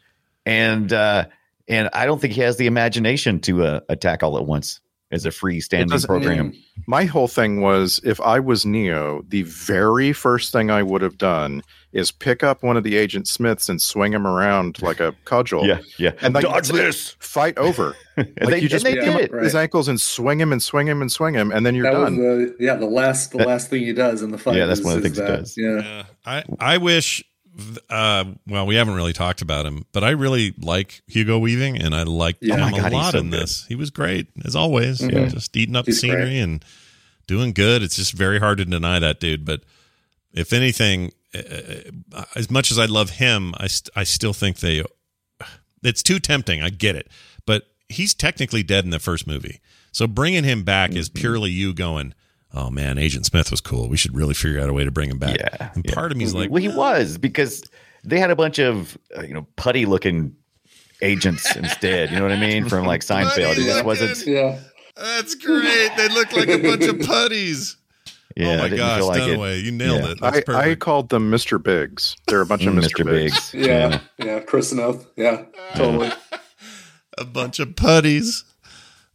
Speaker 4: and uh, and I don't think he has the imagination to uh, attack all at once as a free standing
Speaker 6: doesn't-
Speaker 4: program.
Speaker 6: My whole thing was if I was Neo, the very first thing I would have done is pick up one of the Agent Smiths and swing him around like a cudgel.
Speaker 4: Yeah, yeah.
Speaker 6: And like
Speaker 4: Dodge this.
Speaker 6: fight over.
Speaker 4: And
Speaker 6: Like
Speaker 4: they,
Speaker 6: you just
Speaker 4: and they
Speaker 6: pick him
Speaker 4: did
Speaker 6: up
Speaker 4: it.
Speaker 7: Right.
Speaker 6: his ankles and swing him and swing him and swing him, and then you're
Speaker 7: that
Speaker 6: done.
Speaker 7: was the yeah the last the
Speaker 4: That-
Speaker 7: last thing he does in the fight.
Speaker 4: Yeah, that's
Speaker 7: is-
Speaker 4: one of the
Speaker 7: is
Speaker 4: things he does.
Speaker 7: Yeah.
Speaker 1: Yeah, I I wish Uh, well, we haven't really talked about him, but I really like Hugo Weaving, and I liked
Speaker 7: Yeah.
Speaker 1: him
Speaker 7: Oh
Speaker 4: my
Speaker 1: a lot
Speaker 4: so
Speaker 1: in
Speaker 4: good.
Speaker 1: this. He was great as always,
Speaker 7: Mhm.
Speaker 1: just eating up
Speaker 7: He's
Speaker 1: the scenery
Speaker 7: great.
Speaker 1: and doing good. It's just very hard to deny that dude. But if anything, uh, as much as I love him, I st- I still think they. It's too tempting. I get it, but he's technically dead in the first movie. So bringing him back is
Speaker 4: Mm-hmm.
Speaker 1: purely you going. Oh man, Agent Smith was cool. We should really figure out a way to bring him back.
Speaker 4: Yeah,
Speaker 1: and
Speaker 4: yeah.
Speaker 1: part of me is like,
Speaker 4: well, he was because they had a bunch of uh, you know putty looking agents instead. You know what I mean? From like Seinfeld. It just wasn't.
Speaker 7: Yeah.
Speaker 1: That's great. They look like a bunch of putties.
Speaker 4: Yeah,
Speaker 1: oh
Speaker 4: I
Speaker 1: my gosh,
Speaker 4: feel like it.
Speaker 1: Dunaway, you nailed
Speaker 4: Yeah.
Speaker 1: it. That's
Speaker 6: I, I called them Mr. Biggs. They're a bunch of
Speaker 4: Mm,
Speaker 6: Mr. Biggs.
Speaker 7: Yeah. Yeah. Chris enough. Yeah. Totally.
Speaker 1: a bunch of putties.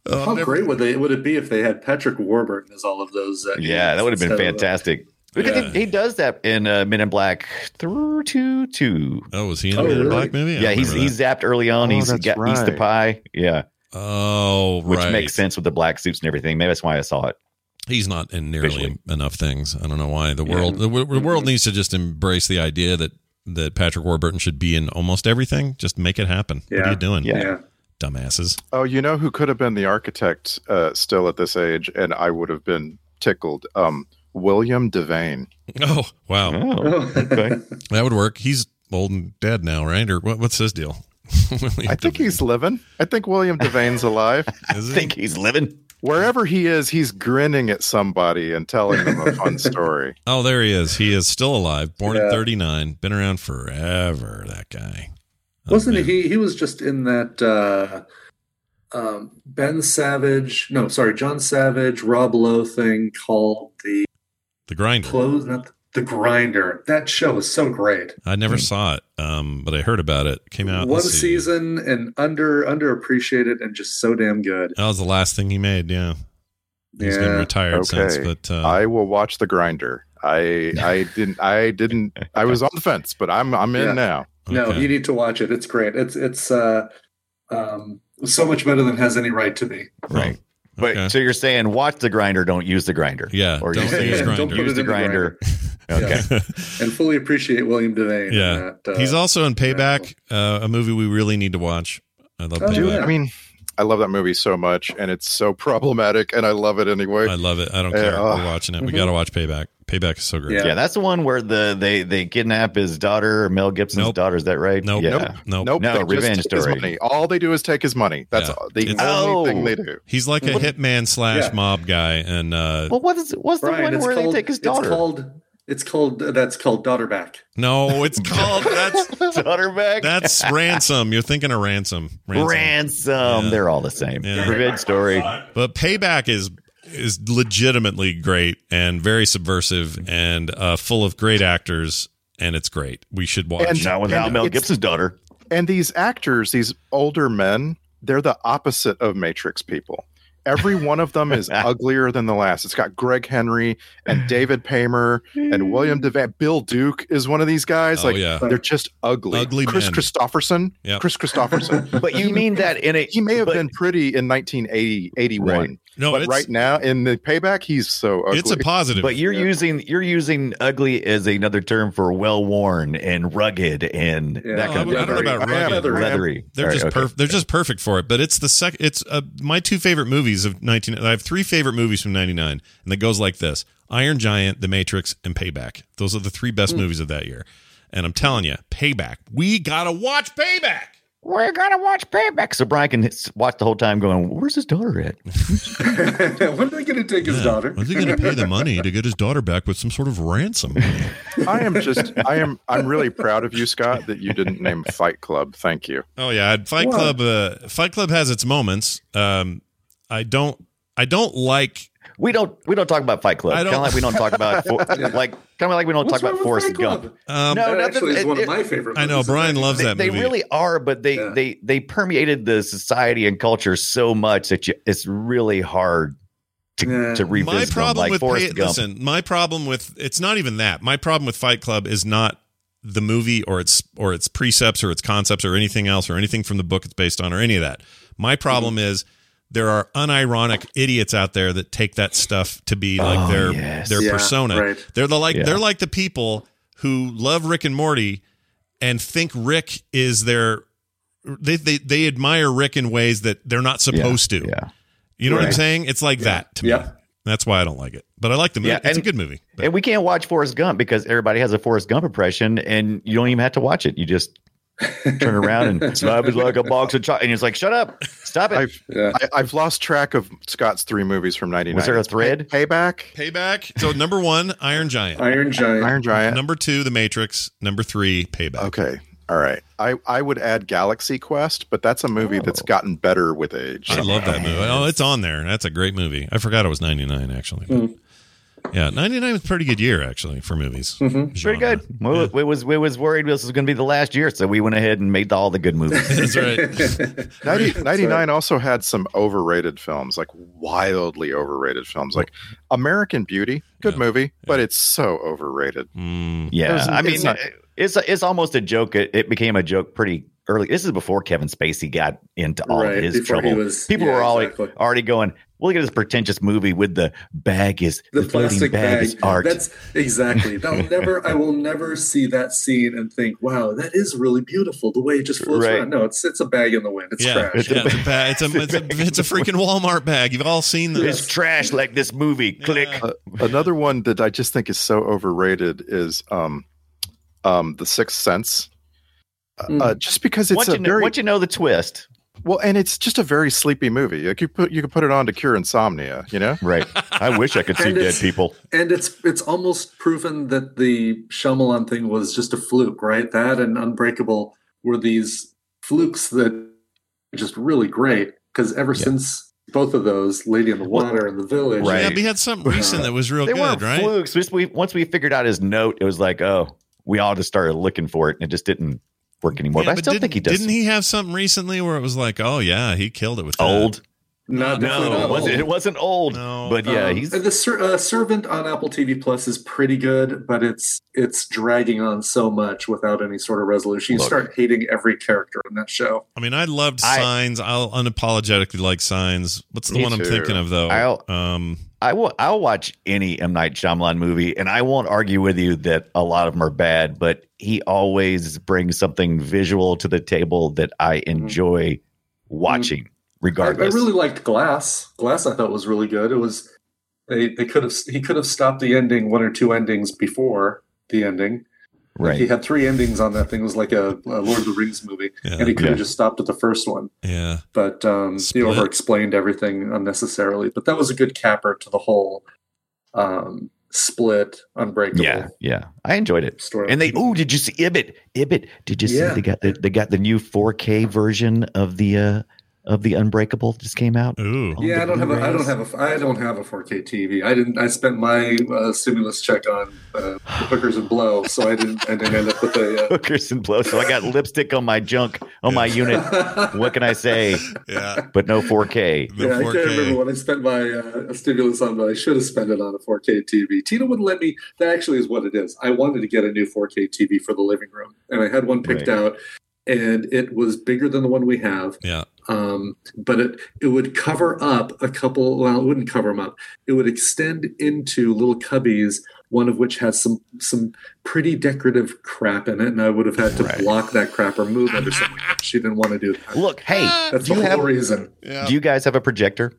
Speaker 1: Oh,
Speaker 7: How
Speaker 1: never-
Speaker 7: great would they would it be if they had Patrick Warburton as all of those? Uh,
Speaker 4: Yeah, that would have been
Speaker 7: instead of, uh,
Speaker 4: fantastic. Because
Speaker 1: Yeah.
Speaker 4: he, he does that in uh, Men in Black through two two.
Speaker 1: Oh, was he in
Speaker 7: Oh,
Speaker 1: Men in
Speaker 7: really?
Speaker 1: Black movie? I
Speaker 4: Yeah, he's
Speaker 1: remember
Speaker 4: he's zapped early on.
Speaker 6: Oh,
Speaker 4: he's
Speaker 6: that's
Speaker 4: got eats the pie. Yeah,
Speaker 1: that. oh,
Speaker 4: which
Speaker 1: right.
Speaker 4: makes sense with the black suits and everything. Maybe that's why I saw it.
Speaker 1: He's not in nearly
Speaker 4: Visually.
Speaker 1: enough things. I don't know why the
Speaker 4: Yeah.
Speaker 1: world the, the world needs to just embrace the idea that that Patrick Warburton should be in almost everything. Just make it happen. What are
Speaker 7: Yeah.
Speaker 1: you doing,
Speaker 4: Yeah.
Speaker 7: Yeah.
Speaker 1: dumbasses?
Speaker 6: Oh, you know who could have been the architect uh, still at this age, and I would have been tickled? Um, William Devane.
Speaker 1: Oh, wow,
Speaker 4: Oh, okay.
Speaker 1: that would work. He's old and dead now, right? Or what, what's his deal?
Speaker 6: I think
Speaker 1: Devane.
Speaker 6: he's living. I think William Devane's alive.
Speaker 4: I
Speaker 1: he?
Speaker 4: think he's living.
Speaker 6: Wherever he is, he's grinning at somebody and telling them a fun story.
Speaker 1: Oh, there he is. He is still alive. Born in
Speaker 7: Yeah.
Speaker 1: '39. Been around forever. That guy. Oh,
Speaker 7: Wasn't
Speaker 1: man.
Speaker 7: he? He was just in that uh, um, Ben Savage. No, sorry, John Savage, Rob Lowe thing called the
Speaker 1: The Grinder.
Speaker 7: close, not the Grinder. That show was so great.
Speaker 1: I never saw it, um, but I heard about it. Came out
Speaker 7: One season and under underappreciated and just so damn good.
Speaker 1: That was the last thing he made. Yeah, he's been
Speaker 7: Yeah.
Speaker 1: retired since. But uh,
Speaker 6: I will watch the grinder. I I didn't I didn't I was on the fence, but I'm I'm in
Speaker 7: Yeah.
Speaker 6: now.
Speaker 7: No, you need to watch it. It's great. It's it's uh, um, so much better than has any right to be.
Speaker 4: Right. But
Speaker 1: Okay.
Speaker 4: so you're saying watch the grinder, don't use the grinder.
Speaker 1: Yeah,
Speaker 4: Or
Speaker 1: don't
Speaker 4: you're saying
Speaker 1: use
Speaker 7: Don't
Speaker 1: Grindr.
Speaker 7: put it
Speaker 4: use the
Speaker 7: in the
Speaker 4: grinder.
Speaker 7: grinder.
Speaker 4: Okay.
Speaker 7: and fully appreciate William Devane.
Speaker 1: yeah,
Speaker 7: that, uh,
Speaker 1: he's also in Payback, uh, a movie we really need to watch. I love
Speaker 7: Oh,
Speaker 1: Payback.
Speaker 7: yeah.
Speaker 6: I mean, I love that movie so much, and it's so problematic, and I love it anyway.
Speaker 1: I love it. I don't care.
Speaker 6: uh,
Speaker 1: We're watching it. We
Speaker 7: mhm.
Speaker 1: got to watch Payback. Payback is so great.
Speaker 7: Yeah.
Speaker 4: Yeah, that's the one where the they they kidnap his daughter, Mel Gibson's
Speaker 1: Nope.
Speaker 4: daughter. Is that right?
Speaker 1: Nope.
Speaker 4: Yeah.
Speaker 1: Nope. Nope.
Speaker 6: Nope,
Speaker 4: No,
Speaker 6: they just
Speaker 4: revenge
Speaker 6: take his
Speaker 4: story.
Speaker 6: money. All they do is take his money. That's
Speaker 1: Yeah.
Speaker 6: the
Speaker 1: It's-
Speaker 6: only
Speaker 4: Oh.
Speaker 6: thing they do.
Speaker 1: He's like a
Speaker 4: What-
Speaker 1: hitman slash
Speaker 7: Yeah.
Speaker 1: mob guy, and uh,
Speaker 4: Well, what is what's the
Speaker 7: Brian,
Speaker 4: one where
Speaker 7: called,
Speaker 4: they take his
Speaker 7: It's
Speaker 4: daughter?
Speaker 7: called. It's called. That's called Daughter Back.
Speaker 1: no, it's called that's
Speaker 4: daughter back.
Speaker 1: that's ransom. You're thinking of ransom.
Speaker 4: ransom.
Speaker 1: Yeah.
Speaker 4: They're all the same.
Speaker 1: Yeah.
Speaker 4: Revenge story.
Speaker 1: But Payback is is legitimately great and very subversive and uh, full of great actors, and it's great. We should watch.
Speaker 6: And-
Speaker 4: Not without
Speaker 6: And
Speaker 4: Mel Gibson's daughter.
Speaker 6: And these actors, these older men, they're the opposite of Matrix people. Every one of them is uglier than the last. It's got Greg Henry and David Paymer and William hmm. Devane. Bill Duke is one of these guys.
Speaker 1: oh
Speaker 6: like
Speaker 1: yeah,
Speaker 6: they're just ugly.
Speaker 1: Ugly
Speaker 6: Chris
Speaker 1: men.
Speaker 6: Kristofferson.
Speaker 1: Yep.
Speaker 6: Kris Kristofferson.
Speaker 4: But you mean that in a
Speaker 6: he may have
Speaker 4: but-
Speaker 6: been pretty in 1980, 81.
Speaker 4: Right.
Speaker 1: No,
Speaker 6: but
Speaker 1: it's,
Speaker 6: right now in the payback, he's so ugly.
Speaker 1: it's a positive.
Speaker 4: But you're
Speaker 7: Yeah.
Speaker 4: using you're using ugly as another term for well worn and rugged and
Speaker 7: Yeah.
Speaker 4: that kind
Speaker 1: I,
Speaker 4: of
Speaker 1: don't know about rugged.
Speaker 6: I
Speaker 4: leathery.
Speaker 1: They're
Speaker 4: All right,
Speaker 1: just
Speaker 4: okay.
Speaker 1: perfect. They're just perfect for it. But it's the sec. It's uh, my two favorite movies of nineteen. I have three favorite movies from ninety nine, and it goes like this: Iron Giant, The Matrix, and Payback. Those are the three best movies of that year. And I'm telling you, Payback. We gotta watch Payback.
Speaker 4: We're gonna watch Payback, so Brian can watch the whole time, going, "Where's his daughter at?"
Speaker 7: when are they going to take his
Speaker 1: Yeah.
Speaker 7: daughter?
Speaker 1: When's he gonna pay the money to get his daughter back with some sort of ransom?
Speaker 6: I am just, I am, I'm really proud of you, Scott, that you didn't name Fight Club. Thank you.
Speaker 1: Oh yeah, Fight
Speaker 7: What?
Speaker 1: Club. Uh, Fight Club has its moments. Um, I don't. I don't like.
Speaker 4: We don't we don't talk about Fight Club. Kind of like we don't talk about for, like kind of like we don't
Speaker 7: What's
Speaker 4: talk about
Speaker 7: with
Speaker 4: Forrest
Speaker 7: Fight
Speaker 4: Gump.
Speaker 1: Um,
Speaker 4: No,
Speaker 7: that
Speaker 4: no,
Speaker 7: actually is
Speaker 4: it-
Speaker 7: one of my favorite.
Speaker 1: I know Brian loves
Speaker 4: They,
Speaker 1: that
Speaker 4: they
Speaker 1: movie.
Speaker 4: really are, but they
Speaker 7: Yeah.
Speaker 4: they they permeated the society and culture so much that you, it's really hard to
Speaker 7: Yeah.
Speaker 4: to revisit.
Speaker 1: my
Speaker 4: them, like
Speaker 1: with
Speaker 4: Forrest
Speaker 1: pay,
Speaker 4: Gump.
Speaker 1: listen my problem with it's not even that my problem with fight club is not the movie or its or its precepts or its concepts or anything else or anything from the book it's based on or any of that my problem
Speaker 4: Mm-hmm.
Speaker 1: is there are unironic idiots out there that take that stuff to be like
Speaker 4: Oh,
Speaker 1: their
Speaker 4: yes.
Speaker 1: their
Speaker 7: Yeah,
Speaker 1: persona
Speaker 7: right.
Speaker 1: they're the like
Speaker 4: Yeah.
Speaker 1: they're like the people who love rick and morty and think Rick is their they they they admire Rick in ways that they're not supposed to.
Speaker 4: Yeah.
Speaker 1: You know what I'm saying? It's like that to me.
Speaker 7: Yep.
Speaker 1: That's why I don't like it. But I like the movie.
Speaker 4: Yeah,
Speaker 1: it's a good movie. But-
Speaker 4: And we can't watch Forrest Gump because everybody has a Forrest Gump impression, and you don't even have to watch it. You just turn around and slap it like a box of chocolate, and it's like, "Shut up, stop it."
Speaker 6: I've
Speaker 7: Yeah.
Speaker 6: I, I've lost track of Scott's three movies from '99.
Speaker 4: Was there a thread?
Speaker 6: Payback,
Speaker 1: Payback. So number one, Iron Giant.
Speaker 7: Iron Giant.
Speaker 6: Iron Giant.
Speaker 1: Number two, The Matrix. Number three, Payback.
Speaker 6: Okay, all right. I I would add Galaxy Quest, but that's a movie that's
Speaker 4: Oh.
Speaker 6: gotten better with age.
Speaker 1: I love that movie. Oh, it's on there. That's a great movie. I forgot it was 99 actually. But Yeah, 99 was a pretty good year actually for movies.
Speaker 4: Pretty
Speaker 1: Genre.
Speaker 4: good. Well, we was we was worried this was going to be the last year, so we went ahead and made all the good movies.
Speaker 1: That's right.
Speaker 6: 90, 99 also had some overrated films, like wildly overrated films, like American Beauty. Good
Speaker 1: Yeah.
Speaker 6: movie, but it's so overrated.
Speaker 1: Mm,
Speaker 4: yeah,
Speaker 6: There's-
Speaker 4: I mean,
Speaker 6: it's not-
Speaker 4: it's it's almost a joke. It, it became a joke pretty early. This is before Kevin Spacey got into all
Speaker 7: Right,
Speaker 4: of his trouble.
Speaker 7: was-
Speaker 4: People
Speaker 7: yeah,
Speaker 4: were already
Speaker 7: exactly.
Speaker 4: already going. Well, look at this pretentious movie with the bag is
Speaker 7: the
Speaker 4: the,
Speaker 7: plastic
Speaker 4: bag,
Speaker 7: bag.
Speaker 4: is art.
Speaker 7: That's exactly. I'll never. I will never see that scene and think, "Wow, that is really beautiful." The way it just floats
Speaker 4: Right.
Speaker 7: around. No, it's it's a bag in the wind. It's
Speaker 1: yeah,
Speaker 7: trash.
Speaker 1: yeah, it's a, ba- it's, a, it's, a, it's a freaking Walmart bag. You've all seen
Speaker 4: it's
Speaker 1: this.
Speaker 4: trash like this movie. Click.
Speaker 6: Uh, another one that I just think is so overrated is um, um, The Sixth Sense. Uh,
Speaker 7: Mm.
Speaker 6: just because it's
Speaker 4: once,
Speaker 6: a
Speaker 4: you know,
Speaker 6: very
Speaker 4: once you know the twist,
Speaker 6: well, and it's just a very sleepy movie. Like you put you could put it on to cure insomnia. You know,
Speaker 4: right? I wish I could see dead people.
Speaker 7: and it's it's almost proven that the Shyamalan thing was just a fluke, right? That and Unbreakable were these flukes that are just really great because ever
Speaker 4: Yeah.
Speaker 7: since both of those, Lady in the Water and The Village,
Speaker 4: Right.
Speaker 1: Yeah, but he had something uh, recent that was real
Speaker 4: They
Speaker 1: good,
Speaker 4: weren't
Speaker 1: right?
Speaker 4: flukes. Just we once we figured out his note, it was like, oh, we all just started looking for it, and it just didn't work anymore.
Speaker 1: Yeah,
Speaker 4: but I still
Speaker 1: didn't,
Speaker 4: think he does.
Speaker 1: Didn't he have something recently where it was like, oh yeah, he killed it with that.
Speaker 4: old?
Speaker 7: not
Speaker 1: No,
Speaker 7: definitely
Speaker 4: No,
Speaker 7: not
Speaker 4: it wasn't,
Speaker 7: old.
Speaker 4: it wasn't old.
Speaker 1: No.
Speaker 4: but yeah,
Speaker 7: Um,
Speaker 4: he's
Speaker 7: the ser- uh, servant on Apple TV Plus is pretty good, but it's it's dragging on so much without any sort of resolution. You
Speaker 4: Look.
Speaker 7: start hating every character in that show.
Speaker 1: I mean, I loved
Speaker 4: I-
Speaker 1: Signs. I'll unapologetically like Signs. What's the
Speaker 6: Me
Speaker 1: one I'm
Speaker 6: too.
Speaker 1: thinking of though?
Speaker 4: I'll-
Speaker 1: um,
Speaker 4: I will. I'll watch any M Night Shyamalan movie, and I won't argue with you that a lot of them are bad. But he always brings something visual to the table that I mm-hmm. enjoy watching,
Speaker 7: mm-hmm. I,
Speaker 4: I
Speaker 7: really liked Glass. Glass I thought was really good. It was they they could have he could have stopped the ending one or two endings before the ending. Like, he had three endings on that thing. It was like a, a Lord of the Rings movie,
Speaker 1: Yeah.
Speaker 7: and he could have
Speaker 4: Yeah.
Speaker 7: just stopped at the first one.
Speaker 1: yeah.
Speaker 7: But um, he
Speaker 1: Split.
Speaker 7: over explained everything unnecessarily. But that was a good capper to the whole um, split, unbreakable
Speaker 4: Yeah, yeah, I enjoyed it.
Speaker 7: story.
Speaker 4: And they, oh, did you see Ibbott? Ibbott, did you
Speaker 7: Yeah.
Speaker 4: see they got the they got the new 4K version of the uh of the Unbreakable just came out?
Speaker 1: Ooh.
Speaker 7: yeah, I don't have a, I don't have a, I don't have a 4K TV. I didn't. I spent my uh, stimulus check on uh, hookers and blow, so I didn't. I didn't end up with a. Uh,
Speaker 4: hookers and blow. So I got lipstick on my junk on my unit. What can I say?
Speaker 1: Yeah.
Speaker 4: But no 4K.
Speaker 1: No
Speaker 7: yeah, I
Speaker 1: 4K.
Speaker 7: can't remember what I spent my uh, stimulus on, but I should have spent it on a 4K TV. Tina wouldn't let me. That actually is what it is. I wanted to get a new 4K TV for the living room, and I had one picked
Speaker 4: Right.
Speaker 7: out, and it was bigger than the one we have.
Speaker 1: Yeah.
Speaker 7: Um, but it it would cover up a couple. Well, it wouldn't cover them up. It would extend into little cubbies. One of which has some some pretty decorative crap in it, and I would have had to
Speaker 4: Right.
Speaker 7: block that crap or move it or something. She didn't want to do that.
Speaker 4: Look, hey,
Speaker 7: That's the whole
Speaker 4: have
Speaker 7: reason.
Speaker 1: Yeah.
Speaker 4: do you guys have a projector?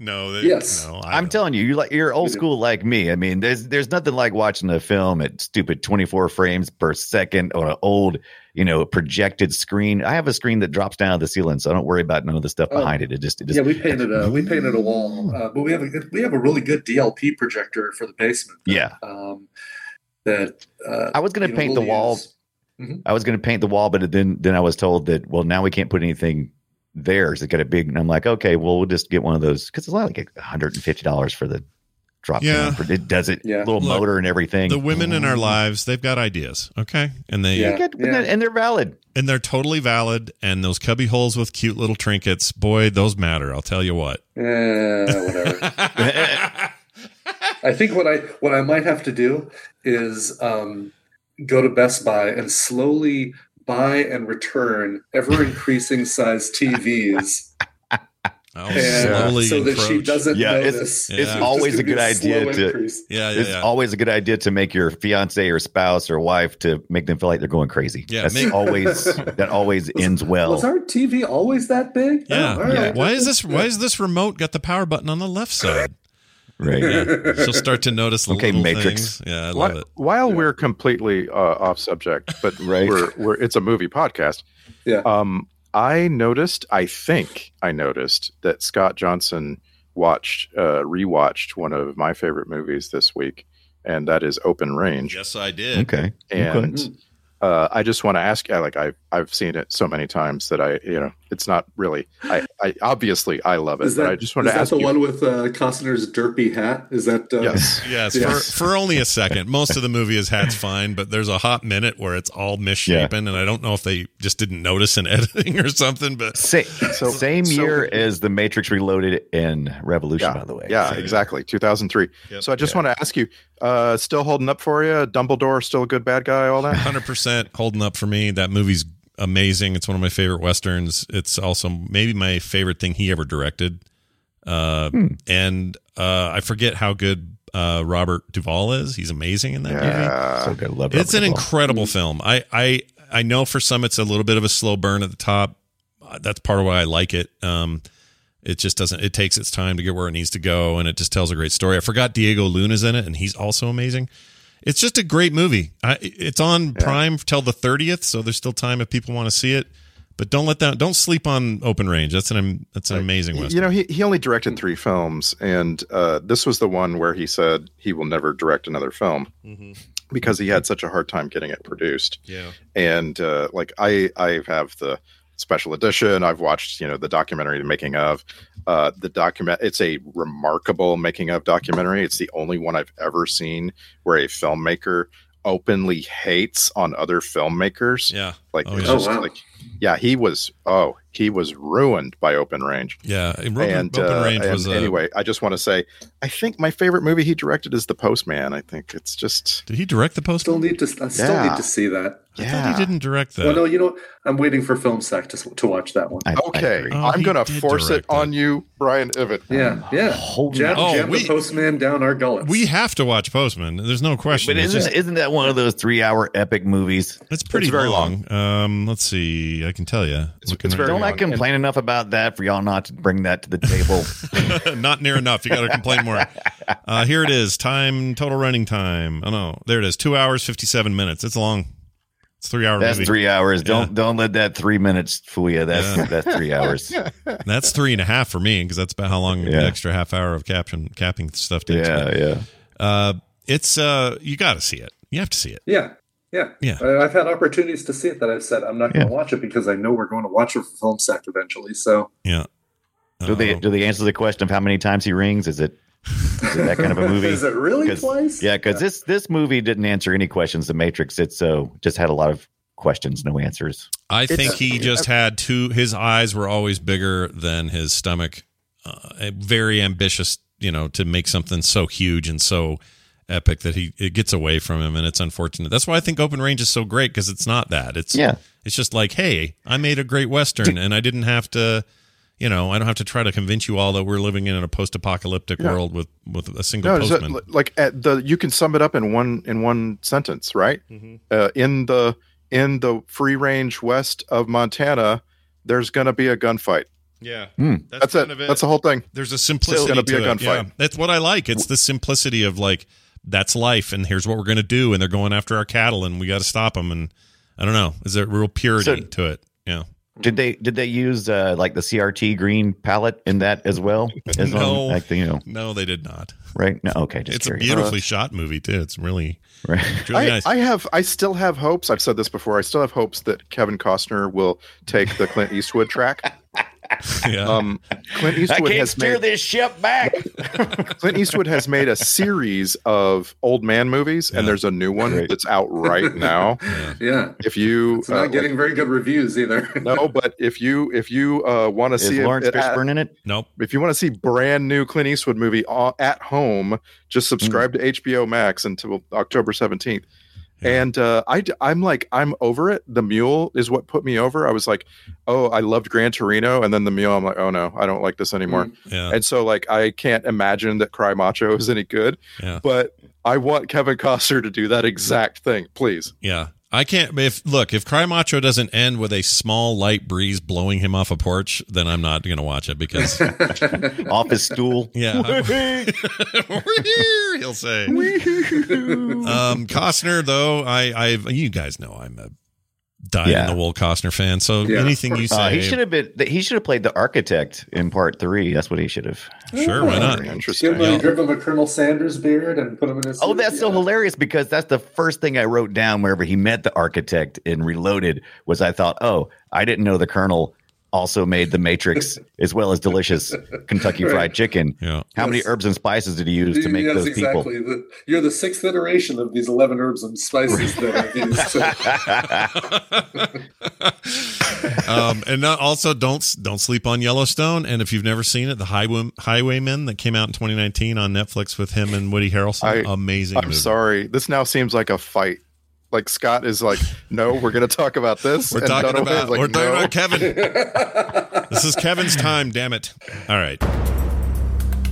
Speaker 1: no. They,
Speaker 7: Yes.
Speaker 1: No. I
Speaker 4: I'm
Speaker 1: don't.
Speaker 4: telling you, you're like you're old school like me. I mean, there's there's nothing like watching a film at stupid 24 frames per second on an old, you know, projected screen. I have a screen that drops down to the ceiling, so I don't worry about none of the stuff
Speaker 7: Oh.
Speaker 4: behind it. It just, it just
Speaker 7: Yeah, we painted a we painted a wall, uh, but we have a we have a really good DLP projector for the basement.
Speaker 4: yeah.
Speaker 7: Um, that uh,
Speaker 4: I was going to
Speaker 7: know,
Speaker 4: paint the
Speaker 7: we'll
Speaker 4: wall.
Speaker 7: use.
Speaker 4: I was going to paint the wall, but then then I was told that well, now we can't put anything there. So it got a big. And I'm like, okay, well, we'll just get one of those because it's like 150 dollars for the drop
Speaker 1: Yeah.
Speaker 4: down. It does it,
Speaker 7: Yeah.
Speaker 4: little
Speaker 1: Look,
Speaker 4: motor and everything.
Speaker 1: The women in our lives, they've got ideas. Okay. And they
Speaker 7: Yeah.
Speaker 4: They get- and they're- and they're valid.
Speaker 1: and they're totally valid. And those cubby holes with cute little trinkets, boy, those matter. I'll tell you what.
Speaker 7: Eh, whatever. I think what I what I might have to do is um, go to Best Buy and slowly buy and return ever increasing size TVs
Speaker 1: Oh,
Speaker 7: and
Speaker 1: slowly
Speaker 7: so that she doesn't
Speaker 4: Yeah, it's-
Speaker 7: notice.
Speaker 1: it's
Speaker 4: always a good
Speaker 7: gonna
Speaker 4: idea to-
Speaker 7: increase.
Speaker 1: Yeah, yeah,
Speaker 4: it's
Speaker 1: yeah.
Speaker 4: always a good idea to make your fiance or spouse or wife to make them feel like they're going crazy.
Speaker 1: Yeah,
Speaker 4: that's
Speaker 1: make-
Speaker 4: always that always ends well.
Speaker 7: Was our TV always that big?
Speaker 1: yeah.
Speaker 7: Oh, all right.
Speaker 1: Why is this? Why is this remote got the power button on the left side?
Speaker 4: right?
Speaker 1: Yeah. She'll start to notice the
Speaker 4: Okay, Matrix.
Speaker 1: things. Yeah, I love
Speaker 6: Whi-
Speaker 1: it.
Speaker 6: While we're completely uh, off subject, but
Speaker 4: Right.
Speaker 6: we're, we're it's a movie podcast.
Speaker 7: Yeah.
Speaker 6: Um, I noticed. I think I noticed that Scott Johnson watched uh, rewatched one of my favorite movies this week, and that is Open Range.
Speaker 1: Yes, I did.
Speaker 4: Okay.
Speaker 6: And uh, I just want to ask. I like I I've seen it so many times that I you know it's not really. I, I obviously I love it,
Speaker 7: Is
Speaker 6: but
Speaker 7: that,
Speaker 6: I just wanted
Speaker 7: is
Speaker 6: to
Speaker 7: that
Speaker 6: ask
Speaker 7: the
Speaker 6: you.
Speaker 7: one with uh, Costner's derpy hat? Is that uh,
Speaker 6: yes.
Speaker 1: Yes,
Speaker 7: Yes.
Speaker 1: For, for only a second. Most of the movie is hat's fine, but there's a hot minute where it's all misshapen, and I don't know if they just didn't notice in editing or something. But
Speaker 4: Sa-
Speaker 6: So-
Speaker 4: same
Speaker 6: so-
Speaker 4: year as the Matrix Reloaded in Revolution,
Speaker 6: Yeah.
Speaker 4: by the way.
Speaker 6: Yeah,
Speaker 1: So-
Speaker 6: exactly. 2003.
Speaker 1: Yep.
Speaker 6: So I just want to ask you, uh, still holding up for you? Dumbledore still a good bad guy? All that?
Speaker 1: 100% holding up for me. That movie's amazing. It's one of my favorite westerns. It's also maybe my favorite thing he ever directed. Uh, And uh, I forget how good uh, Robert Duvall is. He's amazing in that movie.
Speaker 4: So good. Love
Speaker 1: It's
Speaker 4: Robert
Speaker 1: an
Speaker 4: Duvall.
Speaker 1: incredible film. I, I I know for some it's a little bit of a slow burn at the top. Uh, That's part of why I like it. Um, it just doesn't. It takes its time to get where it needs to go, and it just tells a great story. I forgot Diego Luna's in it, and he's also amazing. It's just a great movie. I, it's on Prime till the thirtieth, so there's still time if people want to see it. But don't let that. Don't sleep on Open Range. That's an that's an amazing one.
Speaker 6: You know, he, he only directed three films, and uh, this was the one where he said he will never direct another film because he had such a hard time getting it produced.
Speaker 1: yeah.
Speaker 6: And uh, like I, I have the special edition. I've watched, you know, the documentary, the making of uh, the document. It's a remarkable making of documentary. It's the only one I've ever seen where a filmmaker openly hates on other filmmakers.
Speaker 1: Yeah.
Speaker 6: Like,
Speaker 1: Oh, yeah.
Speaker 6: just
Speaker 7: Oh, wow.
Speaker 6: like, yeah, he was. Oh, he was ruined by Open Range.
Speaker 1: Yeah. And Open,
Speaker 6: and
Speaker 1: Open
Speaker 6: uh,
Speaker 1: Range
Speaker 6: and
Speaker 1: was
Speaker 6: anyway. I just want to say, I think my favorite movie he directed is The Postman. I think it's just
Speaker 1: Did he direct the post?
Speaker 7: Still need to. I still
Speaker 6: Yeah.
Speaker 7: need to see that.
Speaker 1: I thought he didn't direct that.
Speaker 7: Well, no, you know, I'm waiting for Film Sack to to watch that one.
Speaker 4: I- I
Speaker 6: Okay,
Speaker 4: agree.
Speaker 1: Oh,
Speaker 6: I'm gonna force it
Speaker 1: direct
Speaker 6: on
Speaker 1: that.
Speaker 6: you, Brian Ibbott.
Speaker 7: Yeah, yeah.
Speaker 4: Hold
Speaker 7: Jam,
Speaker 1: Oh,
Speaker 7: jam
Speaker 1: we-
Speaker 7: the postman down our gullets.
Speaker 1: we have to watch Postman. There's no question.
Speaker 4: But isn't
Speaker 1: just-
Speaker 4: isn't that one of those three hour epic movies?
Speaker 1: It's pretty
Speaker 6: It's very
Speaker 1: long. Um, let's see. I can tell you.
Speaker 6: It's- it's very
Speaker 4: Don't I
Speaker 6: long.
Speaker 4: complain enough about that for y'all not to bring that to the table?
Speaker 1: Not near enough. You got to complain more. Uh, here it is. Time total running time. Oh no, there it is. Two hours fifty seven minutes. It's long. It's three hours.
Speaker 4: That's
Speaker 1: movie.
Speaker 4: three hours.
Speaker 1: Yeah.
Speaker 4: Don't don't let that three minutes fool you. That's
Speaker 1: Yeah.
Speaker 4: that's three hours.
Speaker 1: That's three and a half for me because that's about how long
Speaker 4: Yeah.
Speaker 1: the extra half hour of caption capping stuff takes.
Speaker 4: yeah,
Speaker 1: But,
Speaker 4: yeah.
Speaker 1: Uh, it's uh, you got to see it. You have to see it.
Speaker 7: Yeah, yeah,
Speaker 1: Yeah.
Speaker 7: I- I've had opportunities to see it that I've said I'm not going to
Speaker 4: Yeah.
Speaker 7: watch it because I know we're going to watch it for Film Sack eventually. So
Speaker 1: Yeah.
Speaker 4: Do they do they answer the question of how many times he rings? Is it is it that kind of a movie?
Speaker 7: is it really
Speaker 4: 'Cause-
Speaker 7: twice?
Speaker 4: Yeah, because this this movie didn't answer any questions. The Matrix. it so just had a lot of questions, no answers.
Speaker 1: I think he just had two. His eyes were always bigger than his stomach. Uh, very ambitious, you know, to make something so huge and so epic that he it gets away from him, and it's unfortunate. That's why I think Open Range is so great because it's not that. It's
Speaker 4: Yeah.
Speaker 1: It's just like, hey, I made a great western, and I didn't have to. You know, I don't have to try to convince you all that we're living in a post-apocalyptic
Speaker 6: Yeah.
Speaker 1: world with with a single
Speaker 6: No, is it, like at the you can sum it up in one in one sentence, right?
Speaker 1: Mm-hmm.
Speaker 6: Uh, in the in the free range west of Montana, there's going to be a gunfight.
Speaker 1: yeah,
Speaker 4: Hmm.
Speaker 6: That's, it. That's the whole thing.
Speaker 1: There's a simplicity It's
Speaker 6: gonna be a
Speaker 1: it. Yeah.
Speaker 6: gunfight.
Speaker 1: That's what I like. It's the simplicity of like that's life, and here's what we're gonna do, and they're going after our cattle, and we got to stop them. And I don't know, is there real purity
Speaker 4: So-
Speaker 1: to it? Yeah.
Speaker 4: Did they did they use uh, like the CRT green palette in that as well? As
Speaker 1: No.
Speaker 4: on, like the, you know,
Speaker 1: No, they did not.
Speaker 4: right? No, okay, just
Speaker 1: it's a
Speaker 4: curious.
Speaker 1: beautifully shot movie too. It's really,
Speaker 4: Right.
Speaker 1: it's really
Speaker 6: I,
Speaker 1: nice.
Speaker 6: I have I still have hopes. I've said this before. I still have hopes that Kevin Costner will take the Clint Eastwood track.
Speaker 1: yeah.
Speaker 6: Um, Clint
Speaker 4: I
Speaker 6: Eastwood
Speaker 4: can't
Speaker 6: has
Speaker 4: steer
Speaker 6: made
Speaker 4: this ship back.
Speaker 6: Clint Eastwood has made a series of old man movies,
Speaker 1: Yeah.
Speaker 6: and there's a new one
Speaker 4: Right.
Speaker 6: that's out right now.
Speaker 7: yeah.
Speaker 6: If you
Speaker 7: It's not
Speaker 6: uh,
Speaker 7: getting very good reviews either.
Speaker 6: no, but if you if you uh, want to see
Speaker 4: Laurence
Speaker 6: it,
Speaker 4: Fishburne in it?
Speaker 1: nope.
Speaker 6: if you want to see brand new Clint Eastwood movie a- at home, just subscribe to HBO Max until October seventeenth. And uh, I, I'm like, I'm over it. The mule is what put me over. I was like, oh, I loved Gran Torino, and then the mule. I'm like, oh no, I don't like this anymore.
Speaker 1: Yeah.
Speaker 6: And so, like, I can't imagine that Cry Macho is any good.
Speaker 1: Yeah.
Speaker 6: But I want Kevin Costner to do that exact thing, please.
Speaker 1: Yeah. I can't if look, if Cry Macho doesn't end with a small light breeze blowing him off a porch, then I'm not gonna watch it because
Speaker 4: Off his stool.
Speaker 1: Yeah. We're here, he'll say. um Costner though, I I you guys know I'm a dyed
Speaker 4: Yeah.
Speaker 1: in the wool Costner fan. So
Speaker 7: Yeah,
Speaker 1: anything you
Speaker 4: Uh,
Speaker 1: say
Speaker 4: he should have been. He should have played the architect in part three. That's what he should have.
Speaker 1: Sure, why not?
Speaker 6: Interesting.
Speaker 7: Give him, a,
Speaker 1: Yeah.
Speaker 7: give him a Colonel Sanders beard and put him in his.
Speaker 4: Oh,
Speaker 7: suit.
Speaker 4: that's so hilarious because that's the first thing I wrote down wherever he met the architect in Reloaded was I thought, oh, I didn't know the Colonel also made the Matrix as well as delicious Kentucky
Speaker 7: Right.
Speaker 4: Fried Chicken.
Speaker 1: Yeah.
Speaker 4: How many herbs and spices did he use to make
Speaker 7: yes,
Speaker 4: those people?
Speaker 7: exactly. The, you're the sixth iteration of these eleven herbs and spices that I've used.
Speaker 1: Um, and not, also don't don't sleep on Yellowstone. And if you've never seen it, the Highway, Highwaymen that came out in 2019 on Netflix with him and Woody Harrelson,
Speaker 6: I-
Speaker 1: amazing.
Speaker 6: I'm
Speaker 1: movie.
Speaker 6: sorry. This now seems like a fight. Like Scott is like, no, we're going to talk about this.
Speaker 1: We're
Speaker 6: And
Speaker 1: talking
Speaker 6: Dunaway
Speaker 1: about
Speaker 6: like,
Speaker 1: we're talking
Speaker 6: "No."
Speaker 1: about Kevin. this is Kevin's time. Damn it! All right.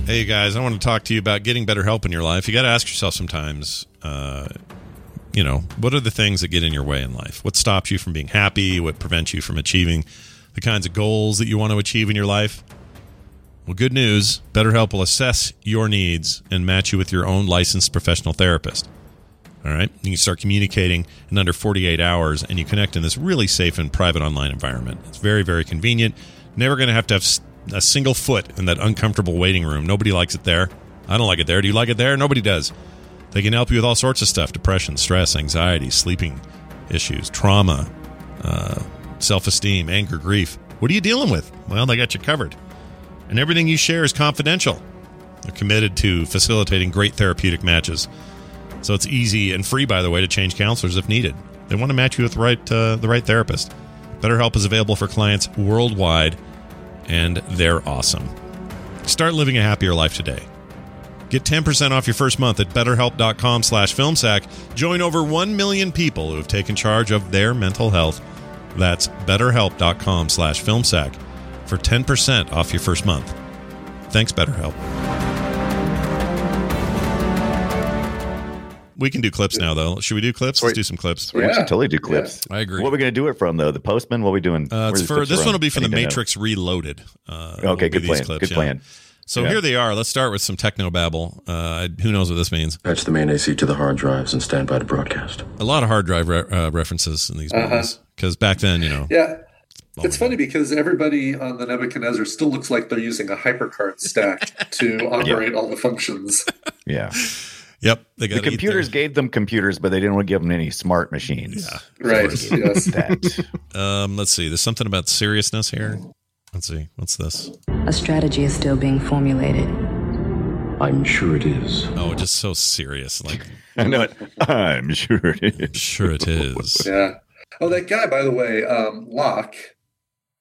Speaker 1: Hey guys, I want to talk to you about getting better help in your life. You got to ask yourself sometimes, uh, you know, what are the things that get in your way in life? What stops you from being happy? What prevents you from achieving the kinds of goals that you want to achieve in your life? Well, good news BetterHelp will assess your needs and match you with your own licensed professional therapist. All right. You can start communicating in under 48 hours and you connect in this really safe and private online environment. It's very, very convenient. Never going to have to have a single foot in that uncomfortable waiting room. Nobody likes it there. I don't like it there. Do you like it there? Nobody does. They can help you with all sorts of stuff depression, stress, anxiety, sleeping issues, trauma, uh, self esteem, anger, grief. What are you dealing with? Well, they got you covered. And everything you share is confidential. They're committed to facilitating great therapeutic matches. So it's easy and free, by the way, to change counselors if needed. They want to match you with the right uh, the right therapist. BetterHelp is available for clients worldwide, and they're awesome. Start living a happier life today. Get 10% off your first month at betterhelp.com slash filmsack. Join over 1 million people who have taken charge of their mental health. That's betterhelp.com slash filmsack for 10% off your first month. Thanks, BetterHelp. We can do clips now, though. Should we do clips? Let's do some clips.
Speaker 4: We should
Speaker 7: Yeah.
Speaker 4: totally do clips.
Speaker 1: I agree.
Speaker 4: What are we going to do it from though? The Postman? What are we doing?
Speaker 1: Uh, it's for this
Speaker 4: from?
Speaker 1: one will be from the
Speaker 4: need to know.
Speaker 1: Matrix Reloaded. Uh,
Speaker 4: Okay, good plan.
Speaker 1: clips,
Speaker 4: good
Speaker 1: yeah.
Speaker 4: plan.
Speaker 1: So
Speaker 4: Yeah.
Speaker 1: here they are. Let's start with some techno babble. Uh, who knows what this means?
Speaker 2: Patch the main AC to the hard drives and stand by to broadcast.
Speaker 1: A lot of hard drive re- uh, references in these movies because back then, you know,
Speaker 7: yeah.
Speaker 1: Oh
Speaker 7: It's funny because everybody on the Nebuchadnezzar still looks like they're using a hypercard stack to operate all the functions.
Speaker 4: Yeah.
Speaker 1: Yep, they got
Speaker 4: The computers gave them computers, but they didn't want to give them any smart machines.
Speaker 1: Yeah.
Speaker 7: Right. Yes.
Speaker 4: That.
Speaker 1: Um, let's see. There's something about seriousness here. Let's see. What's this?
Speaker 8: A strategy is still being formulated.
Speaker 2: I'm sure it is.
Speaker 1: Oh, just so serious. Like,
Speaker 4: I know it. I'm sure it is.
Speaker 1: sure it is.
Speaker 7: Yeah. Oh, that guy, by the way, um, Locke,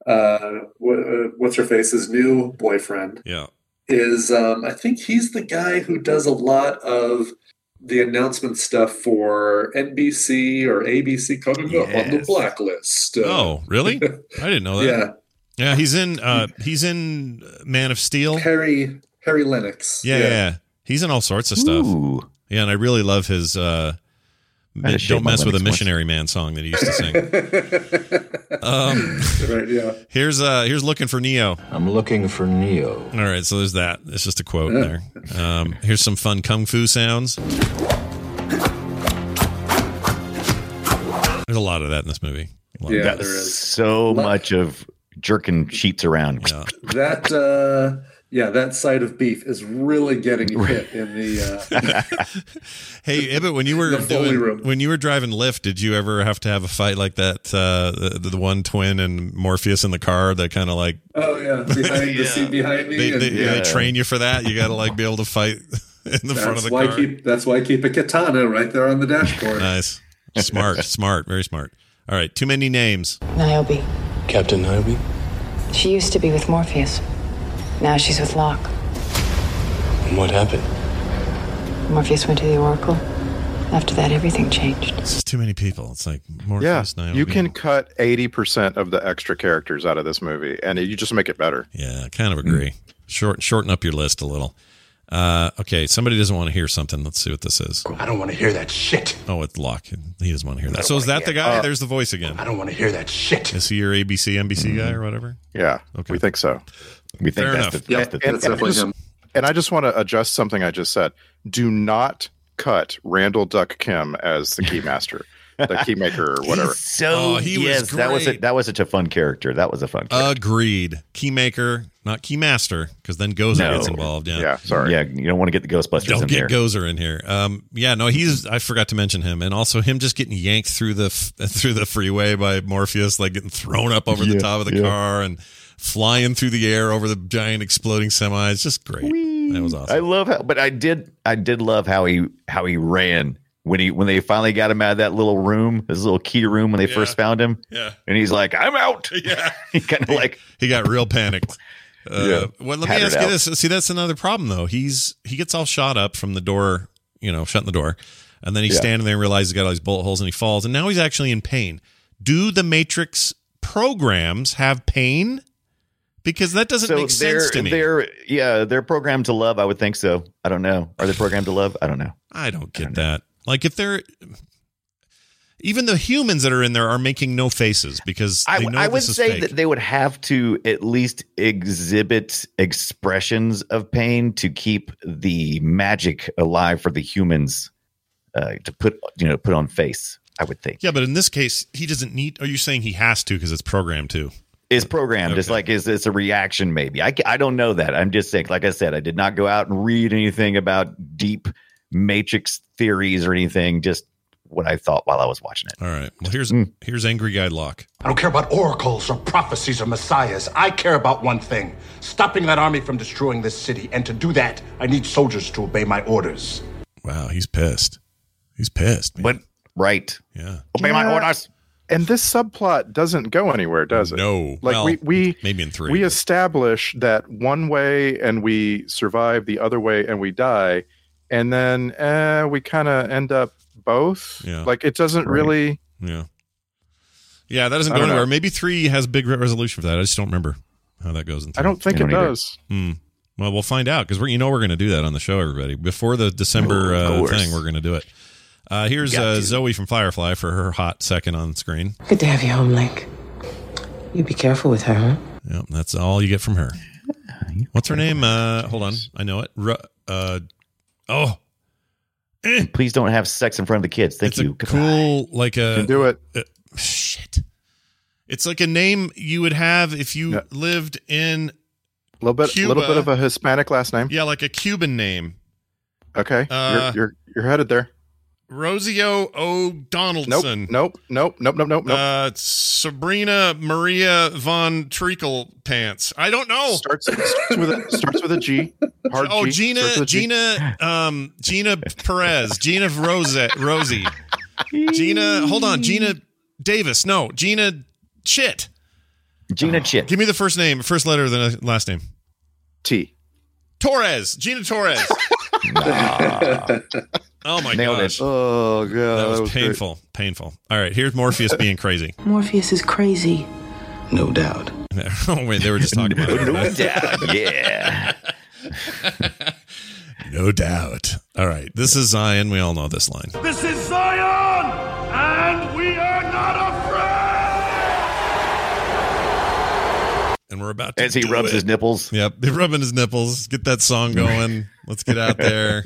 Speaker 7: uh, uh, what's her face's new boyfriend,
Speaker 1: Yeah.
Speaker 7: Is um, I think he's the guy who does a lot of the announcement stuff for NBC or ABC coming up on the blacklist. Uh,
Speaker 1: Oh, really? I didn't know that.
Speaker 7: yeah,
Speaker 1: Yeah, he's in. Uh, he's in Man of Steel.
Speaker 7: Harry Harry Lennix.
Speaker 1: Yeah, yeah, yeah. He's in all sorts of stuff.
Speaker 4: Ooh.
Speaker 1: Yeah, and I really love his uh
Speaker 4: I had to shave
Speaker 1: Don't
Speaker 4: my
Speaker 1: mess with a
Speaker 4: lemons once.
Speaker 1: missionary man song that he used to sing. um
Speaker 7: right. Yeah.
Speaker 1: here's uh here's looking for Neo.
Speaker 3: I'm looking for Neo.
Speaker 1: All right, so there's that. It's just a quote there. Um here's some fun kung fu sounds. There's a lot of that in this movie. A lot of
Speaker 7: Yeah,
Speaker 1: that.
Speaker 7: there is.
Speaker 4: So much of jerking sheets around.
Speaker 1: Yeah.
Speaker 7: That uh, yeah, that side of beef is really getting hit in the. Uh,
Speaker 1: Hey, Ibbott, when you were doing,
Speaker 7: room.
Speaker 1: when you were driving Lyft, did you ever have to have a fight like that? Uh, the, the one twin and Morpheus in the car that kind of like
Speaker 7: oh yeah, behind the seat behind me.
Speaker 1: they,
Speaker 7: and,
Speaker 1: they,
Speaker 7: yeah.
Speaker 1: they train you for that. You got to like be able to fight in the front of
Speaker 7: That's
Speaker 1: the
Speaker 7: why
Speaker 1: car.
Speaker 7: keep. That's why I keep a katana right there on the dashboard.
Speaker 1: Nice, smart, smart, very smart. All right, too many names.
Speaker 8: Niobe.
Speaker 3: Captain Niobe?
Speaker 8: She used to be with Morpheus. Now she's with Locke.
Speaker 3: And what happened?
Speaker 8: Morpheus went to the Oracle. After that, everything changed.
Speaker 1: It's just too many people. It's like
Speaker 6: Yeah,
Speaker 1: Morpheus, Niobe.
Speaker 6: you can cut eighty percent of the extra characters out of this movie, and you just make it better.
Speaker 1: Yeah, I kind of agree. Short, shorten up your list a little. Uh, okay, somebody doesn't want to hear something. Let's see what this is.
Speaker 9: I don't want to hear that shit.
Speaker 1: Oh, it's Locke. He doesn't want to hear that. So is that the guy? There's the voice again.
Speaker 9: I don't want to hear that shit.
Speaker 1: Is he your ABC, NBC guy or whatever?
Speaker 6: Yeah,
Speaker 1: Okay.
Speaker 6: we think so.
Speaker 4: We think
Speaker 1: Fair
Speaker 4: that's
Speaker 1: enough.
Speaker 4: the,
Speaker 7: Yep,
Speaker 4: that's the
Speaker 6: And,
Speaker 7: that's
Speaker 6: and,
Speaker 7: definitely
Speaker 6: just- and I just want to adjust something I just said. Do not cut Randall Duk Kim as the keymaster, the keymaker, or whatever.
Speaker 4: He's so
Speaker 1: Oh, he was
Speaker 4: yes, that was a, that was such a fun character. That was a fun character.
Speaker 1: Agreed. Keymaker, not Keymaster, because then Gozer
Speaker 4: No.
Speaker 1: gets involved. Yeah.
Speaker 6: Yeah, sorry.
Speaker 4: yeah, you don't want to get the Ghostbusters
Speaker 1: Don't
Speaker 4: in
Speaker 1: get
Speaker 4: there.
Speaker 1: Gozer in here. Um, yeah, no, he's. I forgot to mention him, and also him just getting yanked through the through the freeway by Morpheus, like getting thrown up over the top of the
Speaker 4: yeah.
Speaker 1: car and flying through the air over the giant exploding semi. It's just great. That was awesome.
Speaker 4: I love how, but I did, I did love how he, how he ran when he, when they finally got him out of that little room, this little key room when they
Speaker 1: Yeah.
Speaker 4: first found him,
Speaker 1: Yeah,
Speaker 4: and he's like, "I'm out."
Speaker 1: yeah.
Speaker 4: he kind of like,
Speaker 1: He got real panicked. Uh,
Speaker 4: Yeah.
Speaker 1: Well, let me ask you
Speaker 4: out.
Speaker 1: this. See, that's another problem though. He's he gets all shot up from the door, you know, shutting the door, and then he's
Speaker 4: Yeah.
Speaker 1: standing there and realizes he's got all these bullet holes and he falls, and now he's actually in pain. Do the Matrix programs have pain? Because that doesn't
Speaker 4: so
Speaker 1: make sense to me.
Speaker 4: they're, yeah, they're programmed to love. I would think so. I don't know. Are they programmed to love? I don't know.
Speaker 1: I don't get that. Like if they're even the humans that are in there are making no faces because
Speaker 4: I,
Speaker 1: they know
Speaker 4: I would say
Speaker 1: fake.
Speaker 4: that they would have to at least exhibit expressions of pain to keep the magic alive for the humans uh, to put you know put on face. I would think
Speaker 1: yeah, but in this case, he doesn't need. Are you saying he has to because it's programmed to?
Speaker 4: Is programmed. It's like is it's a reaction maybe. I I don't know that. I'm just saying. Like I said, I did not go out and read anything about deep matrix theories or anything. Just what I thought while I was watching it.
Speaker 1: All right. Well, here's
Speaker 4: Hmm.
Speaker 1: here's angry guy Locke.
Speaker 9: I don't care about oracles or prophecies or messiahs. I care about one thing stopping that army from destroying this city. And to do that, I need soldiers to obey my orders.
Speaker 1: Wow, he's pissed. He's pissed. man.
Speaker 4: But right,
Speaker 1: yeah.
Speaker 4: obey my orders.
Speaker 6: And this subplot doesn't go anywhere, does it?
Speaker 1: No.
Speaker 6: Like
Speaker 1: Well,
Speaker 6: we we
Speaker 1: maybe in three.
Speaker 6: we establish that one way and we survive the other way and we die, and then eh, we kind of end up both.
Speaker 1: Yeah.
Speaker 6: Like it doesn't
Speaker 4: Right.
Speaker 6: really.
Speaker 1: Yeah. Yeah, that doesn't
Speaker 6: I
Speaker 1: go anywhere.
Speaker 6: know.
Speaker 1: Maybe three has big resolution for that. I just don't remember how that goes. In
Speaker 6: I don't think
Speaker 4: I
Speaker 6: it
Speaker 4: don't either.
Speaker 6: does.
Speaker 1: Hmm. Well, we'll find out because we're you know we're going to do that on the show, everybody. Before the December
Speaker 4: Oh,
Speaker 1: uh, thing, we're going to do it. Uh, here's uh. Zoe from Firefly for her hot second on screen.
Speaker 10: Good to have you home, Link. You be careful with her, huh?
Speaker 1: Yep, that's all you get from her. What's her name? Uh, hold on, I know it. Ru- uh, oh, eh,
Speaker 4: Please don't have sex in front of the kids. Thank
Speaker 1: it's
Speaker 4: you.
Speaker 1: a cool like a
Speaker 6: Can do it.
Speaker 1: uh, shit. It's like a name you would have if you
Speaker 6: Yeah.
Speaker 1: lived in
Speaker 6: A little bit,
Speaker 1: Cuba.
Speaker 6: little bit of a Hispanic last name.
Speaker 1: yeah, like a Cuban name.
Speaker 6: Okay,
Speaker 1: Uh,
Speaker 6: you're, you're you're headed there.
Speaker 1: Rosio O.
Speaker 6: Nope,
Speaker 1: Donaldson.
Speaker 6: nope, nope, nope, nope, nope, nope.
Speaker 1: Uh, Sabrina Maria von Treacle Pants. I don't know.
Speaker 6: starts, starts with a starts with a G. Hard
Speaker 1: Oh,
Speaker 6: G.
Speaker 1: Gina,
Speaker 6: Starts with a G.
Speaker 1: Gina, um, Gina Perez, Gina Rose, Rosie, Gina. Hold on, Geena Davis. No, Gina. Shit.
Speaker 4: Gina Chit.
Speaker 1: Give me the first name, first letter of the last name.
Speaker 6: T.
Speaker 1: Torres, Gina Torres. oh my
Speaker 4: Nailed
Speaker 1: gosh,
Speaker 4: it.
Speaker 6: Oh god,
Speaker 1: that was, painful, painful. All right, here's Morpheus being crazy.
Speaker 10: Morpheus is crazy.
Speaker 3: No doubt.
Speaker 1: oh wait, they were just talking about it.
Speaker 4: No doubt. Yeah.
Speaker 1: No doubt. All right, this is Zion. We all know this line.
Speaker 9: This is Zion, and we are not afraid.
Speaker 1: And we're about to
Speaker 4: As he
Speaker 1: do
Speaker 4: rubs
Speaker 1: it.
Speaker 4: his nipples.
Speaker 1: Yep, they're rubbing his nipples. Get that song going. Let's get out there.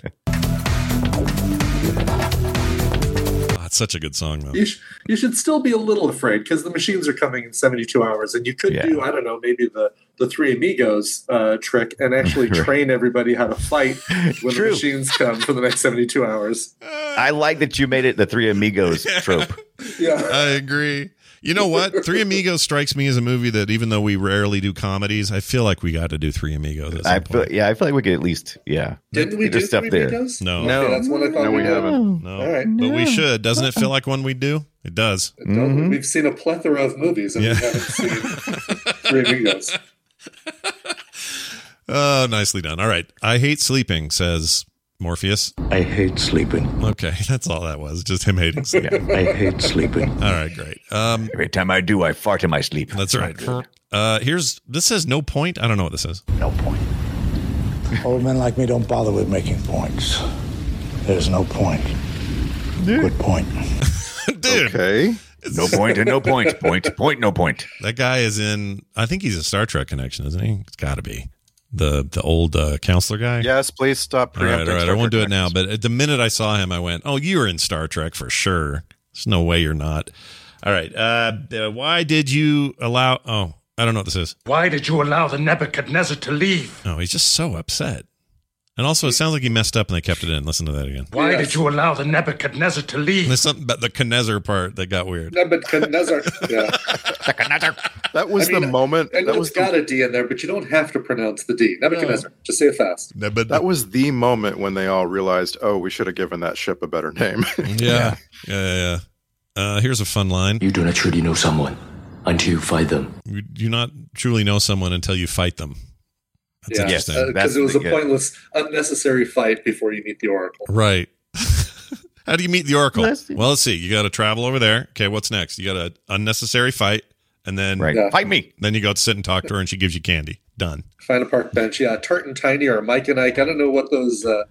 Speaker 1: Such a good song, though.
Speaker 7: You, sh- you should still be a little afraid because the machines are coming in 72 hours, and you could
Speaker 4: Yeah.
Speaker 7: do, I don't know, maybe the, the Three Amigos uh, trick and actually
Speaker 4: Right.
Speaker 7: train everybody how to fight when
Speaker 4: True.
Speaker 7: the machines come for the next 72 hours.
Speaker 4: I like that you made it the Three Amigos trope.
Speaker 7: Yeah.
Speaker 1: I agree. You know what? Three Amigos strikes me as a movie that, even though we rarely do comedies, I feel like we got to do Three Amigos. At some
Speaker 4: I feel,
Speaker 1: point.
Speaker 4: yeah, I feel like we could at least, yeah.
Speaker 7: Didn't we
Speaker 4: There's
Speaker 7: do
Speaker 4: stuff
Speaker 7: Three
Speaker 4: there.
Speaker 7: Amigos?
Speaker 1: No,
Speaker 6: No.
Speaker 7: Okay, that's what I thought
Speaker 6: No, we
Speaker 7: did.
Speaker 6: haven't.
Speaker 1: no,
Speaker 7: All right.
Speaker 1: but we should. Doesn't it feel like one we do? It does.
Speaker 7: Don't-
Speaker 4: Mhm.
Speaker 7: We've seen a plethora of movies and
Speaker 1: Yeah.
Speaker 7: we haven't seen Three Amigos.
Speaker 1: Oh, nicely done. All right. I hate sleeping, says Morpheus.
Speaker 3: I hate sleeping.
Speaker 1: Okay, that's all that was. Just him hating sleep.
Speaker 3: I hate sleeping.
Speaker 1: All right, great. Um,
Speaker 4: Every time I do, I fart in my sleep.
Speaker 1: that's right. Uh, here's this says no point. I don't know what this is.
Speaker 9: No point. Old men like me don't bother with making points. There's no point. Good point.
Speaker 1: Dude,
Speaker 6: Okay.
Speaker 4: No point and no point. Point, point, no point.
Speaker 1: that guy is in. I think he's a Star Trek connection, isn't he? It's got to be the the old uh, counselor guy.
Speaker 6: Yes, please stop
Speaker 1: All right,
Speaker 6: preempting.
Speaker 1: all right. I won't do it now. But the minute I saw him, I went, "Oh, you're in Star Trek for sure." There's no way you're not. All right. Uh, uh, why did you allow? Oh, I don't know what this is.
Speaker 9: Why did you allow the Nebuchadnezzar to leave?
Speaker 1: Oh, he's just so upset. And also, it sounds like he messed up and they kept it in. Listen to that again.
Speaker 9: Why
Speaker 7: Yes.
Speaker 9: did you allow the Nebuchadnezzar to leave?
Speaker 1: There's something about the Knezer part that got weird.
Speaker 7: Nebuchadnezzar. Yeah.
Speaker 6: that was
Speaker 7: I mean,
Speaker 6: the moment.
Speaker 7: I know
Speaker 6: That was
Speaker 7: it's got
Speaker 6: the,
Speaker 7: a D in there, but you don't have to pronounce the D. Nebuchadnezzar. Just say it fast.
Speaker 6: that was the moment when they all realized, oh, we should have given that ship a better name.
Speaker 1: Yeah. Yeah. Yeah. yeah. Uh, here's a fun line.
Speaker 3: You do not truly know someone until you fight them.
Speaker 1: You do not truly know someone until you fight them. That's
Speaker 7: yeah,
Speaker 1: interesting.
Speaker 7: because
Speaker 4: That's
Speaker 7: it was
Speaker 4: the
Speaker 7: a
Speaker 4: good.
Speaker 7: pointless, unnecessary fight before you meet the Oracle.
Speaker 1: Right. How do you meet the Oracle?
Speaker 4: Let's.
Speaker 1: Well, let's see. You got to travel over there. Okay, what's next? You got an unnecessary fight, and then
Speaker 4: Right.
Speaker 7: Yeah.
Speaker 4: Fight me.
Speaker 1: then you go sit and talk to her, and she gives you candy. Done.
Speaker 7: Find a park bench. Yeah, Tart and Tiny or Mike and Ike. I don't know what those uh,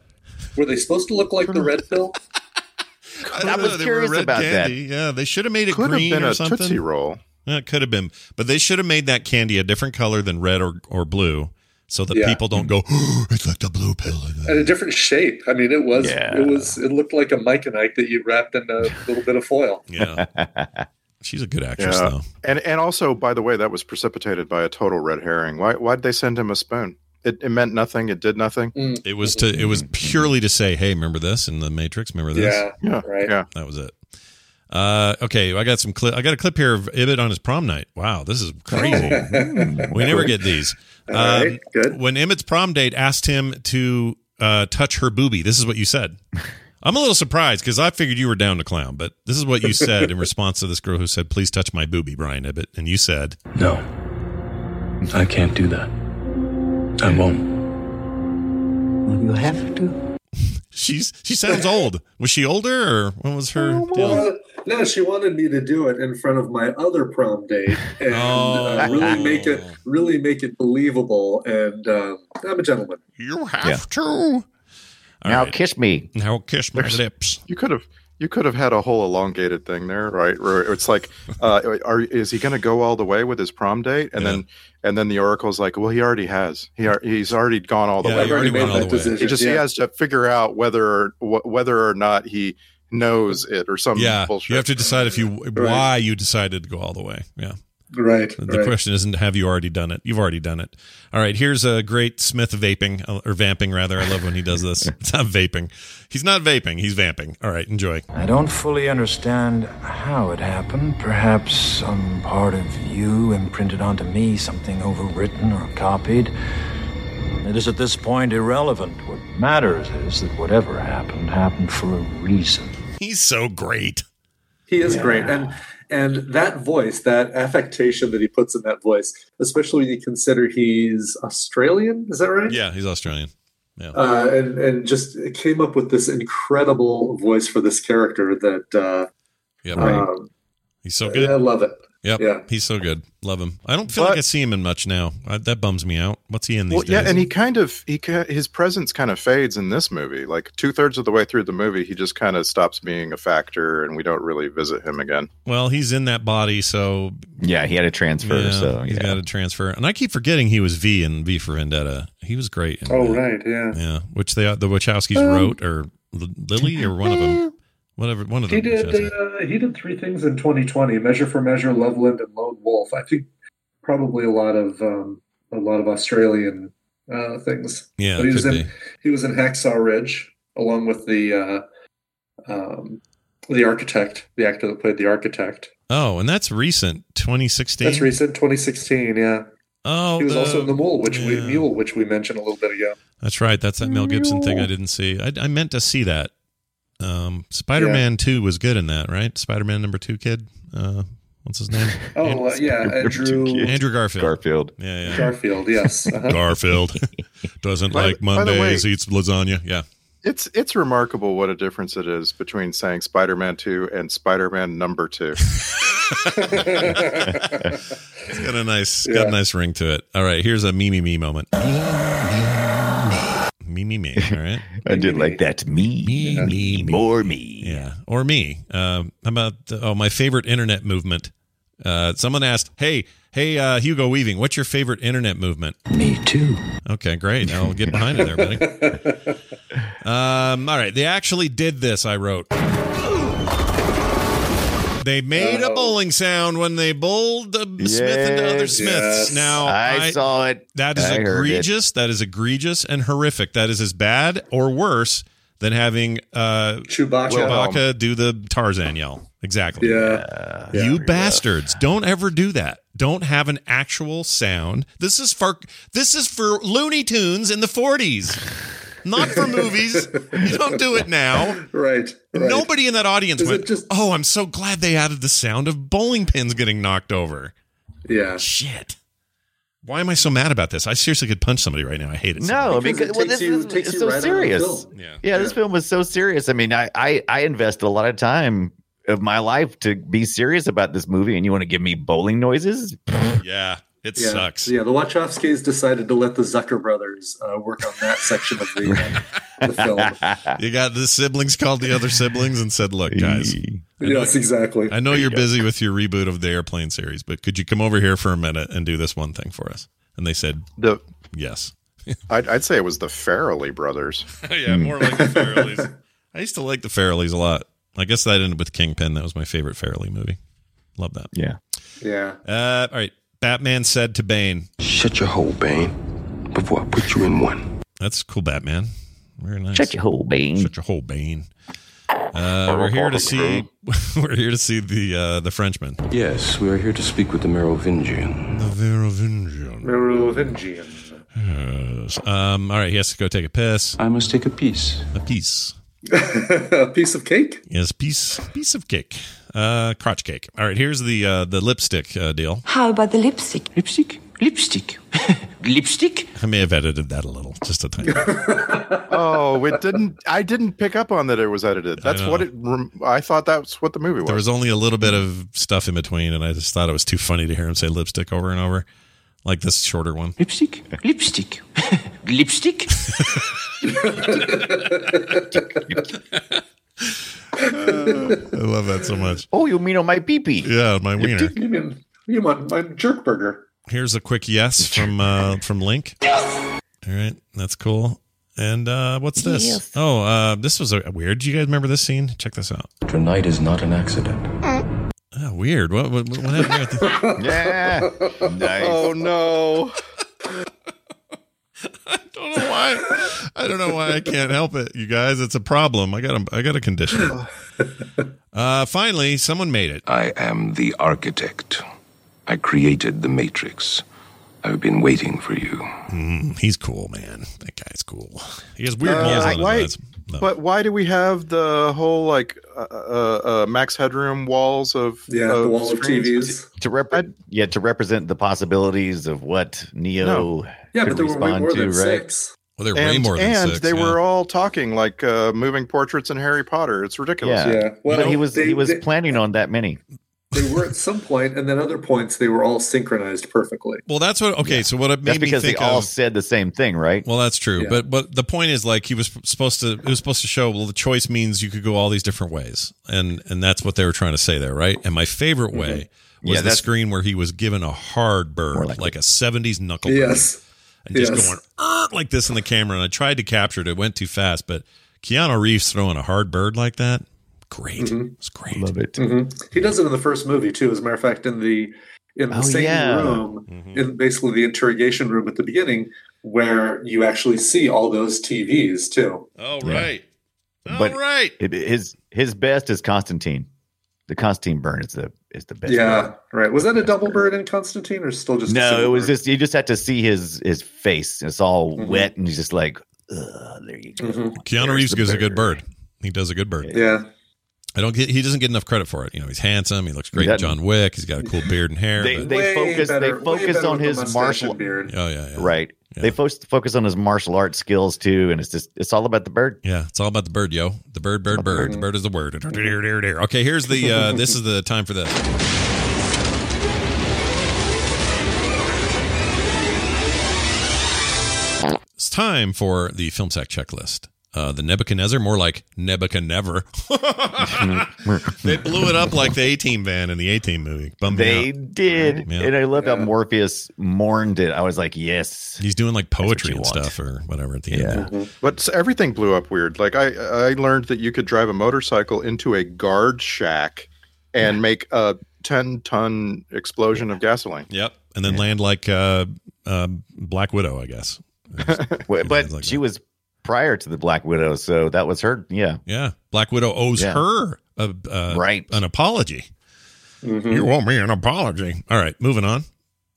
Speaker 7: were. They supposed to look like the red pill?
Speaker 4: I was
Speaker 1: They were
Speaker 4: curious
Speaker 1: red
Speaker 4: about that.
Speaker 1: candy. Yeah, they should have made it
Speaker 6: Could have
Speaker 1: green
Speaker 6: been
Speaker 1: or
Speaker 6: a
Speaker 1: something.
Speaker 6: Tootsie Roll.
Speaker 1: Yeah, it could have been, but they should have made that candy a different color than red or, or blue, so that
Speaker 7: Yeah.
Speaker 1: people don't go. "Oh, it's like the blue pill.
Speaker 7: and a different shape. I mean, it was.
Speaker 4: Yeah.
Speaker 7: It was. It looked like a Mike and Ike that you wrapped in a little bit of foil.
Speaker 1: Yeah, she's a good actress
Speaker 6: Yeah.
Speaker 1: though.
Speaker 6: And and also, by the way, that was precipitated by a total red herring. Why why'd they send him a spoon? It, it meant nothing. It did nothing.
Speaker 7: Mm.
Speaker 1: It was to. It was purely to say, "Hey, remember this in the Matrix? Remember this?"
Speaker 7: Yeah,
Speaker 6: Yeah,
Speaker 7: right.
Speaker 6: yeah.
Speaker 1: That was it. Uh, okay, I got some clip. I got a clip here of Ibbott on his prom night. Wow, this is crazy. we never get these.
Speaker 7: All
Speaker 1: Um,
Speaker 7: right, good.
Speaker 1: When Ibbott's prom date asked him to uh, touch her boobie, this is what you said. I'm a little surprised because I figured you were down to clown, but this is what you said in response to this girl who said, "Please touch my boobie, Brian Ibbott," and you said,
Speaker 3: No. I can't do that. I won't.
Speaker 10: You have to.
Speaker 1: "She's she sounds old. Was she older, or what was her deal?"
Speaker 7: Well, no, she wanted me to do it in front of my other prom date and uh,
Speaker 1: Oh.
Speaker 7: really make it really make it believable. And um, I'm a gentleman.
Speaker 1: You have
Speaker 4: Yeah.
Speaker 1: to. All
Speaker 4: now
Speaker 1: right.
Speaker 4: kiss me.
Speaker 1: Now kiss my lips.
Speaker 6: You could have you could have had a whole elongated thing there, right? Where it's like, uh, are is he going to go all the way with his prom date? And
Speaker 1: Yeah.
Speaker 6: then and then the oracle's like, well, he already has. He ar- he's already gone all the
Speaker 1: Yeah,
Speaker 6: way.
Speaker 1: he already
Speaker 7: made that
Speaker 1: the way.
Speaker 7: decision.
Speaker 6: He just he has to figure out whether wh- whether or not he knows it or some
Speaker 1: Yeah,
Speaker 6: bullshit.
Speaker 1: you have to decide if you why you decided to go all the way. Yeah.
Speaker 7: Right.
Speaker 1: The
Speaker 7: right.
Speaker 1: question isn't have you already done it. You've already done it. All right. Here's a great Smith vaping or vamping rather. I love when he does this. It's not vaping. He's not vaping. He's vamping. All right. Enjoy.
Speaker 9: I don't fully understand how it happened. Perhaps some part of you imprinted onto me, something overwritten or copied. It is at this point irrelevant. What matters is that whatever happened, happened for a reason.
Speaker 1: He's so great.
Speaker 7: He is great, and and that voice, that affectation that he puts in that voice, especially when you consider he's Australian. Is that right?
Speaker 1: Yeah, he's Australian. Yeah.
Speaker 7: Uh, and and just came up with this incredible voice for this character that uh,
Speaker 1: Yep.
Speaker 7: um,
Speaker 1: He's so good.
Speaker 7: I love it.
Speaker 1: Yep.
Speaker 7: Yeah.
Speaker 1: He's so good. Love him. I don't feel
Speaker 6: But-
Speaker 1: like I see him in much now. I, that bums me out. What's he in these
Speaker 6: Well,
Speaker 1: days?
Speaker 6: yeah, and he kind of he his presence kind of fades in this movie. Like two thirds of the way through the movie, he just kind of stops being a factor, and we don't really visit him again.
Speaker 1: well, he's in that body, so
Speaker 4: Yeah, he had a transfer.
Speaker 1: yeah,
Speaker 4: so
Speaker 1: he's
Speaker 4: yeah.
Speaker 1: got to transfer. And I keep forgetting he was V in V for Vendetta. He was great. in
Speaker 7: Oh
Speaker 1: that.
Speaker 7: right, yeah.
Speaker 1: Yeah, which they the Wachowskis
Speaker 7: Um,
Speaker 1: wrote, or L- Lily, or one of them, whatever, one of
Speaker 7: He did. Uh, he did three things in 2020: Measure for Measure, Loveland, and Lone Wolf. I think probably a lot of um, a lot of Australian uh, things.
Speaker 1: Yeah,
Speaker 7: but he was in
Speaker 1: be.
Speaker 7: he was in Hacksaw Ridge along with the uh, um, the architect, the actor that played the architect.
Speaker 1: Oh, and that's recent, 2016.
Speaker 7: That's recent, 2016. Yeah,
Speaker 1: Oh,
Speaker 7: he was
Speaker 1: the-
Speaker 7: also in the Mule, which we. Mule, which we mentioned a little bit ago.
Speaker 1: That's right. That's that Mel Gibson thing I didn't see. I, I meant to see that. Um, Spider Man Two was good in that, right? Spider Man number two kid. Uh, what's his name?
Speaker 7: Oh uh, yeah, Andrew
Speaker 1: Andrew Garfield.
Speaker 4: Garfield.
Speaker 1: Yeah, yeah.
Speaker 7: Garfield. Yes, uh-huh.
Speaker 1: Garfield doesn't
Speaker 6: By
Speaker 1: like
Speaker 6: by the way-
Speaker 1: Mondays, eats lasagna. Yeah.
Speaker 6: It's it's remarkable what a difference it is between saying Spider-Man 2 and Spider-Man number 2.
Speaker 1: It's got a nice, got a nice ring to it. All right, here's a me me me moment. Me me me. All right.
Speaker 4: I did like that. Me,
Speaker 1: me, me,
Speaker 4: more me.
Speaker 1: Yeah, or me. Um, how about oh my favorite internet movement? Uh, someone asked, "Hey, hey, uh, Hugo Weaving, what's your favorite internet movement?"
Speaker 9: Me too.
Speaker 1: Okay, great. I'll get behind it there, buddy. Um, all right, they actually did this. I wrote. They made a bowling sound when they bowled the Smith into other Smiths.
Speaker 4: yes.
Speaker 1: Now
Speaker 4: I saw it.
Speaker 1: That is
Speaker 4: I heard it.
Speaker 1: egregious. That is egregious and horrific. That is as bad or worse than having uh,
Speaker 7: Chewbacca.
Speaker 1: Chewbacca do the Tarzan yell. Exactly.
Speaker 7: Yeah.
Speaker 1: You bastards! Don't ever do that. Don't have an actual sound. This is for this is for Looney Tunes in the forties, not for movies. You don't do it now.
Speaker 7: Right. right.
Speaker 1: Nobody in that audience
Speaker 7: Is
Speaker 1: went.
Speaker 7: just-
Speaker 1: oh, I'm so glad they added the sound of bowling pins getting knocked over.
Speaker 7: Yeah.
Speaker 1: Shit. Why am I so mad about this? I seriously could punch somebody right now. I hate it. so
Speaker 4: No,
Speaker 1: much.
Speaker 4: because,
Speaker 7: it
Speaker 4: well, this
Speaker 7: you-
Speaker 4: is
Speaker 7: takes
Speaker 4: it's
Speaker 7: you
Speaker 4: so
Speaker 7: right out of the
Speaker 4: serious.
Speaker 1: Yeah.
Speaker 4: Yeah, this film was so serious. I mean, I, I I invested a lot of time of my life to be serious about this movie, and you want to give me bowling noises?
Speaker 1: Yeah, it
Speaker 7: Yeah.
Speaker 1: sucks.
Speaker 7: Yeah, the Wachowskis decided to let the Zucker brothers uh, work on that section of the, uh, the film.
Speaker 1: You got the siblings called the other siblings and said, "Look, guys, I know,
Speaker 7: Yes, exactly.
Speaker 1: I know you're busy with your reboot of the airplane series, but could you come over here for a minute and do this one thing for us?" And they said,
Speaker 6: The
Speaker 1: "Yes."
Speaker 6: I'd, I'd say it was the Farrelly brothers.
Speaker 1: yeah, more like the Farrellys. I used to like the Farrellys a lot. I guess that ended with Kingpin. That was my favorite Farrelly movie. Love that.
Speaker 4: Yeah.
Speaker 7: Yeah.
Speaker 1: Uh, all right. Batman said to Bane,
Speaker 2: Shut your hole, Bane, before I put you in one.
Speaker 1: "That's cool, Batman. Very nice.
Speaker 4: Shut your hole, Bane.
Speaker 1: Shut your hole, Bane." Uh, we're here to see. We're here to see the uh, the Frenchman.
Speaker 2: Yes, we are here to speak with the Merovingian.
Speaker 1: The Merovingian.
Speaker 7: Merovingian.
Speaker 1: Yes. Um. All right. He has to go take a piss.
Speaker 2: I must take a piece.
Speaker 1: A piece.
Speaker 7: a piece of cake?
Speaker 1: Yes. Piece. Piece of cake. Uh. Crotch cake. All right. Here's the uh, the lipstick uh, deal.
Speaker 10: How about the lipstick?
Speaker 9: Lipstick? Lipstick? Lipstick?
Speaker 1: I may have edited that a little, just a tiny.
Speaker 6: Oh, it didn't. I didn't pick up on that it was edited. That's
Speaker 1: know.
Speaker 6: what it. rem- I thought that's what the movie was.
Speaker 1: There was only a little bit of stuff in between, and I just thought it was too funny to hear him say lipstick over and over, like this shorter one.
Speaker 9: Lipstick? Lipstick? Lipstick?
Speaker 1: I love that so much.
Speaker 4: Oh, you mean on my pee pee?
Speaker 1: Yeah, my wiener.
Speaker 7: You mean you mean my jerk burger?
Speaker 1: Here's a quick yes from uh, from Link. All right, that's cool. And uh, what's this?
Speaker 4: Yes.
Speaker 1: Oh, uh, this was a weird. Do you guys remember this scene? Check this out.
Speaker 2: Tonight is not an accident.
Speaker 1: Oh, weird. What what, what happened? Here?
Speaker 4: Yeah. nice.
Speaker 6: Oh no!
Speaker 1: I don't know why. I don't know why I can't help it, you guys. It's a problem. I got a, I got a condition. Uh, finally, someone made it.
Speaker 11: I am the architect. I created the Matrix. I've been waiting for you.
Speaker 1: Mm, he's cool, man. That guy's cool. He has weird
Speaker 6: Uh,
Speaker 1: holes on his
Speaker 6: why-
Speaker 1: eyes. No.
Speaker 6: But why do we have the whole like uh, uh, uh, max headroom walls of
Speaker 7: Yeah, the
Speaker 6: of
Speaker 7: wall of? TVs.
Speaker 4: To rep- yeah, to represent the possibilities of what Neo
Speaker 6: No.
Speaker 7: Yeah,
Speaker 4: could
Speaker 7: but there were way more
Speaker 4: to,
Speaker 7: than
Speaker 4: right?
Speaker 7: six.
Speaker 1: Well, they're way
Speaker 6: And,
Speaker 1: more than
Speaker 6: and
Speaker 1: six.
Speaker 6: they
Speaker 1: yeah.
Speaker 6: were all talking like uh, moving portraits in Harry Potter. It's ridiculous.
Speaker 4: Yeah.
Speaker 7: Yeah. Well,
Speaker 4: but he was
Speaker 7: they-
Speaker 4: he was
Speaker 7: they-
Speaker 4: planning on that many.
Speaker 7: They were at some point, and then other points they were all synchronized perfectly.
Speaker 1: Well, that's what. Okay, so what it made
Speaker 4: That's
Speaker 1: me
Speaker 4: because they all
Speaker 1: of.
Speaker 4: said the same thing, right?
Speaker 1: Well, that's true,
Speaker 7: Yeah.
Speaker 1: but but the point is like he was supposed to. It was supposed to show. Well, the choice means you could go all these different ways, and and that's what they were trying to say there, right? And my favorite way was
Speaker 4: Mm-hmm. Yeah,
Speaker 1: the screen where he was given a hard bird,
Speaker 4: More
Speaker 1: like,
Speaker 4: like
Speaker 1: a '70s knuckle bird,
Speaker 7: Yes.
Speaker 1: And just
Speaker 7: Yes.
Speaker 1: going "Er," like this in the camera. And I tried to capture it; it went too fast. But Keanu Reeves throwing a hard bird like that, great.
Speaker 7: Mm-hmm.
Speaker 1: It's great.
Speaker 4: Love it.
Speaker 7: hmm He does it in the first movie too. As a matter of fact, in the in the
Speaker 4: Oh,
Speaker 7: same
Speaker 4: yeah.
Speaker 7: room,
Speaker 1: Mhm.
Speaker 7: in basically the interrogation room at the beginning, where you actually see all those TVs too.
Speaker 1: All
Speaker 4: Yeah.
Speaker 1: right, all
Speaker 4: But-
Speaker 1: right.
Speaker 4: It- his his best is Constantine. The Constantine burn is the is the best.
Speaker 7: yeah,
Speaker 4: burn.
Speaker 7: right. Was that a double burn in Constantine, or still just
Speaker 4: No,
Speaker 7: single
Speaker 4: it was
Speaker 7: bird?
Speaker 4: just you just had to see his his face. It's all
Speaker 7: Mhm.
Speaker 4: wet, and he's just like, Ugh, there you go.
Speaker 7: Mhm.
Speaker 1: Keanu
Speaker 4: There's
Speaker 1: Reeves
Speaker 4: the
Speaker 1: gives a good bird. He does a good bird.
Speaker 7: yeah.
Speaker 1: I don't get. He doesn't get enough credit for it. You know, he's handsome. He looks great in
Speaker 4: That-
Speaker 1: John Wick. He's got a cool beard and hair.
Speaker 4: They, they focus.
Speaker 7: better-
Speaker 4: they focus on his martial.
Speaker 7: beard.
Speaker 1: oh yeah, yeah.
Speaker 4: Right.
Speaker 1: Yeah.
Speaker 4: They fo- focus on his martial arts skills too, and it's just it's all about the bird.
Speaker 1: Yeah, it's all about the bird, yo. The bird, bird, bird. The bird is the word. Okay, here's the. Uh, this is the time for this. It's time for the film sack checklist. Uh, the Nebuchadnezzar, more like Nebuchadnezzar. they blew it up like the A Team band in the A Team movie. Bummed
Speaker 4: They did,
Speaker 1: Yeah.
Speaker 4: and I love how Morpheus mourned it. I was like, yes,
Speaker 1: He's doing like poetry and
Speaker 4: want.
Speaker 1: stuff or whatever at the
Speaker 4: Yeah.
Speaker 1: end.
Speaker 6: But s- everything blew up weird. Like I, I learned that you could drive a motorcycle into a guard shack and make a ten ton explosion of gasoline.
Speaker 1: Yep. And then land like uh, uh, Black Widow, I guess.
Speaker 4: But, but
Speaker 1: Things like
Speaker 4: she was prior to the Black Widow, so that was her. Yeah,
Speaker 1: Yeah, Black Widow owes
Speaker 4: Yeah.
Speaker 1: her a, uh,
Speaker 4: Right.
Speaker 1: an apology.
Speaker 7: Mm-hmm.
Speaker 1: You owe me an apology. All right, moving on.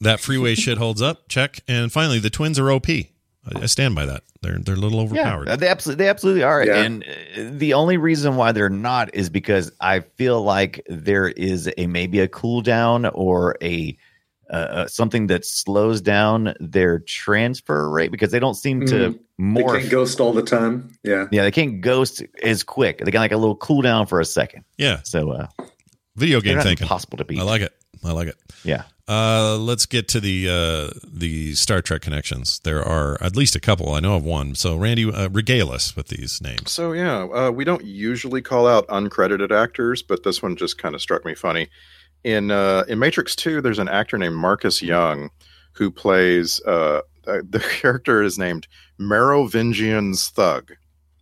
Speaker 1: That freeway shit holds up. Check. And finally, the twins are OP. I, I stand by that. They're they're a little overpowered.
Speaker 4: Yeah, they absolutely they absolutely are.
Speaker 7: Yeah.
Speaker 4: And uh, the only reason why they're not is because I feel like there is a maybe a cooldown or a uh, uh, something that slows down their transfer rate because they don't seem to
Speaker 7: Mhm. They can't ghost all the time. Yeah.
Speaker 4: yeah, they can't ghost as quick. They got like a little cooldown for a second.
Speaker 1: yeah,
Speaker 4: So uh,
Speaker 1: video game thinking.
Speaker 4: impossible to beat.
Speaker 1: I like it. I like it.
Speaker 4: yeah.
Speaker 1: Uh, let's get to the uh, the Star Trek connections. There are at least a couple. I know of one. So Randy, uh, regale us with these names.
Speaker 6: So yeah, uh, we don't usually call out uncredited actors, but this one just kind of struck me funny. In uh, in Matrix Two, there's an actor named Marcus Young who plays uh, uh, the character is named Merovingian's Thug.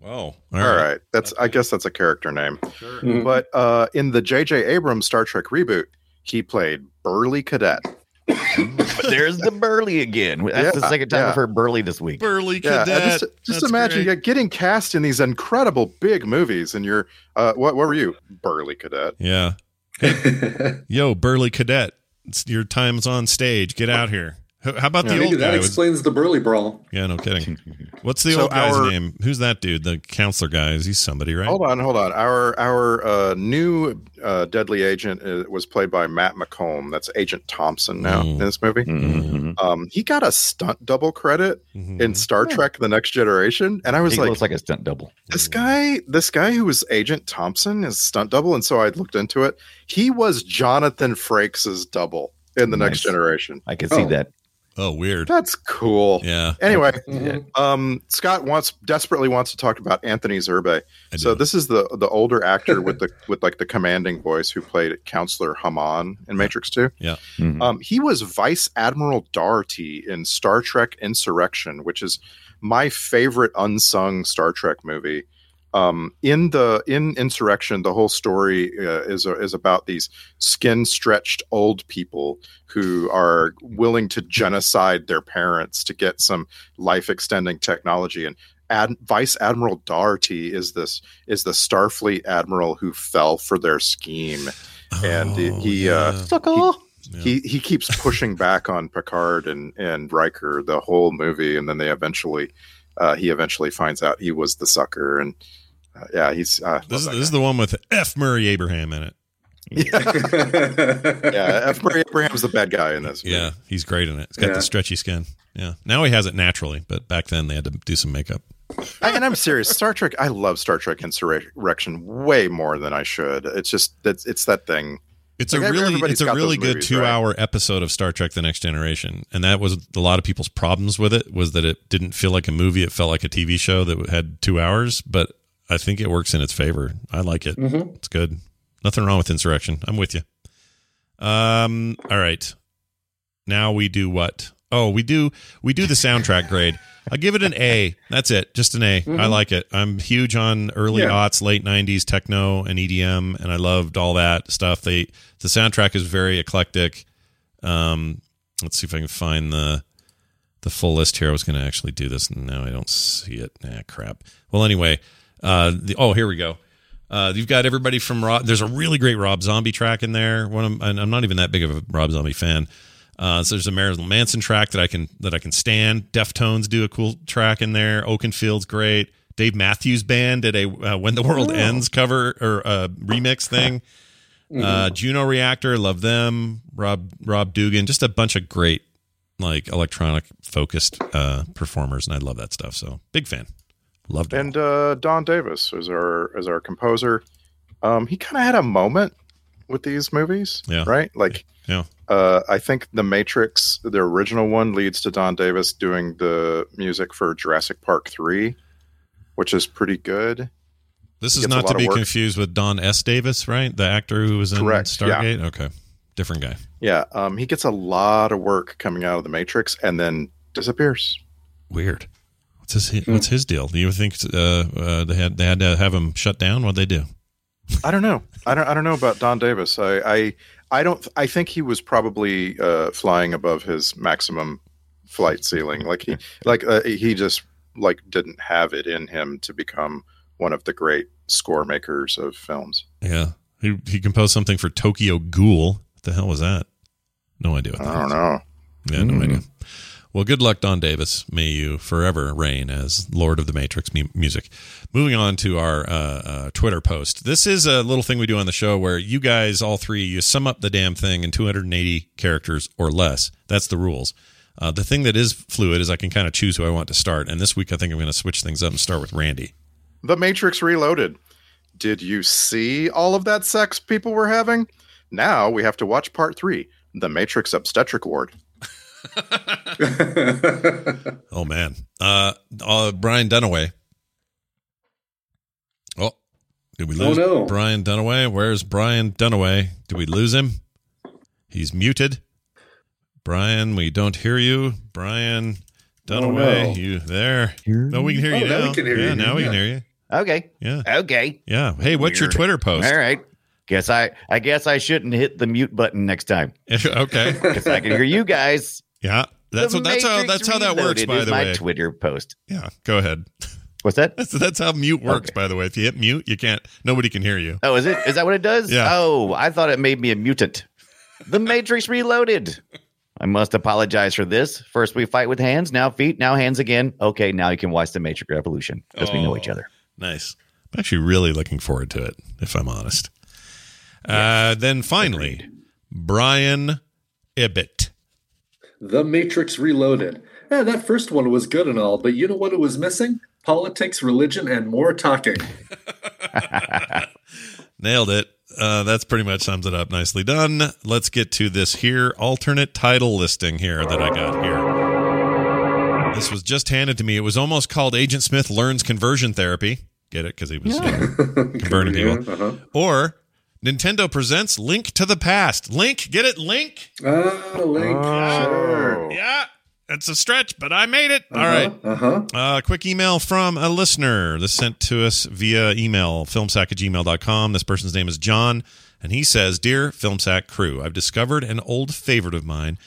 Speaker 1: Oh, All
Speaker 6: All right, that's I guess that's a character name.
Speaker 7: Mhm.
Speaker 6: But uh, in the J.J. Abrams Star Trek reboot, he played Burly Cadet.
Speaker 4: But there's the Burly again. That's the second time
Speaker 6: yeah.
Speaker 4: I've heard Burly this week.
Speaker 1: Burly
Speaker 6: Yeah,
Speaker 1: cadet.
Speaker 6: and just, just imagine yeah, getting cast in these incredible big movies, and you're uh, what? What were you, Burly Cadet?
Speaker 1: Yeah. Yo, burly cadet, it's your time's on stage. Get out here. H- How about the old
Speaker 7: that
Speaker 1: guy? Was,
Speaker 7: explains the burly brawl.
Speaker 1: yeah, no kidding. What's the
Speaker 6: So
Speaker 1: old guy's
Speaker 6: our-
Speaker 1: name? Who's that dude? The counselor guy? Is he somebody, right?
Speaker 6: Hold on, hold on. Our our uh, new uh, deadly agent uh, was played by Matt McColm. That's Agent Thompson now
Speaker 1: Mm.
Speaker 6: in this movie.
Speaker 4: Mhm.
Speaker 6: Um, he got a stunt double credit
Speaker 1: Mhm.
Speaker 6: in Star Trek: The Next Generation, and I was
Speaker 4: He
Speaker 6: like,
Speaker 4: looks like a stunt double.
Speaker 6: this guy, this guy who was Agent Thompson is stunt double, and so I looked into it. He was Jonathan Frakes' double in The Next Generation.
Speaker 4: I can see
Speaker 7: Oh.
Speaker 4: that.
Speaker 1: Oh, weird.
Speaker 6: That's cool.
Speaker 1: Yeah.
Speaker 6: Anyway, um, Scott wants desperately wants to talk about Anthony Zerbe. So this is the the older actor with the with like the commanding voice who played Counselor Hamann in Matrix Two.
Speaker 1: Yeah.
Speaker 4: Mhm.
Speaker 6: Um, he was Vice Admiral Dougherty in Star Trek Insurrection, which is my favorite unsung Star Trek movie. Um, in the in Insurrection, the whole story uh, is is about these skin stretched old people who are willing to genocide their parents to get some life extending technology and. Ad, Vice Admiral Dougherty is this is the Starfleet admiral who fell for their scheme, and he-
Speaker 1: Oh,
Speaker 6: he, uh,
Speaker 1: yeah.
Speaker 4: Sucker.
Speaker 1: Yeah.
Speaker 6: he he keeps pushing back on Picard and and Riker the whole movie, and then they eventually uh, he eventually finds out he was the sucker, and uh, yeah, he's uh,
Speaker 1: This is, this is the one with F. Murray Abraham in it.
Speaker 6: guy. yeah, F. Murray Abraham's the bad guy in this.
Speaker 1: Yeah, he's great in it. He's got
Speaker 7: Yeah.
Speaker 1: the stretchy skin. Yeah. Now he has it naturally, but back then they had to do some makeup.
Speaker 6: I, and I'm serious. Star Trek. I love Star Trek Insurrection way more than I should. It's just that's it's that thing.
Speaker 1: It's
Speaker 6: Like,
Speaker 1: a really it's a really good
Speaker 6: movies,
Speaker 1: two
Speaker 6: right?
Speaker 1: hour episode of Star Trek: The Next Generation, and that was a lot of people's problems with it was that it didn't feel like a movie; it felt like a TV show that had two hours. But I think it works in its favor. I like it.
Speaker 7: Mhm.
Speaker 1: It's good. Nothing wrong with Insurrection. I'm with you. Um. All right. Now we do what? Oh, we do we do the soundtrack grade. I give it an A. That's it. Just an A. I
Speaker 7: Mhm.
Speaker 1: like it. I'm huge on early
Speaker 7: Yeah.
Speaker 1: aughts, late '90s techno and EDM, and I loved all that stuff. They the soundtrack is very eclectic. Um, let's see if I can find the the full list here. I was going to actually do this. Now I don't see it. Nah, crap. Well, anyway, uh, the, oh, here we go. Uh, you've got everybody from Rob. There's a really great Rob Zombie track in there. One of, and I'm not even that big of a Rob Zombie fan. Uh, so there's a Marilyn Manson track that I can that I can stand. Deftones do a cool track in there. Oakenfold's great. Dave Matthews Band did a uh, "When the World
Speaker 7: Oh.
Speaker 1: Ends" cover or uh, remix thing. Uh, Juno Reactor, love them. Rob Rob Dougan, just a bunch of great like electronic focused uh, performers, and I love that stuff. So big fan. Loved it.
Speaker 6: And uh, Don Davis is our as our composer. Um, he kind of had a moment with these movies,
Speaker 1: Yeah.
Speaker 6: right? Like,
Speaker 1: Yeah.
Speaker 6: uh, I think The Matrix, the original one, leads to Don Davis doing the music for Jurassic Park three, which is pretty good.
Speaker 1: This
Speaker 6: He
Speaker 1: is not to be confused with Don S. Davis, right? The actor who was in
Speaker 6: Correct, yeah.
Speaker 1: Stargate. Okay, different guy.
Speaker 6: Yeah, um, he gets a lot of work coming out of The Matrix, and then disappears.
Speaker 1: Weird. What's his What's his deal? Do you think uh, uh, they had they had to have him shut down? What they do?
Speaker 6: I don't know. I don't. I don't know about Don Davis. I. I, I don't. I think he was probably uh, flying above his maximum flight ceiling. Like he. Like uh, he just like didn't have it in him to become one of the great score makers of films.
Speaker 1: Yeah, he he composed something for Tokyo Ghoul. What the hell was that? No idea. What that
Speaker 6: I don't know.
Speaker 1: Yeah, no
Speaker 6: Mm.
Speaker 1: idea. Well, good luck, Don Davis. May you forever reign as Lord of the Matrix mu- music. Moving on to our uh, uh, Twitter post. This is a little thing we do on the show where you guys, all three, you sum up the damn thing in 280 characters or less. That's the rules. Uh, the thing that is fluid is I can kind of choose who I want to start. And this week, I think I'm going to switch things up and start with Randy.
Speaker 6: The Matrix Reloaded. Did you see all of that sex people were having? Now we have to watch part three, The Matrix Obstetric Ward.
Speaker 1: Oh man, uh, uh, Brian Dunaway. Oh, did we
Speaker 7: Oh,
Speaker 1: lose
Speaker 7: no.
Speaker 1: Brian Dunaway? Where's Brian Dunaway? Did we lose him? He's muted. Brian, we don't hear you. Brian Dunaway,
Speaker 7: Oh, no.
Speaker 1: you there? No, we can hear
Speaker 7: Oh,
Speaker 1: you
Speaker 7: now
Speaker 1: now.
Speaker 7: we can hear
Speaker 1: yeah,
Speaker 7: you.
Speaker 1: now we can
Speaker 7: Yeah.
Speaker 1: hear you.
Speaker 4: Okay.
Speaker 1: Yeah,
Speaker 4: Okay.
Speaker 1: yeah. Hey, what's your Twitter post?
Speaker 4: All right. Guess I I guess I shouldn't hit the mute button next time
Speaker 1: okay.
Speaker 4: because I can hear you guys.
Speaker 1: Yeah, that's what, that's how that's how that works. By the
Speaker 4: my
Speaker 1: way,
Speaker 4: Twitter post.
Speaker 1: yeah. Go ahead.
Speaker 4: What's that?
Speaker 1: That's that's how mute works.
Speaker 4: Okay.
Speaker 1: By the way, if you hit mute, you can't. Nobody can hear you.
Speaker 4: Oh, is it? Is that what it does?
Speaker 1: Yeah.
Speaker 4: Oh, I thought it made me a mutant. The Matrix Reloaded. I must apologize for this. First we fight with hands, now feet, now hands again. Okay, now you can watch the Matrix Revolution because we know each
Speaker 1: Oh.
Speaker 4: other.
Speaker 1: Nice. I'm actually really looking forward to it, if I'm honest. Uh, then finally, Brian Ibbott.
Speaker 7: The Matrix Reloaded. Yeah, that first one was good and all, but you know what it was missing? Politics, religion, and more talking.
Speaker 1: Nailed it. Uh, that's pretty much sums it up. Nicely done. Let's get to this here alternate title listing here that I got here. This was just handed to me. It was almost called Agent Smith Learns Conversion Therapy. Get it? Because he was you know, converting people.
Speaker 7: Uh-huh.
Speaker 1: Or Nintendo presents Link to the Past. Link, get it? Link?
Speaker 7: Ah, Link. Sure.
Speaker 1: Yeah, it's a stretch, but I made it. All right.
Speaker 7: Uh-huh.
Speaker 1: Uh, quick email from a listener. This sent to us via email, filmsack at gmail.com. This person's name is John, and he says Dear Filmsack crew, I've discovered an old favorite of mine,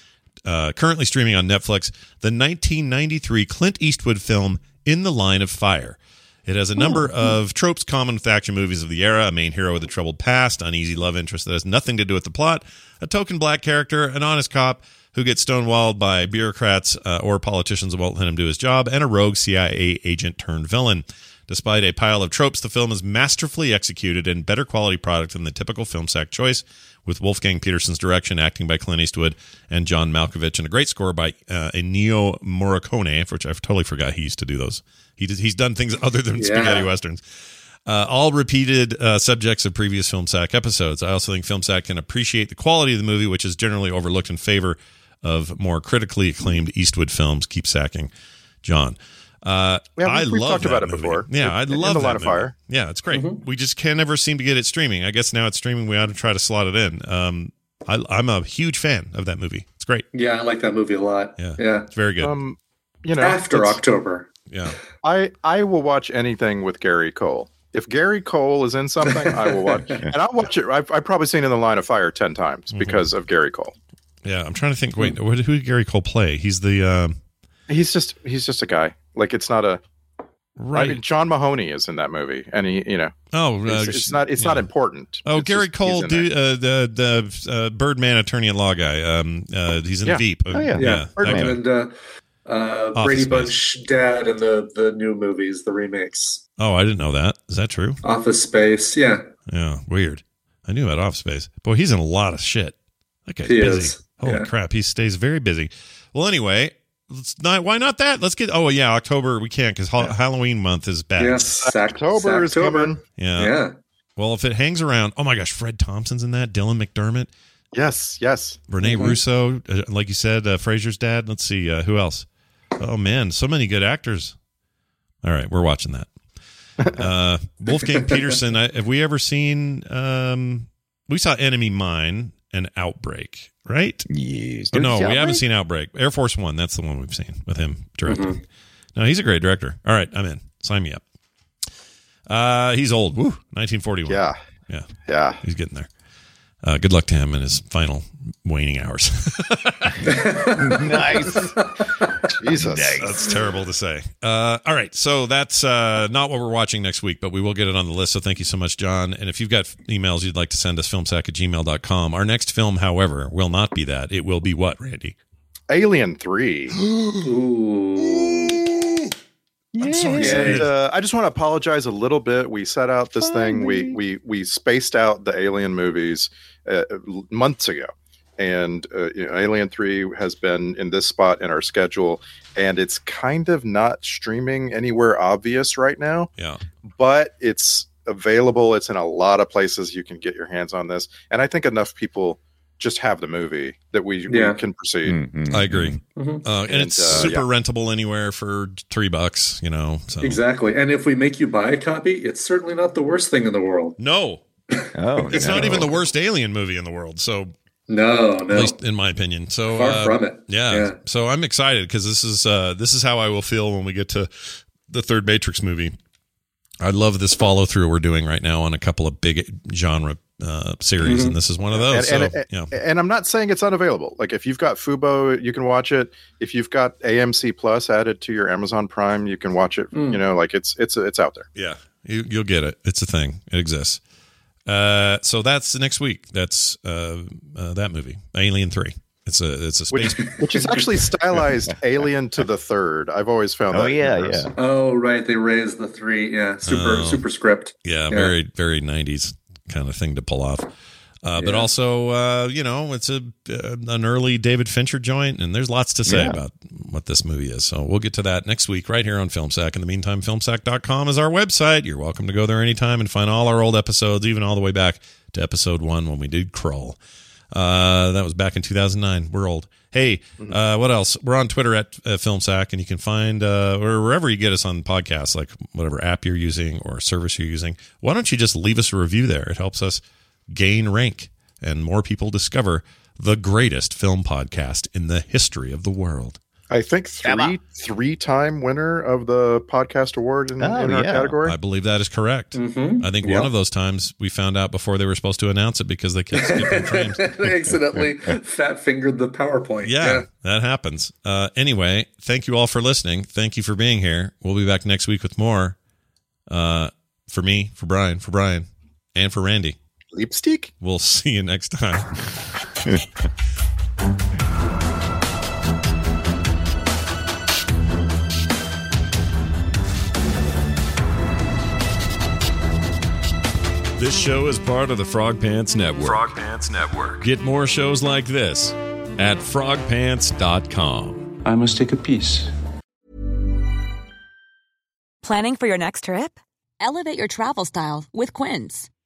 Speaker 1: uh, currently streaming on Netflix, the 1993 Clint Eastwood film In the Line of Fire. It has a number of tropes common with action movies of the era a main hero with a troubled past, uneasy love interest that has nothing to do with the plot, a token black character, an honest cop who gets stonewalled by bureaucrats uh, or politicians who won't let him do his job, and a rogue CIA agent turned villain. Despite a pile of tropes, the film is masterfully executed and better quality product than the typical film sack choice, with Wolfgang Petersen's direction, acting by Clint Eastwood and John Malkovich, and a great score by uh, Ennio Morricone, which I've totally forgot he used to do those. He did, he's done things other than
Speaker 7: Yeah.
Speaker 1: spaghetti westerns. Uh, all repeated uh, subjects of previous Film Sack episodes. I also think Film Sack can appreciate the quality of the movie, which is generally overlooked in favor of more critically acclaimed Eastwood films. Keep sacking, John. Uh,
Speaker 6: Yeah, we-
Speaker 1: I
Speaker 6: we've
Speaker 1: love
Speaker 6: talked
Speaker 1: that
Speaker 6: about it
Speaker 1: movie.
Speaker 6: before.
Speaker 1: Yeah, I
Speaker 6: In- in
Speaker 1: love
Speaker 6: the
Speaker 1: that
Speaker 6: Line of. Fire.
Speaker 1: Yeah, it's great.
Speaker 7: Mm-hmm.
Speaker 1: We just can never seem to get it streaming. I guess now it's streaming. We ought to try to slot it in. Um, I, I'm a huge fan of that movie. It's great.
Speaker 7: Yeah, I like that movie a lot.
Speaker 1: Yeah,
Speaker 7: Yeah.
Speaker 1: it's very good.
Speaker 6: Um, you know,
Speaker 7: After October.
Speaker 1: yeah,
Speaker 6: I I will watch anything with Gary Cole. If Gary Cole is in something, I will watch, and I'll watch it. I've, I've probably seen In the Line of Fire ten times
Speaker 1: Mm-hmm.
Speaker 6: because of Gary Cole.
Speaker 1: yeah. I'm trying to think. Wait, who who did Gary Cole play? He's the um,
Speaker 6: He's just he's just a guy. Like it's not a
Speaker 1: right.
Speaker 6: I mean, John Mahoney is in that movie, and he you know
Speaker 1: oh, uh,
Speaker 6: it's, it's not it's not important.
Speaker 1: Oh,
Speaker 6: It's
Speaker 1: Gary
Speaker 6: just
Speaker 1: Cole,
Speaker 6: in
Speaker 1: do, uh, the the uh, Birdman attorney at law guy. Um, uh, he's in
Speaker 6: Yeah.
Speaker 1: Veep.
Speaker 4: Oh, yeah.
Speaker 7: Yeah.
Speaker 1: that guy.
Speaker 7: And uh, Uh,
Speaker 1: Office
Speaker 7: Brady
Speaker 1: Space.
Speaker 7: Bunch dad in the the new movies, the remakes.
Speaker 1: Oh, I didn't know that. Is that true?
Speaker 7: Office Space, yeah.
Speaker 1: Yeah, weird. I knew about Office Space. Boy, he's in a lot of shit. That guy's
Speaker 7: He
Speaker 1: busy.
Speaker 7: is,
Speaker 1: Holy
Speaker 7: yeah.
Speaker 1: crap, he stays very busy. Well, anyway, let's not. Why not that? Let's get. Oh yeah, October we can't because Halloween month is back.
Speaker 7: Yes, Sac-
Speaker 6: October is
Speaker 7: Sacktober.
Speaker 6: coming.
Speaker 1: Yeah.
Speaker 7: Yeah.
Speaker 1: Well, if it hangs around, oh my gosh, Fred Thompson's in that. Dylan McDermott,
Speaker 6: Yes, yes.
Speaker 1: Renee
Speaker 7: Mm-hmm.
Speaker 1: Russo, uh, like you said, uh, Frasier's dad. Let's see uh, who else. Oh man, so many good actors. All right, we're watching that. Uh, Wolfgang Petersen. I, have we ever seen? Um, we saw Enemy Mine and Outbreak, right?
Speaker 4: Yes.
Speaker 1: Oh, no, we haven't seen Outbreak. Air Force One. That's the one we've seen with him directing.
Speaker 7: Mm-hmm.
Speaker 1: No, he's a great director. All right, I'm in. Sign me up. Uh, he's old. Woo, 1941.
Speaker 6: Yeah.
Speaker 1: Yeah.
Speaker 6: Yeah.
Speaker 1: He's getting there. Uh, good luck to him in his final waning hours.
Speaker 4: nice.
Speaker 6: Jesus.
Speaker 1: That's terrible to say. Uh, all right. So that's uh, not what we're watching next week, but we will get it on the list. So thank you so much, John. And if you've got emails you'd like to send us, filmsack at gmail.com. Our next film, however, will not be that. It will be what, Randy?
Speaker 6: Alien 3.
Speaker 7: Ooh.
Speaker 1: I'm so
Speaker 6: And
Speaker 1: excited.
Speaker 6: uh, I just want to apologize a little bit. We set out this thing. We we we spaced out the Alien movies uh, months ago, and uh, you know, Alien Three has been in this spot in our schedule, and it's kind of not streaming anywhere obvious right now.
Speaker 1: Yeah.
Speaker 6: but it's available. It's in a lot of places you can get your hands on this, and I think enough people just have the movie that we,
Speaker 7: Yeah.
Speaker 6: we can proceed.
Speaker 4: Mhm.
Speaker 1: I agree.
Speaker 7: Mhm.
Speaker 1: Uh, and,
Speaker 6: And,
Speaker 1: it's
Speaker 6: uh,
Speaker 1: super
Speaker 6: yeah.
Speaker 1: rentable anywhere for three bucks, you know. So.
Speaker 7: Exactly. And if we make you buy a copy, it's certainly not the worst thing in the world.
Speaker 1: No,
Speaker 4: Oh,
Speaker 1: it's
Speaker 4: no.
Speaker 1: not even the worst alien movie in the world. So
Speaker 7: No,
Speaker 1: at least in my opinion. So
Speaker 7: Far
Speaker 1: uh,
Speaker 7: from it.
Speaker 1: Yeah,
Speaker 7: Yeah.
Speaker 1: So I'm excited because this is uh, this is how I will feel when we get to the third Matrix movie. I love this follow through we're doing right now on a couple of big genre uh, series,
Speaker 7: Mhm.
Speaker 1: and this is one of those.
Speaker 6: And, and,
Speaker 1: so,
Speaker 6: and-
Speaker 1: yeah.
Speaker 6: and I'm not saying it's unavailable. Like if you've got Fubo, you can watch it. If you've got AMC Plus added to your Amazon Prime, you can watch it.
Speaker 7: Mm.
Speaker 6: You know, like it's it's it's out there.
Speaker 1: Yeah, you, you'll get it. It's a thing. It exists. Uh, so that's next week. That's uh, uh, that movie, Alien Three. It's a it's a space.
Speaker 6: Which, which is actually stylized Alien to the third. I've always found
Speaker 4: Oh
Speaker 6: that.
Speaker 4: yeah,
Speaker 6: humorous.
Speaker 4: yeah.
Speaker 7: Oh, right. They raised the three. Yeah. Super
Speaker 1: Oh.
Speaker 7: super script.
Speaker 1: yeah,
Speaker 7: Yeah.
Speaker 1: very very '90s kind of thing to pull off. Uh, But also, uh, you know, it's a uh, an early David Fincher joint, and there's lots to say
Speaker 4: Yeah.
Speaker 1: about what this movie is. So we'll get to that next week right here on FilmSack. In the meantime, filmsack.com is our website. You're welcome to go there anytime and find all our old episodes, even all the way back to episode one when we did Crawl. Uh, that was back in 2009. We're old. Hey, uh, what else? We're on Twitter at uh, FilmSack, and you can find uh, or wherever you get us on podcasts, like whatever app you're using or service you're using. Why don't you just leave us a review there? It helps us gain rank and more people discover the greatest film podcast in the history of the world.
Speaker 6: I think three three time winner of the podcast award in,
Speaker 4: Oh,
Speaker 6: in our
Speaker 4: yeah.
Speaker 6: category.
Speaker 1: I believe that is correct.
Speaker 7: Mhm.
Speaker 1: I think
Speaker 7: Yep.
Speaker 1: one of those times we found out before they were supposed to announce it because they kept skipping frames.
Speaker 7: they accidentally fat fingered the PowerPoint.
Speaker 1: Yeah, that happens. Uh, anyway, thank you all for listening. Thank you for being here. We'll be back next week with more. Uh, for me, for Brian, for Brian, and for Randy.
Speaker 6: Lipstick.
Speaker 1: We'll see you next time. This show is part of the Frog Pants Network.
Speaker 5: Frog Pants Network.
Speaker 1: Get more shows like this at frogpants.com.
Speaker 9: I must take a piece.
Speaker 12: Planning for your next trip? Elevate your travel style with Quince.